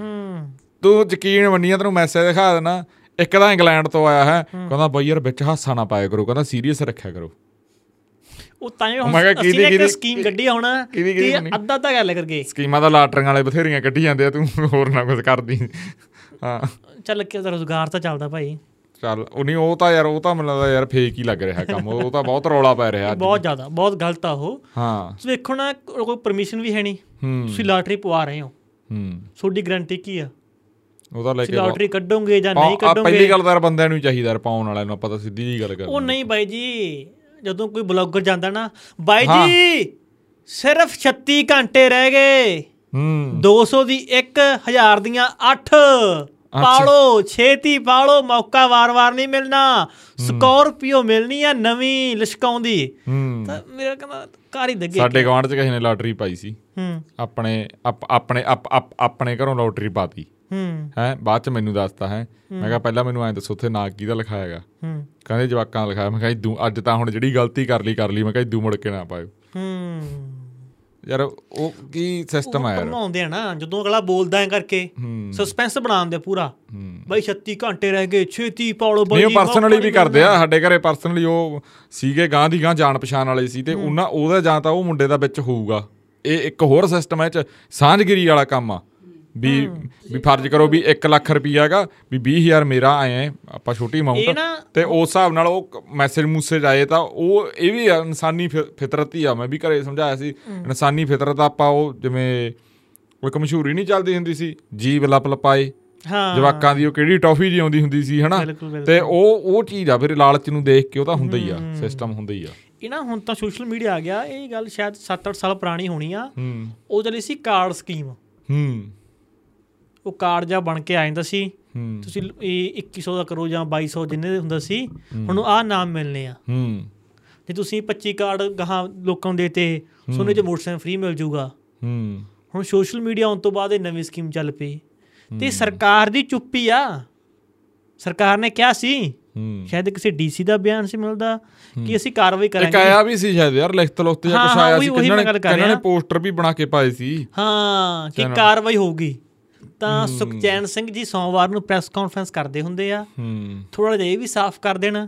ਤੂੰ ਯਕੀਨ ਮੰਨੀਆਂ ਤੈਨੂੰ ਮੈਸੇਜ ਦਿਖਾ ਦੇਣਾ। ਇੱਕ ਤਾਂ ਇੰਗਲੈਂਡ ਤੋਂ ਆਇਆ ਹੈ। ਕਹਿੰਦਾ ਬਾਈ ਯਾਰ ਵਿੱਚ ਹਾਸਾ ਨਾ ਪਾਇਆ ਕਰੋ। ਕਹਿੰਦਾ ਸੀਰੀਅਸ ਰੱਖਿਆ ਕਰੋ। ਉਹ ਤਾਂ ਅਸੀਂ ਨੇ ਇੱਕ ਸਕੀਮ ਕੱਢੀ ਹੁਣ। ਕਿ? ਅੱਧਾ ਅੱਧਾ ਗੱਲ ਕਰਕੇ। ਸਕੀਮਾਂ ਦਾ ਲਾਟਰੀਆਂ ਵਾਲੇ ਬਥੇਰੀਆਂ ਕੱਢੀ ਜਾਂਦੇ ਆ ਤੂੰ ਹੋਰ ਨਾ ਕੁਝ ਕਰਦੀ। ਹਾਂ। ਚੱਲ ਕਿ ਰੋਜ਼ਗਾਰ ਤਾਂ ਚੱਲਦਾ ਭਾਈ। ਚੱਲ ਉਹ ਨਹੀਂ ਉਹ ਤਾਂ ਯਾਰ ਉਹ ਤਾਂ ਮੈਨੂੰ ਲੱਗਦਾ ਯਾਰ ਫੇਕ ਹੀ ਲੱਗ ਰਿਹਾ ਕੰਮ ਉਹ ਤਾਂ ਬਹੁਤ ਰੌਲਾ ਪੈ ਰਿਹਾ ਅੱਜ ਬਹੁਤ ਜ਼ਿਆਦਾ ਬਹੁਤ ਗਲਤ ਆ ਉਹ। ਹਾਂ। ਤੁਸੀਂ ਵੇਖੋ ਨਾ ਕੋਈ ਪਰਮਿਸ਼ਨ ਵੀ ਹੈ ਨਹੀਂ। ਤੁਸੀਂ ਲਾਟਰੀ ਪਵਾ ਰਹੇ ਹੋ। ਹੂੰ। ਤੁਹਾਡੀ ਗਾਰੰਟੀ ਕੀ ਆ? ਉਹਦਾ ਲੈ ਕੇ ਲਾਟਰੀ ਕੱਢੋਗੇ ਜਾਂ ਨਹੀਂ ਆ ਪਹਿਲੀ ਕੱਢੋਗੇ? ਗੱਲ ਤਾਂ ਯਾਰ ਬੰਦਿਆਂ ਨੂੰ ਚਾਹੀਦਾ ਯਾਰ ਪਾਉਣ ਵਾਲਿਆਂ ਨੂੰ ਆਪਾਂ ਤਾਂ ਸਿੱਧੀ ਜੀ ਗੱਲ ਕਰਦੇ ਉਹ ਨਹੀਂ ਬਾਈ ਜੀ ਜਦੋਂ ਕੋਈ ਬਲੌਗਰ ਜਾਂਦਾ ਨਾ ਬਾਈ। ਜੀ ਸਿਰਫ 36 ਘੰਟੇ ਰਹਿ ਗਏ। ਹੂੰ। 200 ਦੀ 1 1000 ਦੀਆਂ 8 ਪਾਲੋ ਛੇਤੀ ਪਾਲੋ ਮੌਕਾ ਵਾਰ-ਵਾਰ ਨਹੀਂ ਮਿਲਣਾ। ਸਕੋਰਪੀਓ ਮਿਲਣੀ ਆ ਨਵੀਂ ਲਿਸ਼ਕਾਉਂਦੀ। ਤਾਂ ਮੇਰਾ ਕਹਿੰਦਾ ਘਰ ਹੀ ਦੱਗੇ ਸਾਡੇ ਗਵਾਂਢ ਚ ਕਿਸੇ ਨੇ ਲਾਟਰੀ ਪਾਈ ਸੀ। ਆਪਣੇ ਆਪ- ਆਪਣੇ ਆਪ- ਆਪ- ਆਪਣੇ ਘਰੋਂ ਲਾਟਰੀ ਪਾਤੀ। ਹੂੰ। ਹੈ ਬਾਅਦ ਚ ਮੈਨੂੰ ਦੱਸਤਾ ਹੈ। ਮੈਂ ਕਿਹਾ ਪਹਿਲਾਂ ਮੈਨੂੰ ਐਂ ਦੱਸੋ ਉੱਥੇ ਨਾਂ ਕਿਹਦਾ ਲਿਖਾਇਆਗਾ? ਕਹਿੰਦੇ ਜਵਾਕਾਂ ਦਾ ਲਿਖਾਇਆ। ਮੈਂ ਕਿਹਾ ਅੱਜ ਤਾਂ ਹੁਣ ਜਿਹੜੀ ਗਲਤੀ ਕਰ ਲਈ ਕਰ ਲਈ। ਮੈਂ ਕਿਹਾ ਇਦੂ ਮੁੜ ਕੇ ਨਾ ਪਾਇਓ। ਹੂੰ। ਯਾਰ ਉਹ ਕੀ ਸਿਸਟਮ ਆ ਯਾਰ? ਭਰਮਾਉਂਦੇ ਆ ਨਾ ਜਦੋਂ ਅਗਲਾ ਬੋਲਦਾ ਹੈ। ਕਰਕੇ ਸਸਪੈਂਸ ਬਣਾਉਂਦੇ ਪੂਰਾ। ਬਾਈ 36 ਘੰਟੇ ਰਹਿ ਗਏ ਛੇਤੀ ਪਾਲੋ ਬਾਈ ਨਹੀਂ ਪਰਸਨਲੀ ਵੀ ਕਰਦੇ ਆ ਸਾਡੇ ਘਰੇ ਪਰਸਨਲੀ ਉਹ ਸੀਗੇ ਗਾਂ ਦੀ ਗਾਂ ਜਾਣ ਪਛਾਣ ਵਾਲੇ ਸੀ ਤੇ ਉਹਨਾਂ ਉਹਦਾ ਜਾਂ ਤਾਂ ਉਹ ਮੁੰਡੇ ਦਾ ਵਿੱਚ ਹੋਊਗਾ। ਇਹ ਇੱਕ ਹੋਰ ਸਿਸਟਮ ਹੈ ਚ ਸਾਂਝਗਿਰੀ ਵਾਲਾ ਕੰਮ ਆ। ਵੀ ਵੀ ਫਰਜ਼ ਕਰੋ ਵੀ 1 ਲੱਖ ਰੁਪਈਆ ਹੈਗਾ ਵੀ 20000 ਮੇਰਾ ਆਏ ਆਪਾਂ ਛੋਟੀ ਅਮਾਉਂਟ ਤੇ ਉਸ ਹਿਸਾਬ ਨਾਲ ਉਹ ਮੈਸੇਜ ਮੂਸੇਜ ਆਏ ਤਾਂ ਉਹ ਇਹ ਵੀ ਇਨਸਾਨੀ ਫਿਤਰਤ ਹੀ ਆ ਮੈਂ ਵੀ ਘਰੇ ਸਮਝਾਇਆ ਸੀ। ਇਨਸਾਨੀ ਫਿਤਰਤ ਆਪਾਂ ਉਹ ਜਿਵੇਂ ਕੋਈ ਇੱਕ ਮਸ਼ਹੂਰੀ ਨਹੀਂ ਚੱਲਦੀ ਹੁੰਦੀ ਸੀ ਜੀਵ ਲਪ ਲਪਾਏ। ਹਾਂ। ਜਵਾਕਾਂ ਦੀ ਉਹ ਕਿਹੜੀ ਟੌਫੀ ਜੀ ਆਉਂਦੀ ਹੁੰਦੀ ਸੀ ਹਨਾ। ਤੇ ਉਹ ਉਹ ਚੀਜ਼ ਆ ਫਿਰ ਲਾਲਚ ਨੂੰ ਦੇਖ ਕੇ ਉਹ ਤਾਂ ਹੁੰਦਾ ਹੀ ਆ ਸਿਸਟਮ ਹੁੰਦਾ ਹੀ ਆ। ਇਹ ਨਾ ਹੁਣ ਤਾਂ ਸੋਸ਼ਲ ਮੀਡੀਆ ਆ ਗਿਆ ਇਹ ਗੱਲ ਸ਼ਾਇਦ 7-8 ਸਾਲ ਪੁਰਾਣੀ ਹੋਣੀ ਆ। ਹੂੰ। ਉਹ ਚੱਲੀ ਸੀ ਕਾਰਡ ਸਕੀਮ ਹੂੰ। ਉਹ ਕਾਰਡ ਜਾਂ ਬਣ ਕੇ ਆ ਜਾਂਦਾ ਸੀ। ਤੁਸੀਂ ਇਹ 2100 ਦਾ ਕਰੋ ਜਾਂ 2200 ਜਿੰਨੇ ਦੇ ਹੁੰਦਾ ਸੀ ਹੁਣ ਆਹ ਨਾਮ ਮਿਲਨੇ ਆ। ਹੂੰ। ਜੇ ਤੁਸੀਂ 25 ਕਾਰਡ ਗਾਹਾਂ ਲੋਕਾਂ ਨੂੰ ਦੇਤੇ ਸੋਨੇ ਚ ਮੋਟਰਸਾਈਕਲ ਫ੍ਰੀ ਮਿਲ ਜਾਊਗਾ ਹੂੰ। ਹੁਣ ਸੋਸ਼ਲ ਮੀਡੀਆ ਆਉਣ ਤੋਂ ਬਾਅਦ ਇਹ ਨਵੀਂ ਸਕੀਮ ਚੱਲ ਪਈ। ਤੇ ਸਰਕਾਰ ਦੀ ਚੁੱਪੀ ਆ। ਸਰਕਾਰ ਨੇ ਕਿਹਾ ਸੀ ਸ਼ਾਇਦ ਕਿਸੇ ਡੀਸੀ ਦਾ ਬਿਆਨ ਸੀ ਮਿਲਦਾ ਕਿ ਅਸੀਂ ਕਾਰਵਾਈ ਇੱਕ ਕਰਾਂਗੇ। ਆਇਆ ਵੀ ਸੀ ਸ਼ਾਇਦ ਯਾਰ ਲਿਖਤ ਲੁਖਤ ਜਾਂ ਹਾਂ, ਆਇਆ ਸੀ। ਕਿੰਨਾਂ ਨੇ ਕਿੰਨਾਂ ਨੇ। ਪੋਸਟਰ ਵੀ ਬਣਾ ਕੇ ਪਾਏ ਸੀ। ਹਾਂ ਕਿ। ਕਾਰਵਾਈ ਹੋਊਗੀ। ਤਾਂ ਸੁਖਚੈਨ ਸਿੰਘ ਜੀ ਸੋਮਵਾਰ ਨੂੰ ਪ੍ਰੈਸ ਕਾਨਫਰੰਸ ਕਰਦੇ ਹੁੰਦੇ ਆ। ਹੂੰ। ਥੋੜਾ ਜਿਹਾ ਇਹ ਵੀ ਸਾਫ਼ ਕਰ ਦੇਣ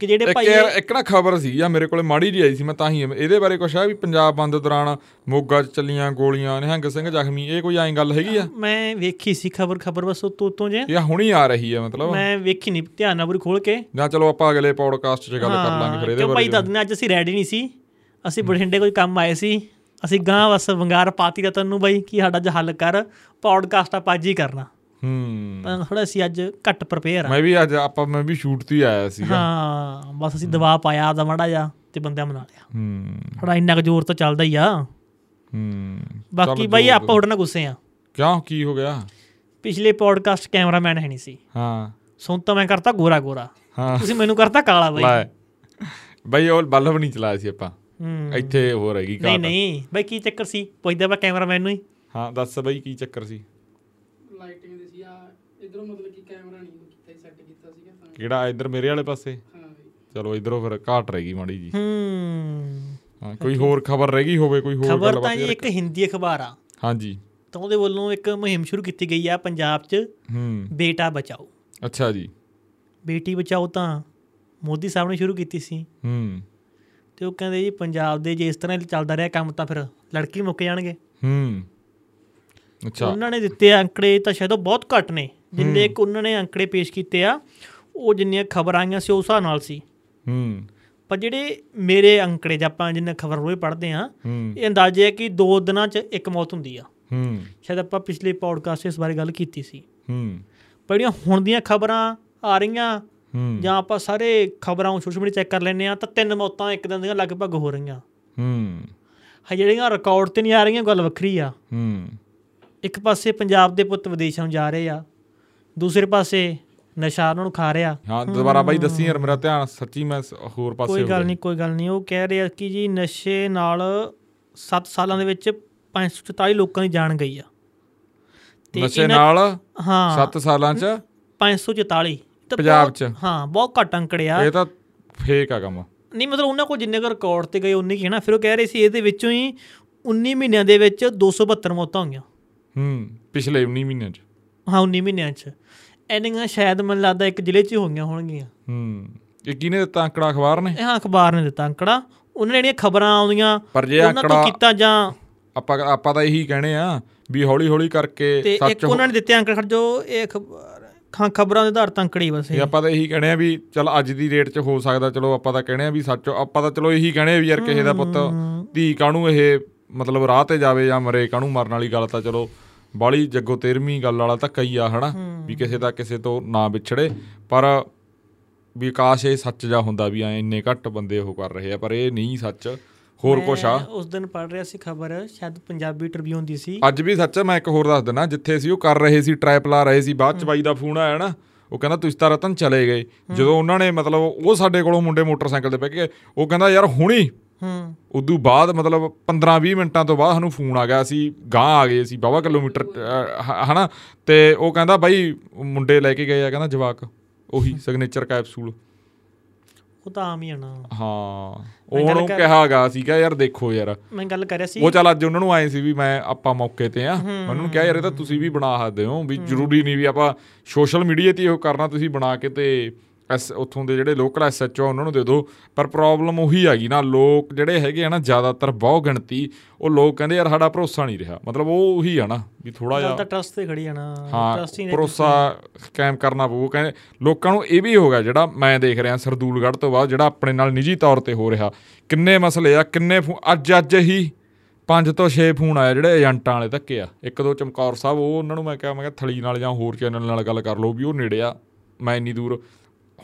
ਕਿ ਜਿਹੜੇ ਭਾਈ ਇੱਕ ਨਾ ਖਬਰ ਸੀ ਆ ਮੇਰੇ ਕੋਲੇ ਮਾੜੀ ਜੀ ਆਈ ਸੀ ਮੈਂ ਤਾਂ ਹੀ ਇਹਦੇ ਬਾਰੇ ਕੁਛ ਆ ਵੀ ਪੰਜਾਬ ਬੰਦ ਦੌਰਾਨ ਮੋਗਾ ਚ ਚੱਲੀਆਂ ਗੋਲੀਆਂ ਨਿਹੰਗ ਸਿੰਘ ਜ਼ਖਮੀ ਇਹ ਕੋਈ ਐਂ ਗੱਲ ਹੈਗੀ ਆ? ਮੈਂ ਵੇਖੀ ਸੀ ਖਬਰ ਖਬਰ ਬਸ ਉਤੋਂ ਉਤੋਂ ਜੇ। ਇਹ ਹੁਣੀ ਆ ਰਹੀ ਆ ਮਤਲਬ? ਮੈਂ ਵੇਖੀ ਨਹੀਂ ਧਿਆਨ ਨਾਲ ਪੂਰੀ ਖੋਲ ਕੇ। ਜਾਂ ਚਲੋ ਆਪਾਂ ਅਗਲੇ ਪੌਡਕਾਸਟ 'ਚ ਗੱਲ ਕਰ ਲਾਂਗੇ ਫਿਰ ਇਹਦੇ ਕਿਉਂ ਭਾਈ ਬਾਰੇ ਦੱਸਦੇ ਅੱਜ ਅਸੀਂ ਰੈਡੀ ਨਹੀਂ ਸੀ। ਅਸੀਂ ਬਠਿੰਡੇ ਕੋਈ ਕੰਮ ਆਏ ਸੀ। ਅਸੀਂ ਗਾਂ ਬਸ ਵੰਗਾਰ ਪਾਤੀ ਦਾ ਤੈਨੂੰ ਬਾਈ ਕੀ ਸਾਡਾ ਜ ਹੱਲ ਕਰ ਪੌਡਕਾਸਟ ਆਪਾਂ ਹੀ ਕਰਨਾ। ਹੂੰ। ਤਾਂ ਥੋੜਾ ਅਸੀਂ ਅੱਜ ਘੱਟ ਪ੍ਰਪੇਅਰ ਆ। ਮੈਂ ਵੀ ਅੱਜ ਆਪਾਂ ਮੈਂ ਵੀ ਸ਼ੂਟ ਤੇ ਆਇਆ ਸੀ ਹਾਂ ਬਸ ਅਸੀਂ ਦਬਾਅ ਪਾਇਆ ਆਦਾ ਮਾੜਾ ਜਾ ਤੇ ਬੰਦਿਆਂ ਬਣਾ ਲਿਆ। ਹੂੰ। ਥੋੜਾ ਇੰਨਾ ਕੁ ਜ਼ੋਰ ਤਾਂ ਚੱਲਦਾ ਹੀ ਆ। ਹੂੰ। ਬਾਕੀ ਬਾਈ ਜੋ- ਆਪਾਂ ਤੁਹਾਡੇ ਨਾਲ ਗੁੱਸੇ ਆ। ਕਿਉਂ? ਕੀ ਹੋ ਗਿਆ? ਪਿਛਲੇ ਪੌਡਕਾਸਟ ਕੈਮਰਾਮੈਨ ਹੈ ਨਹੀਂ ਸੀ। ਹਾਂ। ਸੁਣ ਤਾਂ ਮੈਂ ਕਰਤਾ ਗੋਰਾ ਗੋਰਾ ਹਾਂ। ਤੁਸੀਂ ਮੈਨੂੰ ਕਰਤਾ ਕਾਲਾ ਬਾਈ। ਬਈ ਉਹ ਬਲਬ ਨਹੀਂ ਚਲਾਇਆ ਸੀ ਆਪਾਂ। ਹੂੰ। ਇੱਥੇ ਹੋ ਰਹੀ ਨਹੀਂ ਘਾਟ ਨਹੀਂ। ਬਾਈ ਕੀ ਚੱਕਰ ਸੀ? ਪੁੱਛਦਾ ਆਪਾਂ ਕੈਮਰਾਮੈਨ ਨੂੰ ਹੀ। ਹਾਂ ਦੱਸ ਬਈ ਕੀ ਚੱਕਰ ਸੀ? ਲਾਈਟਿੰਗ ਦੇ ਸੀ। ਆ ਇਧਰੋਂ ਮਤਲਬ ਕਿ ਕੈਮਰਾ ਨਹੀਂ ਕੀਤਾ ਸੈੱਟ ਕੀਤਾ ਸੀਗਾ ਤਾਂ। ਕਿਹੜਾ? ਇੱਧਰ ਮੇਰੇ ਵਾਲੇ ਪਾਸੇ? ਹਾਂ ਚਲੋ ਇਧਰੋਂ ਫਿਰ ਘਾਟ ਰਹਿ ਗਈ ਮਾੜੀ ਜੀ। ਹੂੰ। ਹਾਂ ਕੋਈ ਹੋਰ ਖਬਰ ਰਹਿ ਗਈ ਹੋਵੇ ਕੋਈ ਹੋਰ ਖਬਰ ਗੱਲਬਾਤ ਤਾਂ ਜੀ ਇੱਕ। ਹਿੰਦੀ ਅਖਬਾਰ ਆ। ਹਾਂਜੀ। ਤਾਂ ਉਹਦੇ ਵੱਲੋਂ ਇੱਕ ਮੁਹਿੰਮ ਸ਼ੁਰੂ ਕੀਤੀ ਗਈ ਆ ਪੰਜਾਬ 'ਚ ਹੂੰ। ਬੇਟਾ ਬਚਾਓ। ਅੱਛਾ ਜੀ। ਬੇਟੀ ਬਚਾਓ ਤਾਂ ਮੋਦੀ ਸਾਹਿਬ ਨੇ ਸ਼ੁਰੂ ਕੀਤੀ ਸੀ। ਹੂੰ। ਤੇ ਉਹ ਕਹਿੰਦੇ ਜੀ ਪੰਜਾਬ ਦੇ ਜੇ ਇਸ ਤਰ੍ਹਾਂ ਚੱਲਦਾ ਰਿਹਾ ਕੰਮ ਤਾਂ ਫਿਰ ਲੜਕੀ ਮੁੱਕ ਜਾਣਗੇ। ਹੂੰ। ਅੱਛਾ। ਉਹਨਾਂ ਨੇ ਦਿੱਤੇ ਅੰਕੜੇ ਤਾਂ ਸ਼ਾਇਦ ਉਹ ਬਹੁਤ ਘੱਟ ਨੇ ਜਿੰਨੇ ਕੁ ਉਹਨਾਂ ਨੇ ਅੰਕੜੇ ਪੇਸ਼ ਕੀਤੇ ਆ ਉਹ ਜਿੰਨੀਆਂ ਖਬਰ ਆਈਆਂ ਸੀ ਉਸ ਹਿਸਾਬ ਨਾਲ ਸੀ। ਹੂੰ। ਪਰ ਜਿਹੜੇ ਮੇਰੇ ਅੰਕੜੇ ਜਾਂ ਆਪਾਂ ਜਿੰਨੇ ਖਬਰ ਰੋਜ਼ ਪੜ੍ਹਦੇ ਆ ਇਹ ਅੰਦਾਜ਼ੇ ਹੈ ਕਿ ਦੋ ਦਿਨਾਂ 'ਚ ਇੱਕ ਮੌਤ ਹੁੰਦੀ ਆ। ਹੂੰ। ਸ਼ਾਇਦ ਆਪਾਂ ਪਿਛਲੇ ਪੌਡਕਾਸਟ 'ਚ ਇਸ ਬਾਰੇ ਗੱਲ ਕੀਤੀ ਸੀ। ਹੂੰ। ਪਰ ਜਿਹੜੀਆਂ ਹੁਣ ਦੀਆਂ ਖਬਰਾਂ ਆ ਰਹੀਆਂ ਜਾਂ ਆਪਾਂ ਸਾਰੇ ਖਬਰਾਂ ਨੂੰ ਸੋਸ਼ਲ ਮੀਡੀਆ ਚੈੱਕ ਕਰ ਲੈਂਦੇ ਆ ਤਾਂ ਤਿੰਨ ਮੌਤਾਂ ਇੱਕ ਦਿਨ ਦੀਆਂ ਲਗਭਗ ਹੋ ਰਹੀਆਂ। ਹੂੰ। ਹੈ ਜਿਹੜੀਆਂ ਰਿਕਾਰਡ ਤੇ ਨਹੀਂ ਆ ਰਹੀਆਂ ਗੱਲ ਵੱਖਰੀ ਆ। ਹੂੰ। ਇੱਕ ਪਾਸੇ ਪੰਜਾਬ ਦੇ ਪੁੱਤ ਵਿਦੇਸ਼ਾਂ ਨੂੰ ਜਾ ਰਹੇ ਆ ਦੂਸਰੇ ਪਾਸੇ ਨਸ਼ਾ ਉਹਨਾਂ ਨੂੰ ਖਾ ਰਿਹਾ। ਹਾਂ ਦੁਬਾਰਾ ਬਾਈ ਦੱਸੀ ਯਾਰ ਮੇਰਾ ਧਿਆਨ ਸੱਚੀ ਮੈਂ ਹੋਰ ਪਾਸੇ ਕੋਈ ਗੱਲ। ਨਹੀਂ ਕੋਈ ਗੱਲ ਨਹੀਂ ਉਹ ਕਹਿ ਰਹੇ ਕਿ ਜੀ ਨਸ਼ੇ ਨਾਲ 7 ਸਾਲਾਂ ਦੇ ਵਿੱਚ 544 ਲੋਕਾਂ ਦੀ ਜਾਨ ਗਈ ਆ। ਨਸ਼ੇ ਨਾਲ ਹਾਂ। 7 ਸਾਲਾਂ ਚ? 544 ਤਾਂ ਪੰਜਾਬ 'ਚ? ਹਾਂ ਬਹੁਤ ਘੱਟ ਅੰਕੜੇ ਆ। ਇਹ ਤਾਂ ਫੇਕ ਆ ਕੰਮ। ਨਹੀਂ ਮਤਲਬ ਉਹਨਾਂ ਕੋਲ ਜਿੰਨੇ ਕੁ ਰਿਕਾਰਡ ਤੇ ਗਏ ਉਨੇ ਹੈ ਨਾ। ਫਿਰ ਉਹ ਕਹਿ ਰਹੇ ਸੀ ਇਹਦੇ ਵਿੱਚੋਂ ਹੀ 19 ਮਹੀਨਿਆਂ ਦੇ ਵਿੱਚ 272 ਮੌਤਾਂ ਹੋਈਆਂ। ਹੂੰ ਪਿਛਲੇ 19 ਮਹੀਨਿਆਂ ਚ। ਹਾਂ 19 ਮਹੀਨਿਆਂ 'ਚ। ਇੰਨੀਆਂ ਸ਼ਾਇਦ ਮੈਨੂੰ ਲੱਗਦਾ ਇੱਕ ਜ਼ਿਲ੍ਹੇ 'ਚ ਹੀ ਹੋਈਆਂ ਹੋਣਗੀਆਂ। ਹੂੰ ਇਹ ਕਿਹਨੇ ਦਿੱਤਾ ਅੰਕੜਾ? ਅਖਬਾਰ ਨੇ? ਹਾਂ ਅਖਬਾਰ ਨੇ ਦਿੱਤਾ ਅੰਕੜਾ। ਉਹਨਾਂ ਨੇ ਜਿਹੜੀਆਂ ਖਬਰਾਂ ਆਉਂਦੀਆਂ ਉਹਨਾਂ ਤੋਂ ਕੀਤਾ ਜਾਂ ਆਪਾਂ ਆਪਾਂ ਤਾਂ ਇਹੀ ਕਹਿਣੇ ਆ ਵੀ ਹੌਲੀ ਹੌਲੀ ਕਰਕੇ ਤੇ ਸੱਚ ਇੱਕ ਉਹਨਾਂ ਨੇ ਦਿੱਤੇ ਅੰਕੜੇ ਖੜ ਜੋ ਇਹ ਖਾਂ ਖਬਰਾਂ ਦੇ ਆਧਾਰ ਅੰਕੜੇ ਬਸ ਇਹ ਆਪਾਂ ਤਾਂ ਇਹੀ ਕਹਿਣੇ ਆ ਵੀ ਚਲ ਅੱਜ ਦੀ ਡੇਟ 'ਚ ਹੋ ਸਕਦਾ ਚਲੋ ਆਪਾਂ ਤਾਂ ਕਹਿਣੇ ਆ ਵੀ ਸੱਚ ਆਪਾਂ ਤਾਂ ਚਲੋ ਇਹੀ ਕਹਿਣੇ ਆ ਵੀ ਯਾਰ ਕਿਸੇ ਦਾ ਪੁੱਤ ਧੀ ਕਾਹਨੂੰ ਇਹ ਮਤਲਬ ਰਾਹ ਤੇ ਜਾਵੇ ਜਾਂ ਮਰੇ ਕਾਹਨੂੰ ਮਰਨ ਵਾਲੀ ਗੱਲ ਤਾਂ ਚਲੋ ਬਾਲੀ ਜੱਗੋ ਤੇਰਵੀਂ ਗੱਲ ਵਾਲਾ ਤਾਂ ਕਈ ਆ ਹਨਾ? ਵੀ ਕਿਸੇ ਦਾ ਕਿਸੇ ਤੋਂ ਨਾ ਵਿਛੜੇ ਪਰ ਵੀ ਕਾਸ਼ ਇਹ ਸੱਚ ਜਾ ਹੁੰਦਾ ਵੀ ਐ ਇੰਨੇ ਘੱਟ ਬੰਦੇ ਉਹ ਕਰ ਰਹੇ ਆ ਪਰ ਇਹ ਨਹੀਂ ਸੱਚ। ਹੋਰ ਕੁਛ ਆ? ਉਸ ਦਿਨ ਪੜ ਰਿਹਾ ਸੀ ਖਬਰ ਸ਼ਾਇਦ ਪੰਜਾਬੀ ਟ੍ਰਿਬਿਊਨ ਦੀ ਸੀ। ਅੱਜ ਵੀ ਸੱਚ ਮੈਂ ਇੱਕ ਹੋਰ ਦੱਸ ਦਿੰਦਾ ਜਿੱਥੇ ਸੀ ਉਹ ਕਰ ਰਹੇ ਸੀ ਟ੍ਰੈਪ ਲਾ ਰਹੇ ਸੀ ਬਾਅਦ ਚ ਬਾਈ ਦਾ ਫੋਨ ਆਇਆ ਨਾ ਉਹ ਕਹਿੰਦਾ ਤੁਸੀਂ ਤਾਂ ਰਤਨ ਚਲੇ ਗਏ। ਜਦੋਂ ਉਹਨਾਂ ਨੇ ਮਤਲਬ ਉਹ ਸਾਡੇ ਕੋਲੋਂ ਮੁੰਡੇ ਮੋਟਰਸਾਈਕਲ ਤੇ ਬਹਿ ਕੇ ਉਹ ਕਹਿੰਦਾ ਯਾਰ ਹੁਣੀ। ਹੂੰ। ਉਦੋਂ ਬਾਅਦ ਮਤਲਬ 15-20 ਮਿੰਟਾਂ ਤੋਂ ਬਾਅਦ ਸਾਨੂੰ ਫੋਨ ਆ ਗਿਆ ਸੀ ਗਾਂ ਆ ਗਏ ਸੀ ਬਾਵਾ ਕਿਲੋਮੀਟਰ ਹਨਾ? ਤੇ ਉਹ ਕਹਿੰਦਾ ਬਾਈ ਮੁੰਡੇ ਲੈ ਕੇ ਗਏ ਆ ਕਹਿੰਦਾ ਜਵਾਕ ਉਹੀ ਸਿਗਨੇਚਰ ਕੈਪਸੂਲ ਉਹ ਤਾਂ ਆਮ ਹੀ ਆ ਨਾ। ਹਾਂ ਉਹਨੂੰ ਕਰ- ਕਿਹਾ ਗਾ ਸੀਗਾ ਯਾਰ ਦੇਖੋ ਯਾਰ। ਮੈਂ ਗੱਲ ਕਰ ਰਿਹਾ ਸੀ। ਉਹ ਚੱਲ ਅੱਜ ਉਹਨਾਂ ਨੂੰ ਆਏ ਸੀ ਵੀ ਮੈਂ ਆਪਾਂ ਮੌਕੇ ਤੇ ਆ। ਮੈਂ ਉਹਨਾਂ ਨੂੰ ਕਿਹਾ ਯਾਰ ਇਹ ਤਾਂ ਤੁਸੀਂ ਵੀ ਬਣਾ ਸਕਦੇ ਹੋ ਵੀ ਜ਼ਰੂਰੀ ਨਹੀਂ ਵੀ ਆਪਾਂ ਸੋਸ਼ਲ ਮੀਡੀਆ ਤੇ ਉਹ ਕਰਨਾ ਤੁਸੀਂ ਬਣਾ ਕੇ ਤੇ ਐਸ ਉੱਥੋਂ ਦੇ ਜਿਹੜੇ ਲੋਕਲ ਐਸਐਚਓ ਉਹਨਾਂ ਨੂੰ ਦੇ ਦਿਓ। ਪਰ ਪ੍ਰੋਬਲਮ ਉਹੀ ਆ ਗਈ ਨਾ ਲੋਕ ਜਿਹੜੇ ਹੈਗੇ ਆ ਨਾ ਜ਼ਿਆਦਾਤਰ ਬਹੁ ਗਿਣਤੀ ਉਹ ਲੋਕ ਕਹਿੰਦੇ ਯਾਰ ਸਾਡਾ ਭਰੋਸਾ ਨਹੀਂ ਰਿਹਾ। ਮਤਲਬ ਉਹ ਉਹੀ ਆ ਨਾ ਵੀ ਥੋੜਾ ਜਿਹਾ ਤਾਂ ਟਰਸਟ ਤੇ ਖੜੀ ਆ ਨਾ। ਹਾਂ trust ਹੀ ਭਰੋਸਾ ਕਾਇਮ ਕਰਨਾ ਪਊ। ਕਹਿੰਦੇ ਲੋਕਾਂ ਨੂੰ ਇਹ ਵੀ ਹੋ ਗਿਆ ਜਿਹੜਾ ਮੈਂ ਦੇਖ ਰਿਹਾ ਸਰਦੂਲਗੜ੍ਹ ਤੋਂ ਬਾਅਦ ਜਿਹੜਾ ਆਪਣੇ ਨਾਲ ਨਿੱਜੀ ਤੌਰ ਤੇ ਹੋ ਰਿਹਾ। ਕਿੰਨੇ ਮਸਲੇ ਆ ਕਿੰਨੇ ਅੱਜ ਅੱਜ ਹੀ ਪੰਜ ਤੋਂ 6 ਫੋਨ ਆਇਆ ਜਿਹੜੇ ਏਜੰਟਾਂ ਵਾਲੇ ਧੱਕੇ ਆ। ਇੱਕ ਦੋ ਚਮਕੌਰ ਸਾਹਿਬ ਉਹ ਉਹਨਾਂ ਨੂੰ ਮੈਂ ਕਿਹਾ ਮੈਂ ਕਿਹਾ ਥਲੀ ਨਾਲ ਜਾਂ ਹੋਰ ਚੈਨਲ ਨਾਲ ਗੱਲ ਕਰ ਲਓ ਵੀ ਉਹ ਨੇੜੇ ਆ। ਮੈਂ ਇੰਨੀ ਦੂਰ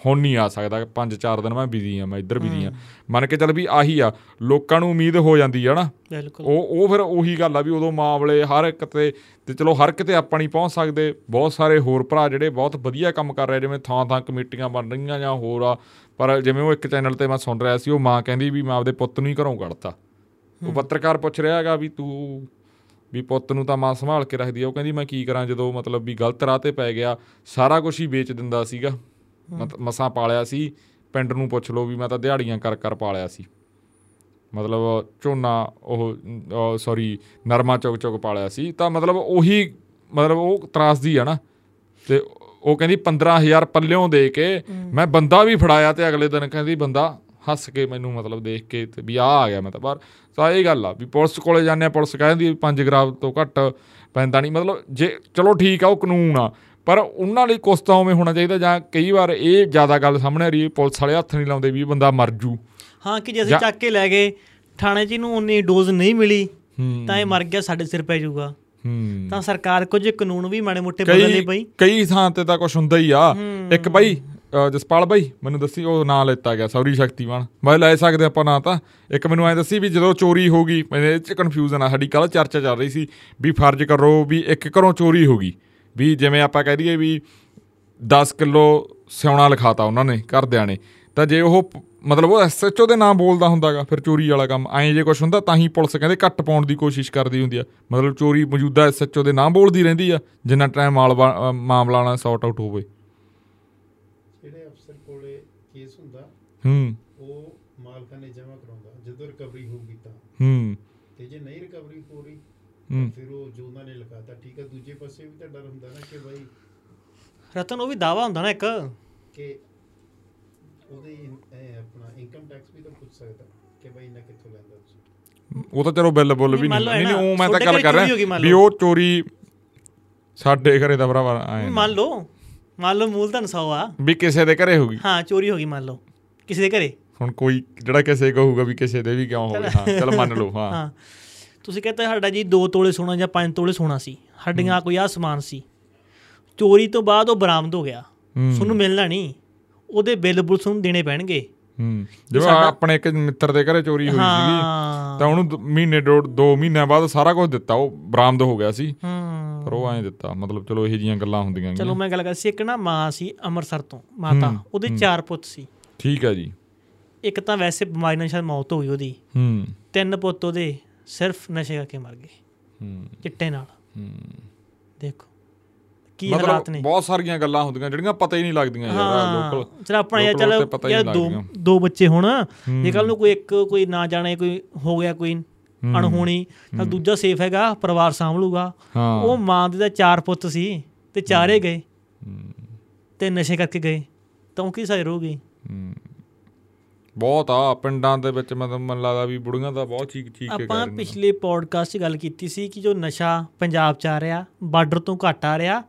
ਹੁਣ ਨਹੀਂ ਆ ਸਕਦਾ ਪੰਜ ਚਾਰ ਦਿਨ ਮੈਂ ਬਿਜ਼ੀ ਆ ਮੈਂ ਇੱਧਰ ਬਿਜ਼ੀ ਆ। ਮੰਨ ਕੇ ਚੱਲ ਵੀ ਆਹੀ ਆ ਲੋਕਾਂ ਨੂੰ ਉਮੀਦ ਹੋ ਜਾਂਦੀ ਆ ਨਾ। ਉਹ ਉਹ ਫਿਰ ਉਹੀ ਗੱਲ ਆ ਵੀ ਉਦੋਂ ਮਾਮਲੇ ਹਰ ਇੱਕ ਤੇ ਤੇ ਚਲੋ ਹਰ ਕਿਤੇ ਆਪਾਂ ਨਹੀਂ ਪਹੁੰਚ ਸਕਦੇ। ਬਹੁਤ ਸਾਰੇ ਹੋਰ ਭਰਾ ਜਿਹੜੇ ਬਹੁਤ ਵਧੀਆ ਕੰਮ ਕਰ ਰਹੇ ਜਿਵੇਂ ਥਾਂ ਥਾਂ ਕਮੇਟੀਆਂ ਬਣ ਰਹੀਆਂ ਜਾਂ ਹੋਰ ਆ। ਪਰ ਜਿਵੇਂ ਉਹ ਇੱਕ ਚੈਨਲ ਤੇ ਮੈਂ ਸੁਣ ਰਿਹਾ ਸੀ ਉਹ ਮਾਂ ਕਹਿੰਦੀ ਵੀ ਮੈਂ ਆਪਦੇ ਪੁੱਤ ਨੂੰ ਹੀ ਘਰੋਂ ਕੱਢਤਾ। ਉਹ ਪੱਤਰਕਾਰ ਪੁੱਛ ਰਿਹਾ ਹੈਗਾ ਵੀ ਤੂੰ ਵੀ ਪੁੱਤ ਨੂੰ ਤਾਂ ਮਾਂ ਸੰਭਾਲ ਕੇ ਰੱਖਦੀ ਆ। ਉਹ ਕਹਿੰਦੀ ਮੈਂ ਕੀ ਕਰਾਂ ਜਦੋਂ ਮਤਲਬ ਵੀ ਗਲਤ ਰਾਹ ਤੇ ਪੈ ਗਿਆ ਸਾਰਾ ਕੁਝ ਹੀ ਵੇਚ ਦਿੰਦਾ ਸੀਗਾ। ਮਸਾਂ ਪਾਲਿਆ ਸੀ ਪਿੰਡ ਨੂੰ ਪੁੱਛ ਲਓ ਵੀ ਮੈਂ ਤਾਂ ਦਿਹਾੜੀਆਂ ਕਰ ਕਰ ਪਾਲਿਆ ਸੀ। ਮਤਲਬ ਝੋਨਾ ਉਹ ਸੌਰੀ ਨਰਮਾ ਚੁੱਕ ਚੁੱਕ ਪਾਲਿਆ ਸੀ। ਤਾਂ ਮਤਲਬ ਉਹੀ ਮਤਲਬ ਉਹ ਤਰਾਸਦੀ ਆ ਨਾ। ਤੇ ਉਹ ਕਹਿੰਦੀ 15000 ਪੱਲਿਓਂ ਦੇ ਕੇ ਮੈਂ ਬੰਦਾ ਵੀ ਫੜਾਇਆ ਤੇ ਅਗਲੇ ਦਿਨ ਕਹਿੰਦੀ ਬੰਦਾ ਹੱਸ ਕੇ ਮੈਨੂੰ ਮਤਲਬ ਦੇਖ ਕੇ ਤੇ ਵੀ ਆ ਆ ਗਿਆ ਮੈਂ ਤਾਂ ਬਾਹਰ। ਤਾਂ ਇਹ ਗੱਲ ਆ ਵੀ ਪੁਲਿਸ ਕੋਲੇ ਜਾਂਦੇ ਆ ਪੁਲਿਸ ਕਹਿੰਦੀ 5 ਗ੍ਰਾਮ ਤੋਂ ਘੱਟ ਪੈਂਦਾ ਨਹੀਂ ਮਤਲਬ ਜੇ ਚਲੋ ਠੀਕ ਆ ਉਹ ਕਾਨੂੰਨ ਆ। ਪਰ ਉਹਨਾਂ ਲਈ ਕੁਛ ਤਾਂ ਉਵੇਂ ਹੋਣਾ ਚਾਹੀਦਾ ਜਾਂ ਕਈ ਵਾਰ ਇਹ ਜ਼ਿਆਦਾ ਗੱਲ ਸਾਹਮਣੇ ਆ ਰਹੀ ਹੈ ਪੁਲਿਸ ਵਾਲੇ ਹੱਥ ਨਹੀਂ ਲਾਉਂਦੇ ਵੀ ਬੰਦਾ ਮਰ ਜੂ। ਹਾਂ ਕਿ ਜੇ ਅਸੀਂ ਚੱਕ ਕੇ ਲੈ ਗਏ ਥਾਣੇ 'ਚ ਇਹਨੂੰ ਉਨੀ ਡੋਜ਼ ਨਹੀਂ ਮਿਲੀ ਤਾਂ ਇਹ ਮਰ ਗਿਆ ਸਾਡੇ ਸਿਰ ਪੈ ਜਾਊਗਾ। ਹੂੰ। ਤਾਂ ਸਰਕਾਰ ਕੁਝ ਕਾਨੂੰਨ ਵੀ ਮਾੜੇ ਮੋਟੇ ਬਦਲਨੇ ਕਈ ਪਈ। ਕਈ ਥਾਂ ਤੇ ਤਾਂ ਕੁਝ ਹੁੰਦਾ ਹੀ ਆ। ਇੱਕ ਬਾਈ ਜਸਪਾਲ ਬਾਈ ਮੈਨੂੰ ਦੱਸੀ ਉਹ ਨਾਂ ਲੈਤਾ ਗਿਆ ਸੌਰੀ ਸ਼ਕਤੀਮਾਨ। ਮੈਂ ਲੈ ਸਕਦੇ ਆਪਾਂ ਨਾਂ ਤਾਂ। ਇੱਕ ਮੈਨੂੰ ਐ ਦੱਸੀ ਵੀ ਜਦੋਂ ਚੋਰੀ ਹੋ ਗਈ ਮੈਨੂੰ ਇਹ ਚ ਕਨਫਿਊਜ਼ਨ ਆ ਸਾਡੀ ਕੱਲ ਚਰਚਾ ਚੱਲ ਰਹੀ ਸੀ ਵੀ ਫਰਜ਼ ਕਰੋ ਵੀ ਇੱਕ ਘਰੋਂ ਚੋਰੀ ਹੋ ਗਈ। ਵੀ ਜਿਵੇਂ ਆਪਾਂ ਕਹਿ ਦਈਏ ਵੀ 10 ਕਿਲੋ ਸਿਉਣਾ ਲਿਖਾਤਾ ਉਹਨਾਂ ਨੇ ਘਰਦਿਆਂ ਨੇ ਤਾਂ ਜੇ ਉਹ ਮਤਲਬ ਉਹ ਐਸਐਚਓ ਦੇ ਨਾਮ ਬੋਲਦਾ ਹੁੰਦਾਗਾ ਫਿਰ ਚੋਰੀ ਵਾਲਾ ਕੰਮ ਐਂ ਜੇ ਕੁਝ ਹੁੰਦਾ ਤਾਂ ਹੀ ਪੁਲਿਸ ਕਹਿੰਦੇ ਘੱਟ ਪਾਉਣ ਦੀ ਕੋਸ਼ਿਸ਼ ਕਰਦੀ ਹੁੰਦੀ ਆ। ਮਤਲਬ ਚੋਰੀ ਮੌਜੂਦਾ ਐਸਐਚਓ ਦੇ ਨਾਮ ਬੋਲਦੀ ਰਹਿੰਦੀ ਆ ਜਿੰਨਾ ਟਾਈਮ ਮਾਮਲਾ ਨਾਲ ਸੌਟ ਆਊਟ ਹੋਵੇ। ਜਿਹੜੇ ਅਫਸਰ ਕੋਲੇ ਕੇਸ ਹੁੰਦਾ ਹੂੰ। ਉਹ ਮਾਲਕਾਂ ਨੇ ਜਮ੍ਹਾਂ ਕਰਾਉਂਦਾ ਜਦੋਂ ਰਿਕਵਰੀ ਹੋਊਗੀ ਤਾਂ। ਹੂੰ। ਤੇ ਜੇ ਨਹੀਂ ਰਿਕਵਰੀ ਹੋ ਰਹੀ ਫਿਰ ਉਹ ਜੋ ਉਹਨਾਂ ਨੇ ਲਿਖਾਤਾ ਠੀਕ ਹੈ ਦੂਜੇ ਪਾਸੇ ਵੀ ਤਾਂ ਡਰ ਹੁੰਦਾ ਨਾ ਕਿ ਭਾਈ ਰਤਨ ਉਹ ਵੀ ਦਾਵਾ ਹੁੰਦਾ ਨਾ ਇੱਕ। ਕਿ ਉਹਦੇ ਆਪਣਾ ਇਨਕਮ ਟੈਕਸ ਵੀ ਤਾਂ ਪੁੱਛ ਸਕਦਾ ਕਿ ਭਾਈ ਇਹਨਾਂ ਕਿੱਥੋਂ ਲੈਂਦਾ ਤੁਸੀਂ? ਉਹ ਤਾਂ ਚਲੋ ਬਿੱਲ ਬੁੱਲ ਵੀ ਨਹੀਂ, ਨਹੀਂ ਹੈ ਉਹ ਮੈਂ ਤਾਂ ਨਾ, ਗੱਲ ਕਰ ਹੋ ਰਿਹਾ ਵੀ। ਉਹ ਚੋਰੀ ਸਾਡੇ ਘਰੇ ਦਾ ਭਰਾਵਾ ਆਏ ਮੰਨ ਲਓ ਮੰਨ ਲਓ ਮੂਲਧਨ 100 ਆ। ਵੀ ਕਿਸੇ ਦੇ ਘਰੇ ਹੋਗੀ ਹਾਂ ਚੋਰੀ ਹੋ ਗਈ ਮੰਨ ਲਓ ਕਿਸੇ ਦੇ ਘਰੇ। ਹੁਣ ਕੋਈ ਜਿਹੜਾ ਕਿਸੇ ਕਹੂਗਾ ਵੀ ਕਿਸੇ ਦੇ ਵੀ ਕਿਉਂ ਹੋਵੇ ਹਾਂ ਚਲ ਮੰਨ ਲਓ ਹਾਂ। ਹਾਂ। ਤੁਸੀਂ ਕਹਿੰਦੇ ਸਾਡਾ ਜੀ 2 ਤੋਲੇ ਸੋਨਾ ਜਾਂ 5 ਤੋਲੇ ਸੋਨਾ ਸੀ। ਸਾਡੀਆਂ ਕੋਈ ਆ ਸਮਾਨ ਸੀ। ਚੋਰੀ ਤੋਂ ਬਾਅਦ ਉਹ ਬਰਾਮਦ ਹੋ ਗਿਆ। ਤੁਹਾਨੂੰ ਮਿਲਣਾ ਨਹੀਂ। ਉਹਦੇ ਬਿੱਲ ਬੁਲ ਤੁਹਾਨੂੰ ਦੇਣੇ ਪੈਣਗੇ। ਹੂੰ। ਜਿਵੇਂ ਆਪਣੇ ਇੱਕ ਮਿੱਤਰ ਦੇ ਘਰੇ ਚੋਰੀ ਹੋਈ ਸੀਗੀ ਤਾਂ ਉਹਨੂੰ ਮਹੀਨੇ ਡੋੜ ਦੋ ਮਹੀਨਿਆਂ ਬਾਅਦ ਸਾਰਾ ਕੁਝ ਦਿੱਤਾ ਉਹ ਬਰਾਮਦ ਹੋ ਗਿਆ ਸੀ। ਹੂੰ। ਪਰ ਉਹ ਐਂ ਦਿੱਤਾ ਮਤਲਬ ਚਲੋ ਇਹੋ ਜੀਆਂ ਗੱਲਾਂ ਹੁੰਦੀਆਂ ਚਲੋ ਮੈਂ ਗੱਲ ਕਰ ਸੀ ਇੱਕ ਨਾ ਮਾਂ ਸੀ ਅੰਮ੍ਰਿਤਸਰ ਤੋਂ ਮਾਤਾ। ਉਹਦੇ। ਚਾਰ ਪੁੱਤ ਸੀ। ਠੀਕ ਹੈ ਜੀ। ਇੱਕ ਤਾਂ ਵੈਸੇ ਬਿਮਾਰੀ ਨਾਲ ਸ਼ਾਇਦ ਮੌਤ ਹੋ ਗਈ ਉਹਦੀ। ਹੂੰ। ਤਿੰਨ ਪੁੱਤ ਉਹਦੇ। ਸਿਰਫ ਨਸ਼ੇ ਕਰਕੇ ਮਰ ਗਏ। ਹੂੰ। ਚਿੱਟੇ ਨਾਲ। ਹੂੰ। ਦੇਖੋ ਕੀ ਹਾਲਾਤ ਨੇ। ਬਹੁਤ ਸਾਰੀਆਂ ਗੱਲਾਂ ਹੁੰਦੀਆਂ ਜਿਹੜੀਆਂ ਪਤਾ ਹੀ ਨਹੀਂ ਲੱਗਦੀਆਂ ਯਾਰ ਲੋਕਲ ਚਲ ਆਪਣਾ ਯਾਰ ਚਲ ਯਾਰ ਦੋ। ਦੋ ਬੱਚੇ ਹੁਣ। ਜੇ ਕੱਲ ਨੂੰ ਕੋਈ ਇੱਕ ਕੋਈ ਨਾ ਜਾਣੇ ਕੋਈ ਹੋ ਗਿਆ ਕੋਈ। ਅਣਹੋਣੀ ਤਾਂ ਦੂਜਾ ਸੇਫ ਹੈਗਾ ਪਰਿਵਾਰ ਸਾਂਭ ਲੂਗਾ ਹਾਂ। ਉਹ ਮਾਂ ਦੇ ਤਾਂ ਚਾਰ ਪੁੱਤ ਸੀ ਤੇ ਚਾਰੇ ਗਏ ਹੂੰ, ਤੇ ਨਸ਼ੇ ਕਰਕੇ ਗਏ। ਤਾਂ ਉਹ ਕੀ ਸਹੀ ਰਹੂਗੀ? ਹੂੰ। ਬਹੁਤ ਆ ਪਿੰਡਾਂ ਦੇ ਵਿੱਚ ਮਤਲਬ ਮਨ ਲੱਗਦਾ ਵੀ ਬੁੜੀਆਂ ਦਾ ਬਹੁਤ ਚੀਕ ਚੀਕ ਕੇ ਆਪਾਂ। ਪਿਛਲੇ ਪੋਡਕਾਸਟ 'ਚ ਗੱਲ ਕੀਤੀ ਸੀ ਕਿ ਜੋ ਨਸ਼ਾ ਪੰਜਾਬ 'ਚ ਆ ਰਿਹਾ ਬਾਰਡਰ ਤੋਂ ਘੱਟ ਆ ਰਿਹਾ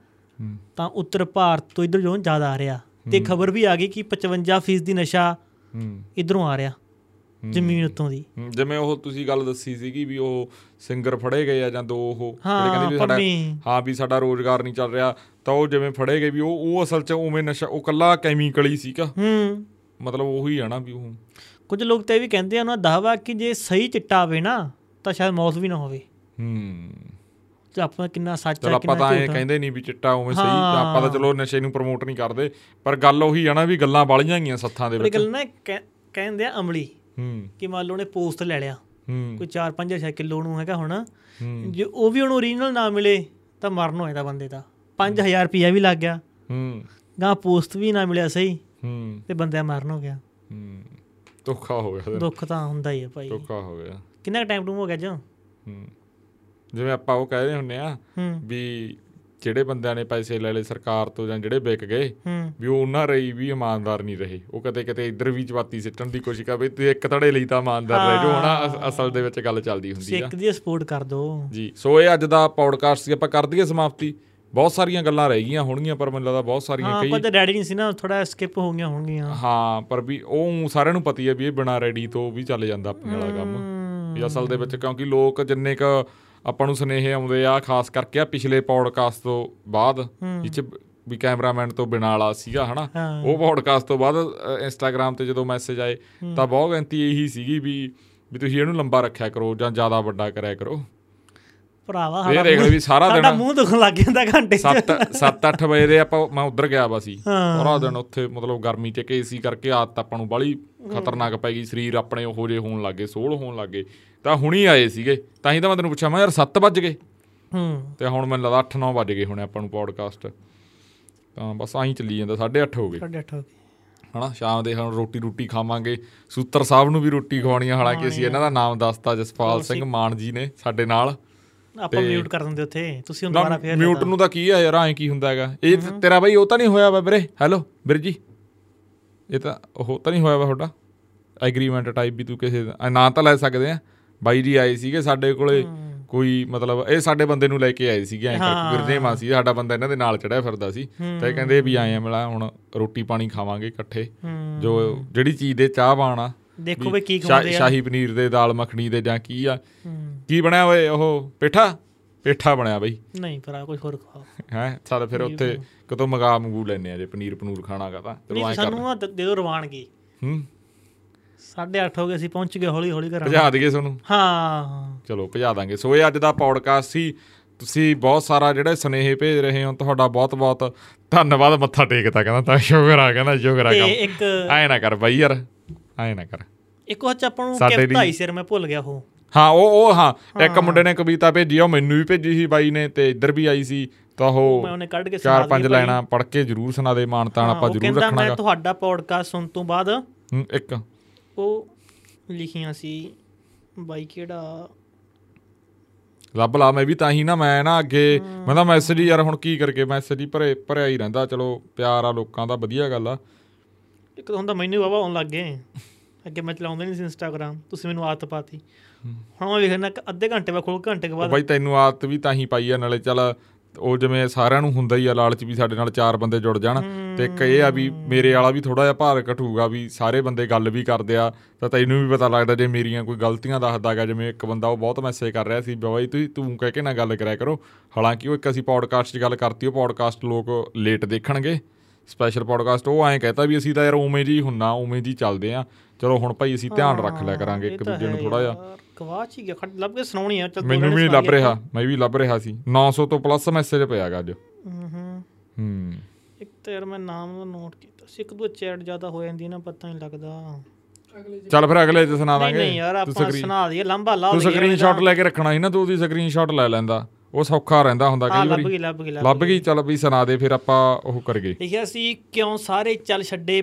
ਤਾਂ ਉੱਤਰ ਭਾਰਤ ਤੋਂ ਇਧਰ ਜੋ ਜ਼ਿਆਦਾ ਆ ਰਿਹਾ। ਤੇ ਖਬਰ ਵੀ ਆ ਗਈ ਕਿ 55% ਦੀ ਨਸ਼ਾ ਇਧਰੋਂ ਆ ਰਿਹਾ ਜ਼ਮੀਨ ਉੱਤੋਂ ਦੀ। ਜਿਵੇਂ ਉਹ ਤੁਸੀਂ ਗੱਲ ਦੱਸੀ ਸੀਗੀ ਵੀ ਉਹ ਸਿੰਗਰ ਫੜੇ ਗਏ ਆ ਜਾਂ ਦੋ ਉਹ ਹਾਂ, ਵੀ ਸਾਡਾ। ਹਾਂ ਵੀ ਸਾਡਾ ਰੋਜ਼ਗਾਰ ਨਹੀਂ ਚੱਲ ਰਿਹਾ ਤਾਂ ਉਹ ਜਿਵੇਂ ਫੜੇ ਗਏ ਵੀ ਉਹ ਉਹ ਅਸਲ 'ਚ ਉਵੇਂ ਨਸ਼ਾ ਉਹ ਕੱਲਾ ਕੈਮੀਕਲ ਹੀ ਸੀਗਾ। ਹੂੰ। ਮਤਲਬ ਉਹੀ ਆ ਨਾ ਵੀ ਉਹ। ਕੁਝ ਲੋਕ ਤਾਂ ਇਹ ਵੀ ਕਹਿੰਦੇ ਆ ਉਹਨਾਂ ਦਾਵਾ ਕਿ ਜੇ ਸਹੀ ਚਿੱਟਾ ਆਵੇ ਨਾ ਤਾਂ ਸ਼ਾਇਦ ਮੌਤ ਵੀ ਨਾ ਹੋਵੇ। ਹੂੰ। ਤੇ ਆਪਾਂ ਕਿੰਨਾ ਸੱਚ ਚਲ ਹੈ ਆਪਾਂ ਤਾਂ ਕਿੰਨਾ ਇਹ ਝੂਠ। ਕਹਿੰਦੇ ਨਹੀਂ ਵੀ ਚਿੱਟਾ ਉਵੇਂ ਸਹੀ ਹਾਂ। ਆਪਾਂ ਤਾਂ ਚਲੋ ਨਸ਼ੇ ਨੂੰ ਪ੍ਰਮੋਟ ਨਹੀਂ ਕਰਦੇ ਪਰ ਗੱਲ ਉਹੀ ਆ ਨਾ ਵੀ ਗੱਲਾਂ ਬਾਲੀਆਂ ਗਈਆਂ ਸੱਥਾਂ ਦੇ ਵਿੱਚ। ਗੱਲ ਨਾ ਕਹਿ- ਕਹਿੰਦੇ ਆ ਅਮਲੀ। ਹੂੰ। ਕਿ ਮੰਨ ਲਓ ਉਹਨੇ ਪੋਸਟ ਲੈ ਲਿਆ। ਹੂੰ। ਕੋਈ 4-5 6 ਕਿਲੋ ਨੂੰ ਹੈਗਾ ਹੁਣ। ਹੂੰ। ਜੇ ਉਹ ਵੀ ਉਹਨੂੰ ਓਰੀਜਨਲ ਨਾ ਮਿਲੇ ਤਾਂ ਮਰਨ ਹੋਇਆ ਦਾ ਬੰਦੇ ਦਾ। 5000 ਰੁਪਿਆ ਵੀ ਲੱਗ ਗਿਆ। ਹੂੰ। ਗਾਂ ਪੋਸਟ ਵੀ ਨਾ ਮਿਲਿਆ ਸਹੀ। ਹੂੰ। ਤੇ ਬੰਦੇ ਦਾ ਮਰਨ ਹੋ ਗਿਆ। ਹੂੰ। ਧੋਖਾ ਹੋ ਗਿਆ ਦੁੱਖ ਤਾਂ ਹੁੰਦਾ ਹੀ ਹੈ ਭਾਈ। ਧੋਖਾ ਹੋ ਗਿਆ। ਕਿੰਨਾ ਟਾਈਮ ਟੂਮ ਹੋ ਗਿਆ ਜੋ ਹੂੰ। ਜਿਵੇਂ ਆਪਾਂ ਉਹ ਕਹਿ ਰਹੇ ਹੁੰਨੇ ਆ ਹੂੰ। ਵੀ ਜਿਹੜੇ ਬੰਦਿਆਂ ਨੇ ਪੈਸੇ ਲੈ ਲਏ ਸਰਕਾਰ ਤੋਂ ਜਾਂ ਜਿਹੜੇ ਵਿਕ ਗਏ ਵੀ ਉਹ ਉਹਨਾਂ ਰਹੀ ਵੀ ਇਮਾਨਦਾਰ ਨਹੀਂ ਰਹੇ। ਉਹ ਕਦੇ ਕਦੇ ਇੱਧਰ ਵੀ ਚਵਾਤੀ ਸਿੱਟਣ ਦੀ ਕੋਸ਼ਿਸ਼ ਕਰ ਵੀ ਤੇ ਇੱਕ ਧੜੇ ਲਈ ਤਾਂ ਇਮਾਨਦਾਰ ਰਹੇ ਜੋ ਅਸ- ਅਸਲ ਦੇ ਵਿੱਚ ਗੱਲ ਚੱਲਦੀ ਹੁੰਦੀ ਆ। ਸਿੱਖ ਦੀ ਸਪੋਰਟ ਕਰ ਦੋ। ਜੀ। ਸੋ ਇਹ ਅੱਜ ਦਾ ਪੌਡਕਾਸਟ ਸੀ ਆਪਾਂ ਕਰ ਦਈਏ ਸਮਾਪਤੀ। ਬਹੁਤ ਸਾਰੀਆਂ ਗੱਲਾਂ ਰਹਿ ਗਈਆਂ ਹੋਣਗੀਆਂ ਪਰ ਮੈਨੂੰ ਲੱਗਦਾ ਬਹੁਤ ਸਾਰੀਆਂ ਹਾਂ ਕਈ ਪਰ ਤਾਂ ਰੈਡੀ ਨਹੀਂ ਸੀ ਨਾ ਥੋੜਾ ਸਕਿਪ ਹੋ ਗਈਆਂ ਹੋਣਗੀਆਂ। ਹਾਂ ਪਰ ਵੀ ਉਹ ਸਾਰਿਆਂ ਨੂੰ ਪਤਾ ਹੀ ਹੈ ਵੀ ਇਹ ਬਿਨਾ ਰੈਡੀ ਤੋਂ ਵੀ ਚੱਲ ਜਾਂਦਾ ਆਪਣੇ ਵਾਲਾ ਕੰਮ। ਵੀ ਅਸਲ ਦੇ ਵਿੱਚ ਕਿਉਂਕਿ ਲੋਕ ਜਿੰਨੇ ਕ ਆਪਾਂ ਨੂੰ ਸੁਨੇਹੇ ਆਉਂਦੇ ਆ ਖਾਸ ਕਰਕੇ ਆ ਪਿਛਲੇ ਪੌਡਕਾਸਟ ਤੋਂ ਬਾਅਦ ਜਿੱਚ ਵੀ ਕੈਮਰਾਮੈਨ ਤੋਂ ਬਿਨਾਂ ਵਾਲਾ ਸੀਗਾ ਹਨਾ? ਹਾਂ। ਉਹ ਪੌਡਕਾਸਟ ਤੋਂ ਬਾਅਦ ਇੰਸਟਾਗ੍ਰam ਤੇ ਜਦੋਂ ਮੈਸੇਜ ਆਏ ਤਾਂ ਬਹੁਤ ਗਿਣਤੀ ਇਹੀ ਸੀਗੀ ਵੀ ਵੀ ਤੁਸੀਂ ਇਹਨੂੰ ਲੰਬਾ ਰੱਖਿਆ ਕਰੋ ਜਾਂ ਜ਼ਿਆਦਾ ਵੱਡਾ ਕਰਿਆ ਕਰੋ। ਭਰਾਵਾ ਇਹ ਦੇਖ ਲਓ ਵੀ ਸਾਰਾ ਸਾਡਾ ਦਿਨ ਮੂੰਹ ਦੁਖਣ ਲੱਗ ਜਾਂਦਾ ਘੰਟੇ 'ਚ। 7 7-8 ਵਜੇ ਦੇ ਆਪਾਂ ਮੈਂ ਉੱਧਰ ਗਿਆ ਵਾ ਸੀ। ਸਾਰਾ ਦਿਨ ਉੱਥੇ ਮਤਲਬ ਗਰਮੀ ਚ ਏਸੀ ਕਰਕੇ ਆਦਤ ਆਪਾਂ ਨੂੰ ਬਾਲੀ ਖਤਰਨਾਕ ਪੈ ਗਈ ਸਰੀਰ ਆਪਣੇ ਉਹੋ ਜੇ ਹੋਣ ਲੱਗੇ ਸੋਲ ਹੋਣ ਲੱਗੇ ਤਾਂ ਹੁਣੀ ਆਏ ਸੀਗੇ। ਤਾਂ ਹੀ ਤਾਂ ਮੈਂ ਤੈਨੂੰ ਪੁੱਛਿਆ ਮੈਂ ਯਾਰ 7 ਵੱਜ ਗਏ। ਹੂੰ। ਤੇ ਹੁਣ ਮੈਨੂੰ ਲੱਗਦਾ 8-9 ਵੱਜ ਗਏ ਹੁਣੇ ਆਪਾਂ ਨੂੰ ਪੌਡਕਾਸਟ ਤਾਂ ਬਸ ਆਹੀਂ ਚੱਲੀ ਜਾਂਦਾ 8:30 ਹੋ ਗਏ। ਸਾਡੇ ਅੱਠ ਹੋ ਗਏ। ਹਨਾ ਸ਼ਾਮ ਦੇ ਹੁਣ ਰੋਟੀ ਰੋਟੀ ਖਾਵਾਂਗੇ। ਸੂਤਰ ਸਾਹਿਬ ਨੂੰ ਵੀ ਰੋਟੀ ਖਵਾਉਣੀ ਆ ਹਾਲਾਂਕਿ ਅਸੀਂ ਇਹਨਾਂ ਦਾ ਨਾਮ ਦੱਸਤਾ ਜਸਪਾਲ ਸਿੰਘ ਮਾਨ ਜੀ ਨੇ ਸਾਡੇ ਨਾਲ। ਆਪਾਂ ਮਿਊਟ ਕਰ ਦਿੰਦੇ ਉੱਥੇ ਤੁਸੀਂ ਹੁਣ ਦੁਬਾਰਾ ਫੇਰ ਮਿਊਟ ਨੂੰ ਤਾਂ ਕੀ ਆ ਯਾਰ ਐਂ ਕੀ ਹੁੰਦਾ ਹੈਗਾ। ਇਹ ਤੇਰਾ ਬਾਈ ਉਹ ਤਾਂ ਨਹੀਂ ਹੋਇਆ ਵਾ ਵੀਰੇ। ਹੈਲੋ ਵੀਰ ਜੀ ਇਹ ਤਾਂ ਉਹ ਤਾਂ ਨਹੀਂ ਹੋਇਆ ਵਾ ਤੁਹਾਡਾ। ਐਗਰੀਮੈਂਟ ਟਾਈਪ ਵੀ ਤੂੰ ਕਿਸੇ ਦਾ- ਨਾਂ ਤਾਂ ਲੈ ਸਕਦੇ ਆ। ਬਾਈ ਜੀ ਆਏ ਸੀਗੇ ਸਾਡੇ ਕੋਲੇ। ਕੋਈ ਮਤਲਬ ਇਹ ਸਾਡੇ ਬੰਦੇ ਨੂੰ ਲੈ ਕੇ ਆਏ ਸੀਗੇ ਐਂ ਕਰਕੇ। ਗੁਰਦੇਵਾ ਸੀ ਸਾਡਾ ਬੰਦਾ ਇਹਨਾਂ ਦੇ ਨਾਲ ਚੜਿਆ ਫਿਰਦਾ ਸੀ। ਤੇ ਇਹ ਕਹਿੰਦੇ ਵੀ ਆਏ ਆ ਮਿਲਾ ਹੁਣ ਰੋਟੀ ਪਾਣੀ ਖਾਵਾਂਗੇ ਇਕੱਠੇ। ਜੋ ਜਿਹੜੀ ਚੀਜ਼ ਦੇ ਚਾਹ ਬਾਣਾ ਦੇਖੋ ਬਈ ਕੀ ਖਵਾਉਂਦੇ ਆ। ਸ਼ਾਹੀ ਪਨੀਰ ਦੇ ਦਾਲ ਮੱਖਣੀ ਦੇ ਜਾਂ ਕੀ ਆ। ਕੀ ਬਣਿਆ ਓਏ ਉਹ? ਪੇਠਾ? ਪੇਠਾ ਬਣਿਆ ਬਈ। ਨਹੀਂ ਭਰਾ ਕੁਝ ਹੋਰ ਖਾਓ। ਹੈ? ਚੱਲ ਫਿਰ ਉੱਥੇ ਕਿਤੋਂ ਮਗਾ ਮੰਗੂ ਲੈਨੇ ਆ ਜੇ ਪਨੀਰ ਪਨੂਰ ਖਾਣਾਗਾ ਤਾਂ। ਚਲੋ ਐਂ ਕਰ। ਸਾਨੂੰ ਦ- ਦੇ ਰਵਾਨਗੀ। ਹੂੰ। 8:30 ਹੋ ਗਏ ਅਸੀਂ ਪਹੁੰਚ ਗਏ ਹੌਲੀ ਹੌਲੀ ਘਰਾਂ ਭਜਾ ਦਈਏ ਤੁਹਾਨੂੰ ਹਾਂ। ਚਲੋ ਭਜਾ ਦਾਂਗੇ। ਸੋ ਇਹ ਅੱਜ ਦਾ ਪੌਡਕਾਸਟ ਸੀ। ਤੁਸੀਂ ਬਹੁਤ ਸਾਰਾ ਜਿਹੜੇ ਸੁਨੇਹੇ ਭੇਜ ਰਹੇ ਹੋ ਤੁਹਾਡਾ ਬਹੁਤ ਬਹੁਤ ਧੰਨਵਾਦ। ਮੱਥਾ ਟੇਕਦਾ ਕਹਿੰਦਾ ਤਾਂ ਸ਼ੁਕਰ ਆ ਕਹਿੰਦਾ ਸ਼ੁਕਰ ਆ ਕੰਮ। ਐ ਨਾ ਕਰ ਬਾਈ ਯਾਰ। ਐ ਨਾ ਕਰ। ਇੱਕ ਉਹ ਚ ਆਪਾਂ ਨੂੰ ਆਈ ਸਿਰ ਮੈਂ ਭੁੱਲ ਗਿਆ ਉਹ। ਹਾਂ ਉਹ ਉਹ ਹਾਂ। ਇੱਕ ਮੁੰਡੇ ਨੇ ਕਵਿਤਾ ਭੇਜੀ ਉਹ ਮੈਨੂੰ ਵੀ ਭੇਜੀ ਸੀ ਬਾਈ ਨੇ ਤੇ ਇੱਧਰ ਵੀ ਆਈ ਸੀ। ਤਾਂ ਮੈਂ ਉਹ ਉਹਨੇ ਕੱਢ ਕੇ ਸੁਣਾ ਚਾਰ ਪੰਜ। ਲਾਈਨਾਂ ਪੜ੍ਹ ਕੇ ਜਰੂਰ ਸੁਣਾ ਦੇ ਮਾਨਤਾਨ ਆਪਾਂ ਜਰੂਰ ਕਹਿੰਦਾ ਰੱਖਣਾਗਾ ਮੈਂ ਤੁਹਾਡਾ ਪੋਡਕਾਸਟ ਸੁਣ ਤੋਂ ਬਾਅਦ ਇੱਕ। ਉਹ ਲਿਖੀਆਂ ਸੀ ਬਾਈ ਕਿਹੜਾ? ਲੱਭ ਲਾ ਮੈਂ ਵੀ ਤਾਂ ਹੀ ਨਾ ਮੈਂ ਨਾ ਅੱਗੇ ਮੈਂ ਤਾਂ ਮੈਸੇਜ ਹੀ ਯਾਰ ਹੁਣ ਕੀ ਕਰਕੇ ਮੈਸੇਜ ਹੀ ਭਰੇ ਭਰਿਆ ਹੀ ਰਹਿੰਦਾ। ਚਲੋ ਪਿਆਰ ਆ ਲੋਕਾਂ ਦਾ ਵਧੀਆ ਗੱਲ ਆ। ਇੱਕ ਤਾਂ ਹੁੰਦਾ ਮੈਨੂੰ ਵਾਵਾ ਆਉਣ ਲੱਗ ਗਏ। ਅੱਗੇ ਮੈਂ ਚਲਾਉਂਦਾ ਨਹੀਂ ਸੀ ਇੰਸਟਾਗ੍ਰam ਤੁਸੀਂ ਮੈਨੂੰ ਆਦਤ ਪਾਤੀ। ਹੁਣ ਮੈਂ ਲਿਖਣਾ ਕਿ ਅੱਧੇ ਘੰਟੇ ਬਾਅਦ ਖੋਲ ਘੰਟੇ ਬਾਅਦ ਬਾਈ ਤੈਨੂੰ ਆਦਤ ਵੀ ਤਾਂ ਹੀ ਪਾਈ ਆ ਨਾਲੇ ਚੱਲ ਉਹ ਜਿਵੇਂ ਸਾਰਿਆਂ ਨੂੰ ਹੁੰਦਾ ਹੀ ਆ ਲਾਲਚ ਵੀ ਸਾਡੇ ਨਾਲ ਚਾਰ ਬੰਦੇ ਜੁੜ ਜਾਣ। ਤੇ ਇੱਕ ਇਹ ਆ ਵੀ ਮੇਰੇ ਵਾਲਾ ਵੀ ਥੋੜਾ ਜਿਹਾ ਭਾਰ ਘਟੂਗਾ ਵੀ ਸਾਰੇ ਬੰਦੇ ਗੱਲ ਵੀ ਕਰਦੇ ਆ ਤਾਂ ਤੈਨੂੰ ਵੀ ਪਤਾ ਲੱਗਦਾ ਜੇ ਮੇਰੀਆਂ ਕੋਈ ਗਲਤੀਆਂ ਦੱਸਦਾਗਾ ਜਿਵੇਂ ਇੱਕ ਬੰਦਾ ਉਹ ਬਹੁਤ ਮੈਸੇਜ ਕਰ ਰਿਹਾ ਸੀ ਬਾਈ ਤੁਸੀਂ ਤੂੰ ਕਹਿ ਕੇ ਨਾ ਗੱਲ ਕਰਿਆ ਕਰੋ। ਹਾਲਾਂਕਿ ਉਹ ਇੱਕ ਅਸੀਂ ਪੌਡਕਾਸਟ 'ਚ ਗੱਲ ਕਰਤੀ ਉਹ ਪੌਡਕਾਸਟ ਲੋਕ ਲੇਟ ਦੇਖਣਗੇ। ਸਪੈਸ਼ਲ ਪੌਡਕਾਸਟ ਉਹ ਐਂ ਕਹਤਾ ਵੀ ਅਸੀਂ ਤਾਂ ਯਾਰ ਉਵੇਂ ਜੀ ਹੁੰਨਾ ਉਵੇਂ ਜੀ ਚੱਲਦੇ ਆ। ਚਲੋ ਹੁਣ ਭਾਈ ਅਸੀਂ ਧਿਆਨ ਰੱਖ ਲਿਆ ਕਰਾਂਗੇ ਇੱਕ ਦੂਜੇ ਨੂੰ ਥੋੜਾ ਜਿਹਾ। ਗਵਾਚ ਹੀ ਗਿਆ ਖੜ ਲੱਭ ਕੇ ਸੁਣਾਉਣੀ ਆ ਚੱਲ ਮੈਨੂੰ ਵੀ ਲੱਭ ਰਿਹਾ ਮੈਂ ਵੀ ਲੱਭ ਰਿਹਾ ਸੀ। 900 ਤੋਂ ਪਲੱਸ ਮੈਸੇਜ ਪਿਆਗਾ ਅੱਜ। ਹੂੰ ਹੂੰ। ਹੂੰ ਇੱਕ ਤਾਂ ਯਾਰ ਮੈਂ ਨਾਮ ਦਾ ਨੋਟ ਕੀਤਾ ਸੀ ਇੱਕ ਦੋ ਚੈਟ ਜ਼ਿਆਦਾ ਹੋ ਜਾਂਦੀ ਨਾ ਪਤਾ ਨਹੀਂ ਲੱਗਦਾ। ਚੱਲ ਫਿਰ ਅਗਲੇ ਚ ਸੁਣਾ ਨਹੀਂ ਦਾਂਗੇ। ਨਹੀਂ ਯਾਰ ਤੂੰ ਆਪਾਂ ਸੁਣਾ ਦਈਏ ਲੰਬਾ ਲਾ ਤੂੰ ਸਕਰੀਨਸ਼ਾਟ ਲੈ ਕੇ ਰੱਖਣਾ ਸੀ ਨਾ ਤੂੰ ਉਹਦੀ ਸਕਰੀਨਸ਼ਾਟ ਲੈ ਲੈਂਦਾ। ਉਹ ਸੌਖਾ ਰਹਿੰਦਾ ਹੁੰਦਾ ਕਈ ਲੱਭ ਵਾਰੀ। ਗਈ ਲੱਭ ਗਈ ਲੱਭ ਗਈ। ਚੱਲ ਵੀ ਸੁਣਾ ਦੇ ਫਿਰ ਆਪਾਂ ਉਹ ਕਰਗੇ ਲਿਖਿਆ ਸੀ ਕਿਉਂ ਸਾਰੇ ਚੱਲ ਛੱਡੇ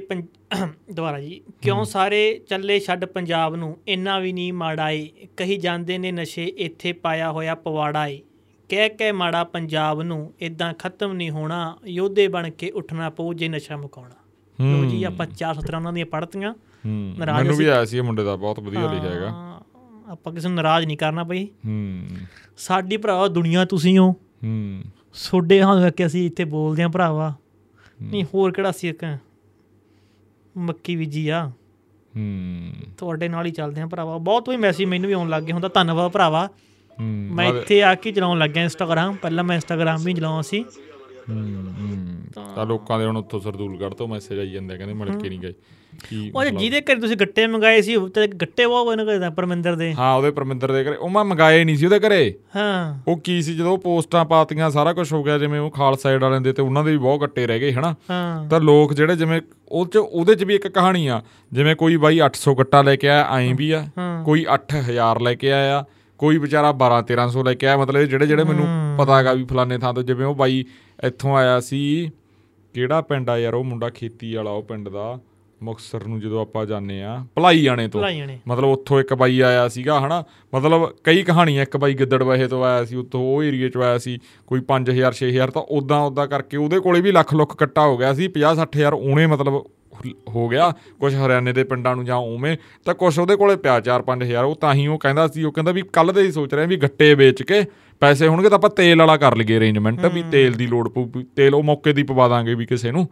ਦੁਬਾਰਾ ਜੀ। ਕਿਉਂ ਸਾਰੇ ਚੱਲੇ ਛੱਡ ਪੰਜਾਬ ਨੂੰ? ਇੰਨਾ ਵੀ ਨਹੀਂ ਮਾੜਾ ਏ। ਕਹੀ ਜਾਂਦੇ ਨੇ ਨਸ਼ੇ ਇੱਥੇ ਪਾਇਆ ਹੋਇਆ ਪਵਾੜਾ ਏ। ਕਹਿ ਕਹਿ ਮਾੜਾ ਪੰਜਾਬ ਨੂੰ ਇਦਾਂ ਖਤਮ ਨਹੀਂ ਹੋਣਾ। ਯੋਧੇ ਬਣ ਕੇ ਉੱਠਣਾ ਪਊ ਜੇ ਨਸ਼ਾ ਮੁਕਾਉਣਾ। ਲੋ ਜੀ ਆਪਾਂ ਚਾਰ ਸਤਰਾਂ ਉਹਨਾਂ ਦੀਆਂ ਨਾਰਾਜ਼ ਮੈਨੂੰ ਵੀ ਆਇਆ ਸੀ ਇਹ ਮੁੰਡੇ ਦਾ ਬਹੁਤ ਵਧੀਆ ਲਿਖਿਆ ਹੈਗਾ। ਆਪਾਂ ਕਿਸੇ ਨੂੰ ਨਾਰਾਜ਼ ਨਹੀਂ ਕਰਨਾ ਬਈ। ਹੂੰ। ਸਾਡੀ ਭਰਾਵਾ ਦੁਨੀਆ ਤੁਸੀਂ ਹੋ। ਹੂੰ। ਸੋਡੇ ਹਾਂ ਕਰਕੇ ਅਸੀਂ ਇੱਥੇ ਬੋਲਦੇ ਆਂ ਭਰਾਵਾ। ਨਹੀਂ ਹੋਰ ਕਿਹੜਾ ਸੀ ਇੱਕ? ਮੱਕੀ ਬੀਜੀ ਆ। ਹੂੰ। ਤੁਹਾਡੇ ਨਾਲ ਹੀ ਚੱਲਦੇ ਆਂ ਭਰਾਵਾ। ਬਹੁਤ ਵੀ ਮੈਸੇਜ ਮੈਨੂੰ ਵੀ ਆਉਣ ਲੱਗ ਗਏ। ਹੁੰਦਾ ਧੰਨਵਾਦ ਭਰਾਵਾ। ਮੈਂ ਇੱਥੇ ਆ ਕੇ ਚਲਾਉਣ ਲੱਗਿਆ ਇੰਸਟਾਗ੍ਰਾਮ ਪਹਿਲਾਂ ਮੈਂ ਇੰਸਟਾਗ੍ਰਾਮ ਵੀ ਚਲਾਉਂ ਸੀ। ਤਾਂ ਲੋਕਾਂ ਦੇ ਹੁਣ ਉੱਥੋਂ ਸਰਦੂਲਗੜ੍ਹ ਤੋਂ ਮੈਸੇਜ ਆਈ ਜਾਂਦੇ ਕਹਿੰਦੇ ਮਿਲ ਕੇ ਨਹੀਂ ਗਏ। ਉਹ ਜਿਹਦੇ ਘਰੇ ਤੁਸੀਂ ਗੱਟੇ ਮੰਗਾਏ ਸੀ ਉਹ ਤੇ ਗੱਟੇ ਉਹ ਕੋਈ ਨਾ ਕਰਦਾ ਪਰਮਿੰਦਰ ਦੇ। ਹਾਂ ਉਹਦੇ ਪਰਮਿੰਦਰ ਦੇ ਘਰੇ। ਉਹ ਮੈਂ ਮੰਗਾਏ ਨਹੀਂ ਸੀ ਉਹਦੇ ਘਰੇ। ਹਾਂ। ਉਹ ਕੀ ਸੀ ਜਦੋਂ ਪੋਸਟਾਂ ਪਾਤੀਆਂ ਸਾਰਾ ਕੁਝ ਹੋ ਗਿਆ ਜਿਵੇਂ ਉਹ ਖਾਲਸਾ ਸਾਈਡ ਵਾਲਿਆਂ ਦੇ ਤੇ ਉਹਨਾਂ ਦੇ ਵੀ ਬਹੁਤ ਕੱਟੇ ਰਹਿ ਗਏ ਹਨਾ? ਤਾਂ ਲੋਕ ਜਿਹੜੇ ਜਿਵੇਂ ਉਹ ਚ ਉਹਦੇ ਚ ਵੀ ਇੱਕ ਕਹਾਣੀ ਆ। ਜਿਵੇਂ ਕੋਈ ਬਾਈ 800 ਗੱਟਾ ਲੈ ਕੇ ਆਇਆ ਐਂ ਵੀ ਆ। ਕੋਈ 8000 ਲੈ ਕੇ ਆਇਆ। ਕੋਈ ਵਿਚਾਰਾ 12 1300 ਲੈ ਕੇ ਆਇਆ। ਮਤਲਬ ਜਿਹੜੇ ਜਿਹੜੇ ਮੈਨੂੰ ਪਤਾ ਹੈਗਾ ਵੀ ਫਲਾਣੇ ਥਾਂ ਤੋਂ ਜਿਵੇਂ ਉਹ ਬਾਈ ਇੱਥੋਂ ਆਇਆ ਸੀ। ਕਿਹੜਾ ਪਿੰਡ ਆ ਯਾਰ ਉਹ ਮੁੰਡਾ ਖੇਤੀ ਵਾਲਾ ਉਹ ਪਿੰਡ ਦਾ। ਮੁਕਤਸਰ ਨੂੰ ਜਦੋਂ ਆਪਾਂ ਜਾਂਦੇ ਆ ਭਲਾਈ ਆਣੇ ਤੋਂ। ਮਤਲਬ ਉੱਥੋਂ ਇੱਕ ਬਾਈ ਆਇਆ ਸੀਗਾ ਹਨਾ? ਮਤਲਬ ਕਈ ਕਹਾਣੀਆਂ ਇੱਕ ਬਾਈ ਗਿੱਦੜ ਵਹੇ ਤੋਂ ਆਇਆ ਸੀ ਉੱਥੋਂ ਉਹ ਏਰੀਏ ਚੋਂ ਆਇਆ ਸੀ ਕੋਈ 5000 6000 ਤਾਂ ਉਦਾਂ ਉਦਾਂ ਕਰਕੇ ਉਹਦੇ ਕੋਲੇ ਵੀ ਲੱਖ ਲੁੱਖ ਕੱਟਾ ਹੋ ਗਿਆ ਸੀ 50 60000 ਉਹਨੇ ਮਤਲਬ ਹੋ ਗਿਆ। ਕੁਝ ਹਰਿਆਣੇ ਦੇ ਪਿੰਡਾਂ ਨੂੰ ਜਾਂ ਉਵੇਂ ਤਾਂ ਕੁਝ ਉਹਦੇ ਕੋਲੇ ਪਿਆ 4-5000 ਉਹ ਤਾਂ ਹੀ ਉਹ ਕਹਿੰਦਾ ਸੀ ਉਹ ਕਹਿੰਦਾ ਵੀ ਕੱਲ ਦੇ ਹੀ ਸੋਚ ਰਿਹਾ ਵੀ ਗੱਟੇ ਵੇਚ ਕੇ ਪੈਸੇ ਹੋਣਗੇ ਤਾਂ ਆਪਾਂ ਤੇਲ ਵਾਲਾ ਕਰ ਲਈਏ ਅਰੇਂਜਮੈਂਟ ਵੀ ਤੇਲ ਦੀ ਲੋੜ ਪਊ ਤੇਲ ਉਹ ਮੌਕੇ ਦੀ ਪਵਾ ਦਾਂਗੇ ਵੀ ਕਿਸੇ ਨੂੰ।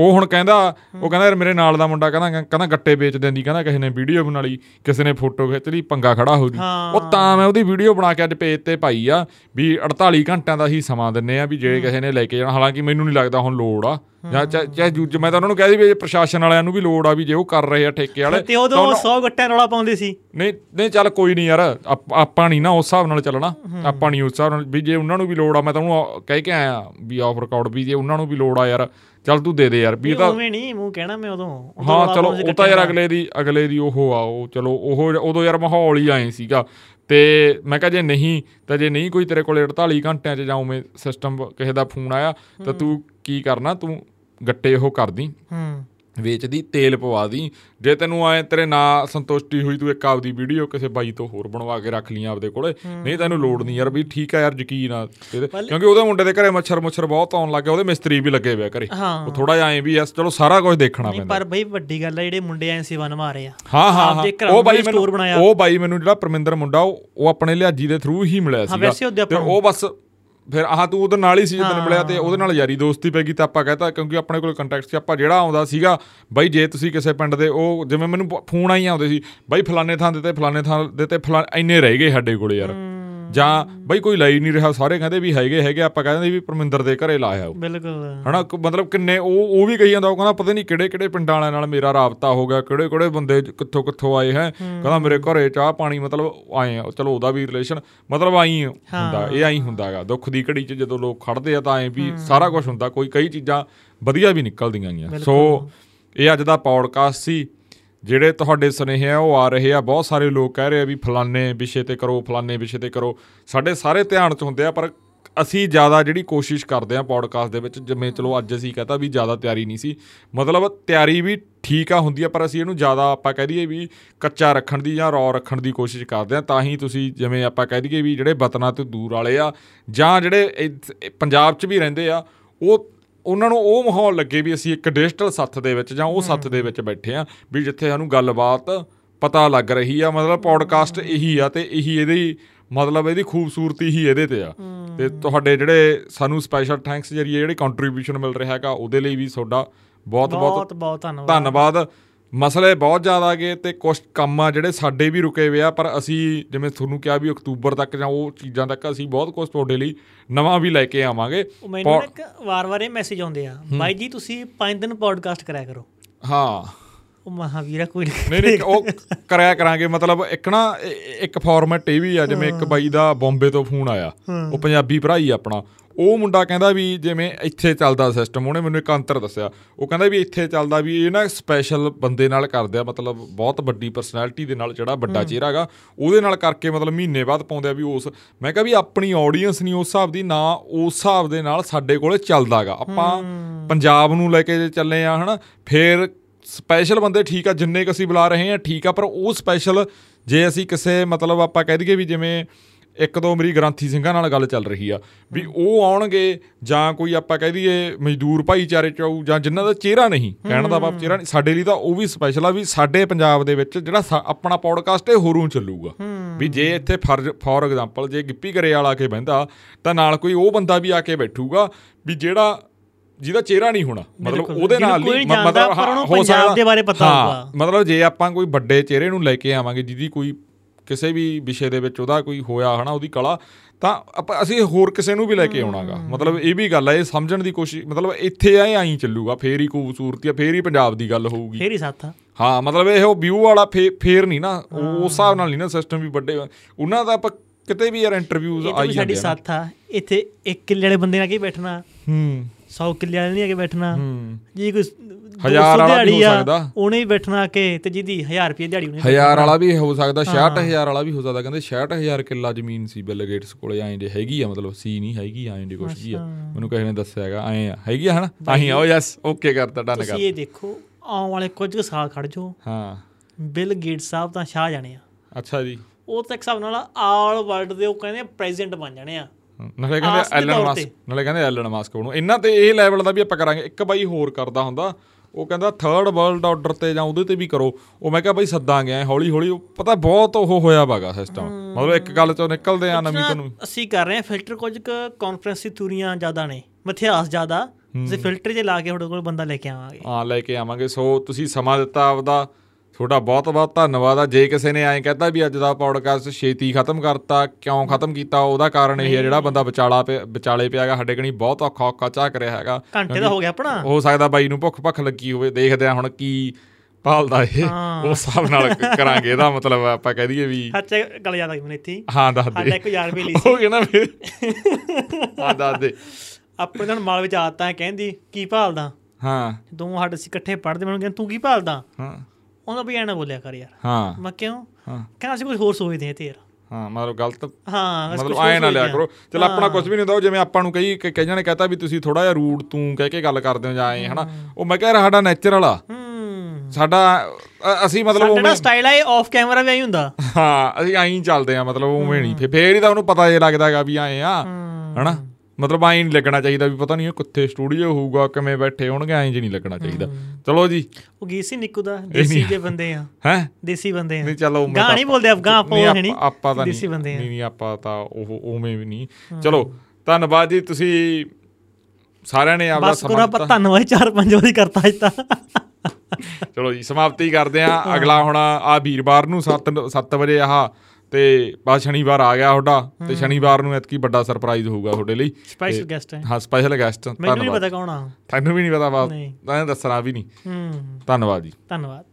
ਉਹ ਹੁਣ ਕਹਿੰਦਾ ਉਹ ਕਹਿੰਦਾ ਯਾਰ ਮੇਰੇ ਨਾਲ ਦਾ ਮੁੰਡਾ ਕਹਿੰਦਾ ਕਹਿੰਦਾ ਗੱਟੇ ਵੇਚ ਦਿੰਦੀ ਕਹਿੰਦਾ ਕਿਸੇ ਨੇ ਵੀਡੀਓ ਬਣਾ ਲਈ ਕਿਸੇ ਨੇ ਫੋਟੋ ਖਿੱਚ ਲਈ ਪੰਗਾ ਖੜਾ ਹੋ ਜੀ। ਉਹ ਤਾਂ ਮੈਂ ਉਹਦੀ ਵੀਡੀਓ ਬਣਾ ਕੇ ਅੱਜ ਪੇਜ ਤੇ ਪਾਈ ਆ ਵੀ 48 ਘੰਟਿਆਂ ਦਾ ਹੀ ਸਮਾਂ ਦਿੰਨੇ ਆ ਵੀ ਜੇ ਕਿਸੇ ਨੇ ਲੈ ਕੇ ਜਾਣਾ। ਹਾਲਾਂਕਿ ਮੈਨੂੰ ਨਹੀਂ ਲੱਗਦਾ ਹੁਣ ਲੋੜ ਆ। ਜਾਂ ਚਾਹੇ ਜੂਜ ਮੈਂ ਤਾਂ ਉਹਨਾਂ ਨੂੰ ਕਹਿ ਦੀ ਵੀ ਪ੍ਰਸ਼ਾਸਨ ਵਾਲਿਆਂ ਨੂੰ ਵੀ ਲੋੜ ਆ ਵੀ ਜੇ ਉਹ ਕਰ ਰਹੇ ਆ ਠੇਕੇ ਵਾਲੇ ਤੇ ਉਦੋਂ 100 ਗੱਟਿਆਂ ਰੌਲਾ ਪਾਉਂਦੇ ਸੀ। ਨਹੀਂ ਨਹੀਂ ਚੱਲ ਕੋਈ ਨਹੀਂ ਯਾਰ ਆਪ- ਆਪਾਂ ਨਹੀਂ ਨਾ ਉਸ ਹਿਸਾਬ ਨਾਲ ਚੱਲਣਾ। ਆਪਾਂ ਨਹੀਂ ਉਸ ਹਿਸਾਬ ਨਾਲ ਵੀ ਜੇ ਉਹਨਾਂ ਨੂੰ ਵੀ ਲੋੜ ਆ ਮੈਂ ਤਾਂ ਉਹਨੂੰ ਕਹਿ ਕੇ ਆਇਆ ਵੀ ਆਫ ਰਿਕਾਰਡ ਵੀ ਜੇ ਉਹਨਾਂ ਨੂੰ ਵੀ ਲੋੜ ਆ ਯਾਰ ਚੱਲ ਤੂੰ ਦੇ ਦੇ ਯਾਰ ਵੀ ਇਹ ਤਾਂ ਉਵੇਂ ਨਹੀਂ ਮੂੰਹ ਕਹਿਣਾ ਮੈਂ ਉਦੋਂ ਹਾਂ ਚਲੋ ਉਹ ਤਾਂ ਯਾਰ। ਅਗਲੇ ਦੀ ਅਗਲੇ ਦੀ ਉਹ ਆ ਉਹ ਚਲੋ ਉਹ ਉਦੋਂ ਯਾਰ ਮਾਹੌਲ ਹੀ ਆਏ ਸੀਗਾ। ਤੇ ਮੈਂ ਕਿਹਾ ਜੇ ਨਹੀਂ ਤਾਂ ਜੇ ਨਹੀਂ ਕੋਈ ਤੇਰੇ ਕੋਲੇ 48 ਘੰਟਿਆਂ 'ਚ ਜਾਂ ਉਵੇਂ ਸਿਸਟਮ ਕਿਸੇ ਦਾ ਫੋਨ ਆਇਆ ਤਾਂ ਤੂੰ ਕੀ ਕਰਨਾ ਤੂੰ ਗੱਟੇ ਉਹ ਕਰਦੀ। ਹੂੰ। ਵੇਚਦੀ ਤੇਲ ਪਵਾ ਦੀ ਜੇ ਤੈਨੂੰ ਆਏ ਤੇਰੇ ਨਾ ਸੰਤੁਸ਼ਟੀ ਹੋਈ ਤੂੰ ਇੱਕ ਆਪਦੀ ਵੀਡੀਓ ਕਿਸੇ ਬਾਈ ਤੋਂ ਹੋਰ ਬਣਵਾ ਕੇ ਰੱਖ ਲਈ ਆਪਦੇ ਕੋਲੇ। ਨਹੀਂ ਤੈਨੂੰ ਲੋੜ ਨਹੀਂ ਯਾਰ ਵੀ ਠੀਕ ਆ ਯਾਰ ਯਕੀਨ ਆ ਕਿਉਂਕਿ ਉਹਦੇ ਮੁੰਡੇ ਦੇ ਘਰੇ ਮੱਛਰ ਮੁੱਛਰ ਬਹੁਤ ਆਉਣ ਲੱਗ ਉਹਦੇ ਮਿਸਤਰੀ ਵੀ ਲੱਗੇ ਹੋਏ ਆ ਘਰੇ। ਉਹ ਥੋੜਾ ਜਿਹਾ ਐਂ ਵੀ ਐ ਚਲੋ ਸਾਰਾ ਕੁਝ ਦੇਖਣਾ ਪੈਂਦਾ। ਪਰ ਬਈ ਵੱਡੀ ਗੱਲ ਆ ਜਿਹੜੇ ਮੁੰਡੇ ਐ ਸੇਵਾ ਨਿਭਾ ਰਹੇ ਆ। ਹਾਂ ਹਾਂ ਉਹ ਬਾਈ। ਮੈਨੂੰ ਉਹ ਬਾਈ ਮੈਨੂੰ ਜਿਹੜਾ ਪਰਮਿੰਦਰ ਮੁੰਡਾ ਉਹ ਆਪਣੇ ਲਿਆਜੀ ਦੇ ਥਰੂ ਹੀ ਮਿਲਿਆ ਸੀਗਾ। ਤੇ ਉਹ ਬਸ ਫਿਰ ਆਹ ਤੂੰ ਉਹਦੇ ਨਾਲ ਹੀ ਸੀ ਜਦੋਂ ਮਿਲਿਆ ਤੇ ਉਹਦੇ ਨਾਲ ਯਾਰੀ ਦੋਸਤੀ ਪੈ ਗਈ ਤਾਂ ਆਪਾਂ ਕਹਤਾ ਕਿਉਂਕਿ ਆਪਣੇ ਕੋਲ ਕੰਟੈਕਟ ਸੀ ਆਪਾਂ ਜਿਹੜਾ ਆਉਂਦਾ ਸੀਗਾ ਬਾਈ ਜੇ ਤੁਸੀਂ ਕਿਸੇ ਪਿੰਡ ਦੇ ਉਹ ਜਿਵੇਂ ਮੈਨੂੰ ਫੋਨ ਆਈ ਆਉਂਦੇ ਸੀ ਬਾਈ ਫਲਾਣੇ ਥਾਂ ਦੇ ਤੇ ਫਲਾਣੇ ਥਾਂ ਦੇ ਤੇ ਫਲਾ ਇੰਨੇ ਰਹਿ ਗਏ ਸਾਡੇ ਕੋਲੇ ਯਾਰ। ਜਾਂ ਬਾਈ ਕੋਈ ਲਈ ਨਹੀਂ ਰਿਹਾ ਸਾਰੇ ਕਹਿੰਦੇ ਵੀ ਹੈਗੇ ਹੈਗੇ ਆਪਾਂ ਕਹਿੰਦੇ ਵੀ ਪਰਮਿੰਦਰ ਦੇ ਘਰੇ ਲਾਇਆ ਉਹ। ਬਿਲਕੁਲ। ਹਨਾ ਮਤਲਬ ਕਿੰਨੇ ਉਹ ਉਹ ਵੀ ਕਹੀ ਜਾਂਦਾ ਉਹ ਕਹਿੰਦਾ ਪਤਾ ਨਹੀਂ ਕਿਹੜੇ ਕਿਹੜੇ ਪਿੰਡਾਂ ਵਾਲਿਆਂ ਨਾਲ ਮੇਰਾ ਰਾਬਤਾ ਹੋ ਗਿਆ ਕਿਹੜੇ ਕਿਹੜੇ ਬੰਦੇ ਕਿੱਥੋਂ ਕਿੱਥੋਂ ਆਏ ਹੈ। ਕਹਿੰਦਾ ਮੇਰੇ ਘਰੇ ਚਾਹ ਪਾਣੀ ਮਤਲਬ ਆਏ ਆ ਚਲੋ ਉਹਦਾ ਵੀ ਰਿਲੇਸ਼ਨ ਮਤਲਬ ਆਈ ਹੁੰਦਾ ਇਹ ਆਈ ਹੁੰਦਾਗਾ ਦੁੱਖ ਦੀ ਘੜੀ 'ਚ ਜਦੋਂ ਲੋਕ ਖੜਦੇ ਆ ਤਾਂ ਐ ਵੀ ਸਾਰਾ ਕੁਝ ਹੁੰਦਾ ਕੋਈ ਕਈ ਚੀਜ਼ਾਂ ਵਧੀਆ ਵੀ ਨਿਕਲਦੀਆਂ ਗਈਆਂ। ਸੋ ਇਹ ਅੱਜ ਦਾ ਪੌਡਕਾਸਟ ਸੀ। ਜਿਹੜੇ ਤੁਹਾਡੇ ਸੁਨੇਹੇ ਆ, ਉਹ ਆ ਰਹੇ ਆ। ਬਹੁਤ ਸਾਰੇ ਲੋਕ ਕਹਿ ਰਹੇ ਆ ਵੀ ਫਲਾਣੇ ਵਿਸ਼ੇ ਤੇ ਕਰੋ, ਫਲਾਣੇ ਵਿਸ਼ੇ ਤੇ ਕਰੋ। ਸਾਡੇ ਸਾਰੇ ਧਿਆਨ 'ਚ ਹੁੰਦੇ ਆ, ਪਰ ਅਸੀਂ ਜ਼ਿਆਦਾ ਜਿਹੜੀ ਕੋਸ਼ਿਸ਼ ਕਰਦੇ ਆ ਪੌਡਕਾਸਟ ਦੇ ਵਿੱਚ, ਜਿਵੇਂ ਚਲੋ ਅੱਜ ਅਸੀਂ ਕਹਤਾ ਵੀ ਜ਼ਿਆਦਾ ਤਿਆਰੀ ਨਹੀਂ ਸੀ। ਮਤਲਬ ਤਿਆਰੀ ਵੀ ਠੀਕ ਆ, ਹੁੰਦੀ ਆ, ਪਰ ਅਸੀਂ ਇਹਨੂੰ ਜ਼ਿਆਦਾ ਆਪਾਂ ਕਹਿ ਦਈਏ ਵੀ ਕੱਚਾ ਰੱਖਣ ਦੀ ਜਾਂ ਰੌ ਰੱਖਣ ਦੀ ਕੋਸ਼ਿਸ਼ ਕਰਦੇ ਆ। ਤਾਂ ਹੀ ਤੁਸੀਂ ਜਿਵੇਂ ਆਪਾਂ ਕਹਿ ਦਈਏ ਵੀ ਜਿਹੜੇ ਵਤਨਾਂ ਤੋਂ ਦੂਰ ਵਾਲੇ ਆ, ਜਾਂ ਜਿਹੜੇ ਇੱਥ- ਇਹ ਪੰਜਾਬ 'ਚ ਵੀ ਰਹਿੰਦੇ ਆ, ਉਹ ਉਹਨਾਂ ਨੂੰ ਉਹ ਮਾਹੌਲ ਲੱਗੇ ਵੀ ਅਸੀਂ ਇੱਕ ਡਿਜੀਟਲ ਸੱਥ ਦੇ ਵਿੱਚ ਜਾਂ ਉਹ ਸੱਥ ਦੇ ਵਿੱਚ ਬੈਠੇ ਆ ਵੀ ਜਿੱਥੇ ਸਾਨੂੰ ਗੱਲਬਾਤ ਪਤਾ ਲੱਗ ਰਹੀ ਆ ਮਤਲਬ ਪੌਡਕਾਸਟ ਇਹੀ ਆ ਤੇ ਇਹੀ ਇਹਦੀ ਮਤਲਬ ਇਹਦੀ ਖੂਬਸੂਰਤੀ ਹੀ ਇਹਦੇ ਤੇ ਆ। ਤੇ ਤੁਹਾਡੇ ਜਿਹੜੇ ਸਾਨੂੰ ਸਪੈਸ਼ਲ ਥੈਂਕਸ ਜਰੀਏ ਜਿਹੜੇ ਕੰਟਰੀਬਿਊਸ਼ਨ ਮਿਲ ਰਿਹਾ ਹੈਗਾ ਉਹਦੇ ਲਈ ਵੀ ਤੁਹਾਡਾ ਬਹੁਤ ਬਹੁਤ ਬਹੁਤ ਧੰਨਵਾਦ। ਧੰਨਵਾਦ। ਮਸਲੇ ਬਹੁਤ ਜ਼ਿਆਦਾ ਗਏ ਤੇ ਕੁਝ ਕੰਮ ਆ ਜਿਹੜੇ ਸਾਡੇ ਵੀ ਰੁਕੇ ਹੋਏ ਆ ਪਰ ਅਸੀਂ ਜਿਵੇਂ ਤੁਹਾਨੂੰ ਕਿਹਾ ਵੀ ਅਕਤੂਬਰ ਤੱਕ ਜਾਂ ਉਹ ਚੀਜ਼ਾਂ ਤੱਕ ਅਸੀਂ ਬਹੁਤ ਕੁਝ ਤੁਹਾਡੇ ਲਈ ਨਵਾਂ ਵੀ ਲੈ ਕੇ ਆਵਾਂਗੇ। ਮੈਨੂੰ ਇੱਕ ਵਾਰ-ਵਾਰ ਇਹ ਮੈਸੇਜ ਆਉਂਦੇ ਆ ਬਾਈ ਜੀ ਤੁਸੀਂ 5 ਦਿਨ ਪੋਡਕਾਸਟ ਕਰਿਆ ਕਰੋ। ਹਾਂ। ਉਹ ਮਹਾਵੀਰਾ ਕੋਈ ਨਹੀਂ ਨਹੀਂ ਉਹ ਕਰਿਆ ਕਰਾਂਗੇ ਮਤਲਬ ਇੱਕ ਨਾ ਇੱਕ ਫਾਰਮੈਟ ਇਹ ਵੀ ਆ ਜਿਵੇਂ ਇੱਕ ਬਾਈ ਦਾ ਬੰਬੇ ਤੋਂ ਫੋਨ ਆਇਆ। ਉਹ ਪੰਜਾਬੀ ਭਰਾ ਹੀ ਆਪਣਾ। ਉਹ ਮੁੰਡਾ ਕਹਿੰਦਾ ਵੀ ਜਿਵੇਂ ਇੱਥੇ ਚੱਲਦਾ ਸਿਸਟਮ ਉਹਨੇ ਮੈਨੂੰ ਇੱਕ ਅੰਤਰ ਦੱਸਿਆ। ਉਹ ਕਹਿੰਦਾ ਵੀ ਇੱਥੇ ਚੱਲਦਾ ਵੀ ਇਹ ਨਾ ਸਪੈਸ਼ਲ ਬੰਦੇ ਨਾਲ ਕਰਦੇ ਆ ਮਤਲਬ ਬਹੁਤ ਵੱਡੀ ਪਰਸਨੈਲਿਟੀ ਦੇ ਨਾਲ ਜਿਹੜਾ ਵੱਡਾ ਚਿਹਰਾ ਹੈਗਾ ਉਹਦੇ ਨਾਲ ਕਰਕੇ ਮਤਲਬ ਮਹੀਨੇ ਬਾਅਦ ਪਾਉਂਦੇ ਆ ਵੀ ਉਸ ਮੈਂ ਕਿਹਾ ਵੀ ਆਪਣੀ ਆਡੀਅנס ਨਹੀਂ ਉਸ ਹਿਸਾਬ ਦੀ ਨਾ ਉਸ ਹਿਸਾਬ ਦੇ ਨਾਲ ਸਾਡੇ ਕੋਲੇ ਚੱਲਦਾਗਾ ਆਪਾਂ ਪੰਜਾਬ ਨੂੰ ਲੈ ਕੇ ਜੇ ਚੱਲੇ ਆ ਹਨਾ ਫੇਰ ਸਪੈਸ਼ਲ ਬੰਦੇ ਠੀਕ ਆ ਜਿੰਨੇ ਕ ਅਸੀਂ ਬੁਲਾ ਰਹੇ ਆ ਠੀਕ ਆ ਪਰ ਉਹ ਸਪੈਸ਼ਲ ਜੇ ਅਸੀਂ ਕਿਸੇ ਮਤਲਬ ਆਪਾਂ ਕਹਿ ਦਈਏ ਵੀ ਜਿਵੇਂ ਇੱਕ ਦੋ ਮੇਰੀ ਗ੍ਰੰਥੀ ਸਿੰਘਾਂ ਨਾਲ ਗੱਲ ਚੱਲ ਰਹੀ ਆ ਵੀ ਉਹ ਆਉਣਗੇ ਜਾਂ ਕੋਈ ਆਪਾਂ ਕਹਿ ਦਈਏ ਮਜ਼ਦੂਰ ਭਾਈਚਾਰੇ ਚ ਆਊ ਜਾਂ ਜਿਨ੍ਹਾਂ ਦਾ ਚਿਹਰਾ ਨਹੀਂ ਕਹਿਣ ਦਾ ਬਾਪ ਚਿਹਰਾ ਨਹੀਂ ਸਾਡੇ ਲਈ ਤਾਂ ਉਹ ਵੀ ਸਪੈਸ਼ਲ ਆ ਵੀ ਸਾਡੇ ਪੰਜਾਬ ਦੇ ਵਿੱਚ ਜਿਹੜਾ ਆਪਣਾ ਪੌਡਕਾਸਟ ਇਹ ਹੋਰੂ ਚੱਲੂਗਾ। ਵੀ ਜੇ ਇੱਥੇ ਫਾਰ ਐਗਜ਼ਾਮਪਲ ਜੇ ਗਿੱਪੀ ਗਰੇ ਵਾਲਾ ਆ ਕੇ ਬਹਿੰਦਾ ਤਾਂ ਨਾਲ ਕੋਈ ਉਹ ਬੰਦਾ ਵੀ ਆ ਕੇ ਬੈਠੂਗਾ ਵੀ ਜਿਹੜਾ ਜਿਹਦਾ ਚਿਹਰਾ ਨਹੀਂ ਹੋਣਾ ਮਤਲਬ। ਉਹਦੇ ਨਾਲ ਨਹੀਂ ਪਰ ਹਾਂ, ਸਕਦਾ- ਦੇ ਬਾਰੇ ਪਤਾ ਹੋਊਗਾ। ਮਤਲਬ ਜੇ ਆਪਾਂ ਕੋਈ ਵੱਡੇ ਚਿਹਰੇ ਨੂੰ ਲੈ ਕੇ ਆਵਾਂਗੇ ਜਿਹਦੀ ਕੋਈ ਕਿਸੇ ਵੀ ਵਿਸ਼ੇ ਦੇ ਵਿੱਚ ਉਹਦਾ ਕੋਈ ਹੋਇਆ ਹਨਾ ਉਹਦੀ ਕਲਾ ਤਾਂ ਅਸੀਂ ਹੋਰ ਕਿਸੇ ਨੂੰ ਵੀ ਲੈ ਕੇ ਆਉਣਾਗਾ। ਮਤਲਬ ਇਹ ਵੀ ਗੱਲ ਹੈ ਇਹ ਸਮਝਣ ਦੀ ਕੋਸ਼ਿਸ਼ ਮਤਲਬ ਇੱਥੇ ਐ ਆਈ ਚੱਲੂਗਾ ਫੇਰ ਹੀ ਖੂਬਸੂਰਤੀ ਆ ਫੇਰ ਹੀ ਪੰਜਾਬ ਦੀ ਗੱਲ ਹੋਊਗੀ। ਫੇਰ ਹੀ ਸਾਥ ਆ। ਹਾਂ ਮਤਲਬ ਇਹ ਉਹ ਵਿਊ ਵਾਲਾ ਫੇਰ ਨਹੀਂ ਨਾ ਉਸ ਹਿਸਾਬ ਨਾਲ ਨਹੀਂ ਨਾ ਸਿਸਟਮ ਵੀ ਵੱਡੇ ਉਹਨਾਂ ਦਾ ਆਪਾਂ ਕਿਤੇ ਵੀ ਯਾਰ ਇੰਟਰਵਿਊਜ਼ ਆਈ ਸਾਡੀ ਜਾਂਦੇ ਆ ਸਾਥ ਆ। ਇੱਥੇ ਇੱਕ ਕਿੱਲੇ ਵਾਲੇ ਬੰਦੇ ਨਾਲ ਕੀ ਬੈਠਣਾ? ਹੂੰ। 100 ਕਿੱਲੇ ਵਾਲੇ ਨਹੀਂ ਆ ਕੇ ਬੈਠਣਾ। ਹੂੰ। ਜੀ ਕੋਈ ਹਜ਼ਾਰ ਵਾਲਾ ਵੀ ਹੋ ਸਕਦਾ। ਉਹਨੇ ਵੀ ਬੈਠਣਾ ਕੇ ਤੇ ਜਿਹਦੀ 1000 ਰੁਪਏ ਦਿਹਾੜੀ ਉਹਨੇ ਹਜ਼ਾਰ ਵਾਲਾ ਵੀ ਹੋ ਸਕਦਾ 66000 ਵਾਲਾ ਵੀ ਹੋ ਸਕਦਾ। ਕਹਿੰਦੇ 66000 ਕਿੱਲਾ ਜ਼ਮੀਨ ਸੀ ਬਿਲ ਗੇਟਸ ਕੋਲੇ ਐਂ ਦੇ ਹੈਗੀ ਆ ਮਤਲਬ ਸੀ ਨਹੀਂ ਹੈਗੀ ਐਂ ਦੇ ਕੁਛ ਜੀ ਆ। ਮੈਨੂੰ ਕਿਸੇ ਨੇ ਦੱਸਿਆ ਹੈਗਾ ਐਂ ਆ। ਹੈਗੀ ਆ ਹਨਾ? ਤਾਂ ਹੀ ਆਓ ਯੈਸ ਓਕੇ ਕਰਤਾ ਡਨ ਤੁਸੀਂ ਕਰ ਇਹ ਦੇਖੋ ਆਉਣ ਵਾਲੇ ਕੁਝ ਸਾਲ ਖੜ ਜਾਓ। ਹਾਂ। ਬਿਲ ਗੇਟਸ ਸਾਹਿਬ ਤਾਂ ਸ਼ਾਹ ਜਾਣੇ ਆ। ਅੱਛਾ ਜੀ। ਉਹ ਤਾਂ ਇੱਕ ਹਿਸਾਬ ਨਾਲ ਆਲ ਵਰਲਡ ਦੇ ਉਹ ਕਹਿੰਦੇ ਪ੍ਰੈਜ਼ੀਡੈਂਟ ਬਣ ਜਾਣੇ ਆ। ਨਾਲੇ ਕਹਿੰਦੇ ਐਲਨ ਮਾਸਕ। ਨਾਲੇ ਕਹਿੰਦੇ ਐਲਨ ਮਾਸਕ ਉਹਨੂੰ ਇਹਨਾਂ ਤੇ ਇਹ ਲੈਵਲ ਦਾ ਵੀ ਆਪਾਂ ਕਰਾਂਗੇ। ਇੱਕ ਬਾਈ ਹੋਰ ਕਰਦਾ ਹੁੰਦਾ। ਉਹ ਕਹਿੰਦਾ ਥਰਡ ਵਰਲਡ ਆਰਡਰ ਤੇ ਜਾਂ ਉਹਦੇ ਤੇ ਵੀ ਕਰੋ। ਉਹ ਮੈਂ ਕਿਹਾ ਬਾਈ ਸੱਦਾਂਗੇ ਐਂ ਹੌਲੀ ਹੌਲੀ ਪਤਾ ਬਹੁਤ ਉਹ ਹੋਇਆ ਬਾਗਾ ਸਿਸਟਮ ਮਤਲਬ ਇੱਕ ਗੱਲ ਚੋਂ ਨਿਕਲਦੇ ਆ ਨਵੀਂ ਤੋਂ ਨਵੀਂ ਅਸੀਂ ਕਰ ਰਹੇ ਹਾਂ ਫਿਲਟਰ ਕੁਝ ਕਾਨਫਰੰਸ ਦੀ ਤੂਰੀਆਂ ਜ਼ਿਆਦਾ ਨੇ। ਮਿਥਿਆਸ ਜ਼ਿਆਦਾ। ਅਸੀਂ ਫਿਲਟਰ ਜੇ ਲਾ ਕੇ ਤੁਹਾਡੇ ਕੋਲ ਬੰਦਾ ਲੈ ਕੇ ਆਵਾਂਗੇ। ਹਾਂ ਲੈ ਕੇ ਆਵਾਂਗੇ। ਸੋ ਤੁਸੀਂ ਸਮਾਂ ਦਿੱਤਾ ਆਪਦਾ। ਤੁਹਾਡਾ ਬਹੁਤ ਬਹੁਤ ਧੰਨਵਾਦ ਆ। ਜੇ ਕਿਸੇ ਨੇ ਐਂ ਕਹਤਾ ਵੀ ਅੱਜ ਦਾ ਪੌਡਕਾਸਟ ਛੇਤੀ ਖਤਮ ਕਰਤਾ ਕਿਉਂ ਖਤਮ ਕੀਤਾ ਉਹਦਾ ਕਾਰਨ ਇਹ ਹੈ ਜਿਹੜਾ ਬੰਦਾ ਵਿਚਾਲਾ ਵਿਚਾਲੇ ਪਿਆਗਾ ਸਾਡੇ ਕਣੀ ਬਹੁਤ ਔਖਾ ਔਖਾ ਝਾਕ ਰਿਹਾ ਹੈਗਾ। ਘੰਟੇ ਦਾ ਹੋ ਗਿਆ ਆਪਣਾ। ਹੋ ਸਕਦਾ ਬਾਈ ਨੂੰ ਭੁੱਖ ਭੱਖ ਲੱਗੀ ਹੋਵੇ ਦੇਖਦੇ ਆ ਹੁਣ ਕੀ ਭਾਲਦਾ ਇਹ। ਹਾਂ। ਉਸ ਹਿਸਾਬ ਨਾਲ ਕਰਾਂਗੇ ਇਹਦਾ ਮਤਲਬ ਆਪਾਂ ਕਹਿ ਦਈਏ ਵੀ ਸੱਚ ਗੱਲ ਯਾਦ ਆ ਗਈ ਮੈਨੂੰ ਇੱਥੇ ਹੀ। ਹਾਂ ਦੱਸ ਸਾਡਾ ਦੇ। ਇੱਕ ਯਾਰ ਵੀ ਲਈ ਉਹ ਕਹਿੰਦਾ ਫਿਰ ਹਾਂ ਦੱਸ ਦੇ। ਆਪਣੇ ਤਾਂ ਮਾਲ ਵਿੱਚ ਆਦਤਾਂ ਹੈ ਕਹਿੰਦੀ ਕੀ ਭਾਲਦਾ? ਹਾਂ। ਤੂੰ ਸਾਡੇ ਸੀ ਇਕੱਠੇ ਪੜ੍ਹਦੇ ਮੈਨੂੰ ਕਹਿੰਦਾ ਤੂੰ ਕੀ ਭਾਲਦਾ? ਹਾਂ। ਉਹਨਾਂ ਵੀ ਐਨਾ ਬੋਲਿਆ ਕਰ ਯਾਰ। ਹਾਂ। ਮੈਂ ਕਿਉਂ ਹਾਂ। ਕਹਿੰਦਾ ਅਸੀਂ ਕੁਝ ਹੋਰ ਸੋਚਦੇ ਹਾਂ ਤੇ ਯਾਰ ਹਾਂ ਮਤਲਬ ਗਲਤ ਹਾਂ ਮਤਲਬ ਐ ਨਾ ਲਿਆ ਕਰੋ। ਚਲ ਆਪਣਾ ਕੁਝ ਵੀ ਨਹੀਂ ਹੁੰਦਾ ਜਿਵੇਂ ਆਪਾਂ ਨੂੰ ਕਈ ਕ- ਕਈਆਂ ਨੇ ਕਹਤਾ ਵੀ ਤੁਸੀਂ ਥੋੜਾ ਜਿਹਾ ਰੂਡ ਤੂੰ ਕਹਿ ਕੇ ਗੱਲ ਕਰਦੇ ਹੋ ਜਾਂ ਐ ਹਨਾ। ਉਹ ਮੈਂ ਕਹਿ ਰਿਹਾ ਸਾਡਾ ਨੇਚਰਲ ਆ ਹੂੰ। ਸਾਡਾ ਅਸੀਂ ਮਤਲਬ ਸਾਡਾ ਸਟਾਈਲ ਹੈ ਆਫ ਕੈਮਰਾ ਵੀ ਆਈ ਹੁੰਦਾ। ਹਾਂ ਅਸੀਂ ਐਂ ਚੱਲਦੇ ਆ ਮਤਲਬ ਉਵੇਂ ਨਹੀਂ। ਫੇਰ ਹੀ ਤਾਂ ਉਹਨੂੰ ਪਤਾ ਜੇ ਲੱਗਦਾ ਹੈਗਾ ਵੀ ਐਂ ਆ ਹਨਾ। ਮਤਲਬ ਐਂ ਨਹੀਂ ਲੱਗਣਾ ਚਾਹੀਦਾ ਵੀ ਪਤਾ ਨਹੀਂ ਇਹ ਕਿੱਥੇ ਸਟੂਡੀਓ ਹੋਊਗਾ ਕਿਵੇਂ ਬੈਠੇ ਹੋਣਗੇ ਐਂ ਜੀ ਨਹੀਂ ਲੱਗਣਾ ਚਾਹੀਦਾ। ਚਲੋ ਜੀ। ਉਹ ਗਈ ਸੀ ਨਿੱਕੂ ਦਾ ਦੇਸੀ ਦੇ ਬੰਦੇ ਆ। ਹੈ? ਦੇਸੀ ਬੰਦੇ ਆ। ਨਹੀਂ ਚਲੋ ਮੈਂ ਗਾਂ ਤਾਂ- ਨਹੀਂ ਬੋਲਦੇ ਅਫਗਾਂ ਆਪਾਂ ਉਹ ਨਹੀਂ। ਆਪਾਂ ਤਾਂ ਦੇਸੀ ਬੰਦੇ ਆ। ਨਹੀਂ ਨਹੀਂ ਆਪਾਂ ਤਾਂ ਉਹ ਉਵੇਂ ਵੀ ਨਹੀਂ। ਚਲੋ ਧੰਨਵਾਦ ਜੀ ਤੁਸੀਂ ਸਾਰਿਆਂ ਨੇ ਆਪਦਾ ਬਸ ਕਰੋ ਸਮਾਂ ਆਪਾਂ ਦਿੱਤਾ ਧੰਨਵਾਦ ਚਾਰ ਪੰਜ ਵਾਰੀ ਕਰਤਾ ਅੱਜ ਤਾਂ। ਚਲੋ ਜੀ ਸਮਾਪਤੀ ਕਰਦੇ ਆ ਅਗਲਾ ਹੁਣ ਆ ਵੀਰਵਾਰ ਨੂੰ 7 7 ਵਜੇ ਆਹ ਤੇ ਬਾਅਦ ਸ਼ਨੀਵਾਰ ਆ ਗਿਆ ਤੁਹਾਡਾ ਤੇ ਸ਼ਨੀਵਾਰ ਨੂੰ ਐਤਕੀ ਵੱਡਾ ਸਰਪ੍ਰਾਈਜ਼ ਹੋਊਗਾ ਤੁਹਾਡੇ ਲਈ। ਸਪੈਸ਼ਲ ਗੈਸਟ ਹੈ। ਹਾਂ ਸਪੈਸ਼ਲ ਗੈਸਟ ਮੈਨੂੰ ਨਹੀਂ ਧੰਨਵਾਦ। ਪਤਾ ਕੌਣ ਆ। ਤੁਹਾਨੂੰ ਵੀ ਨਹੀਂ ਪਤਾ ਬਾਤ ਨਹੀਂ। ਤਾਂ ਦੱਸਣਾ ਵੀ ਨਹੀਂ ਧੰਨਵਾਦ ਜੀ। ਧੰਨਵਾਦ।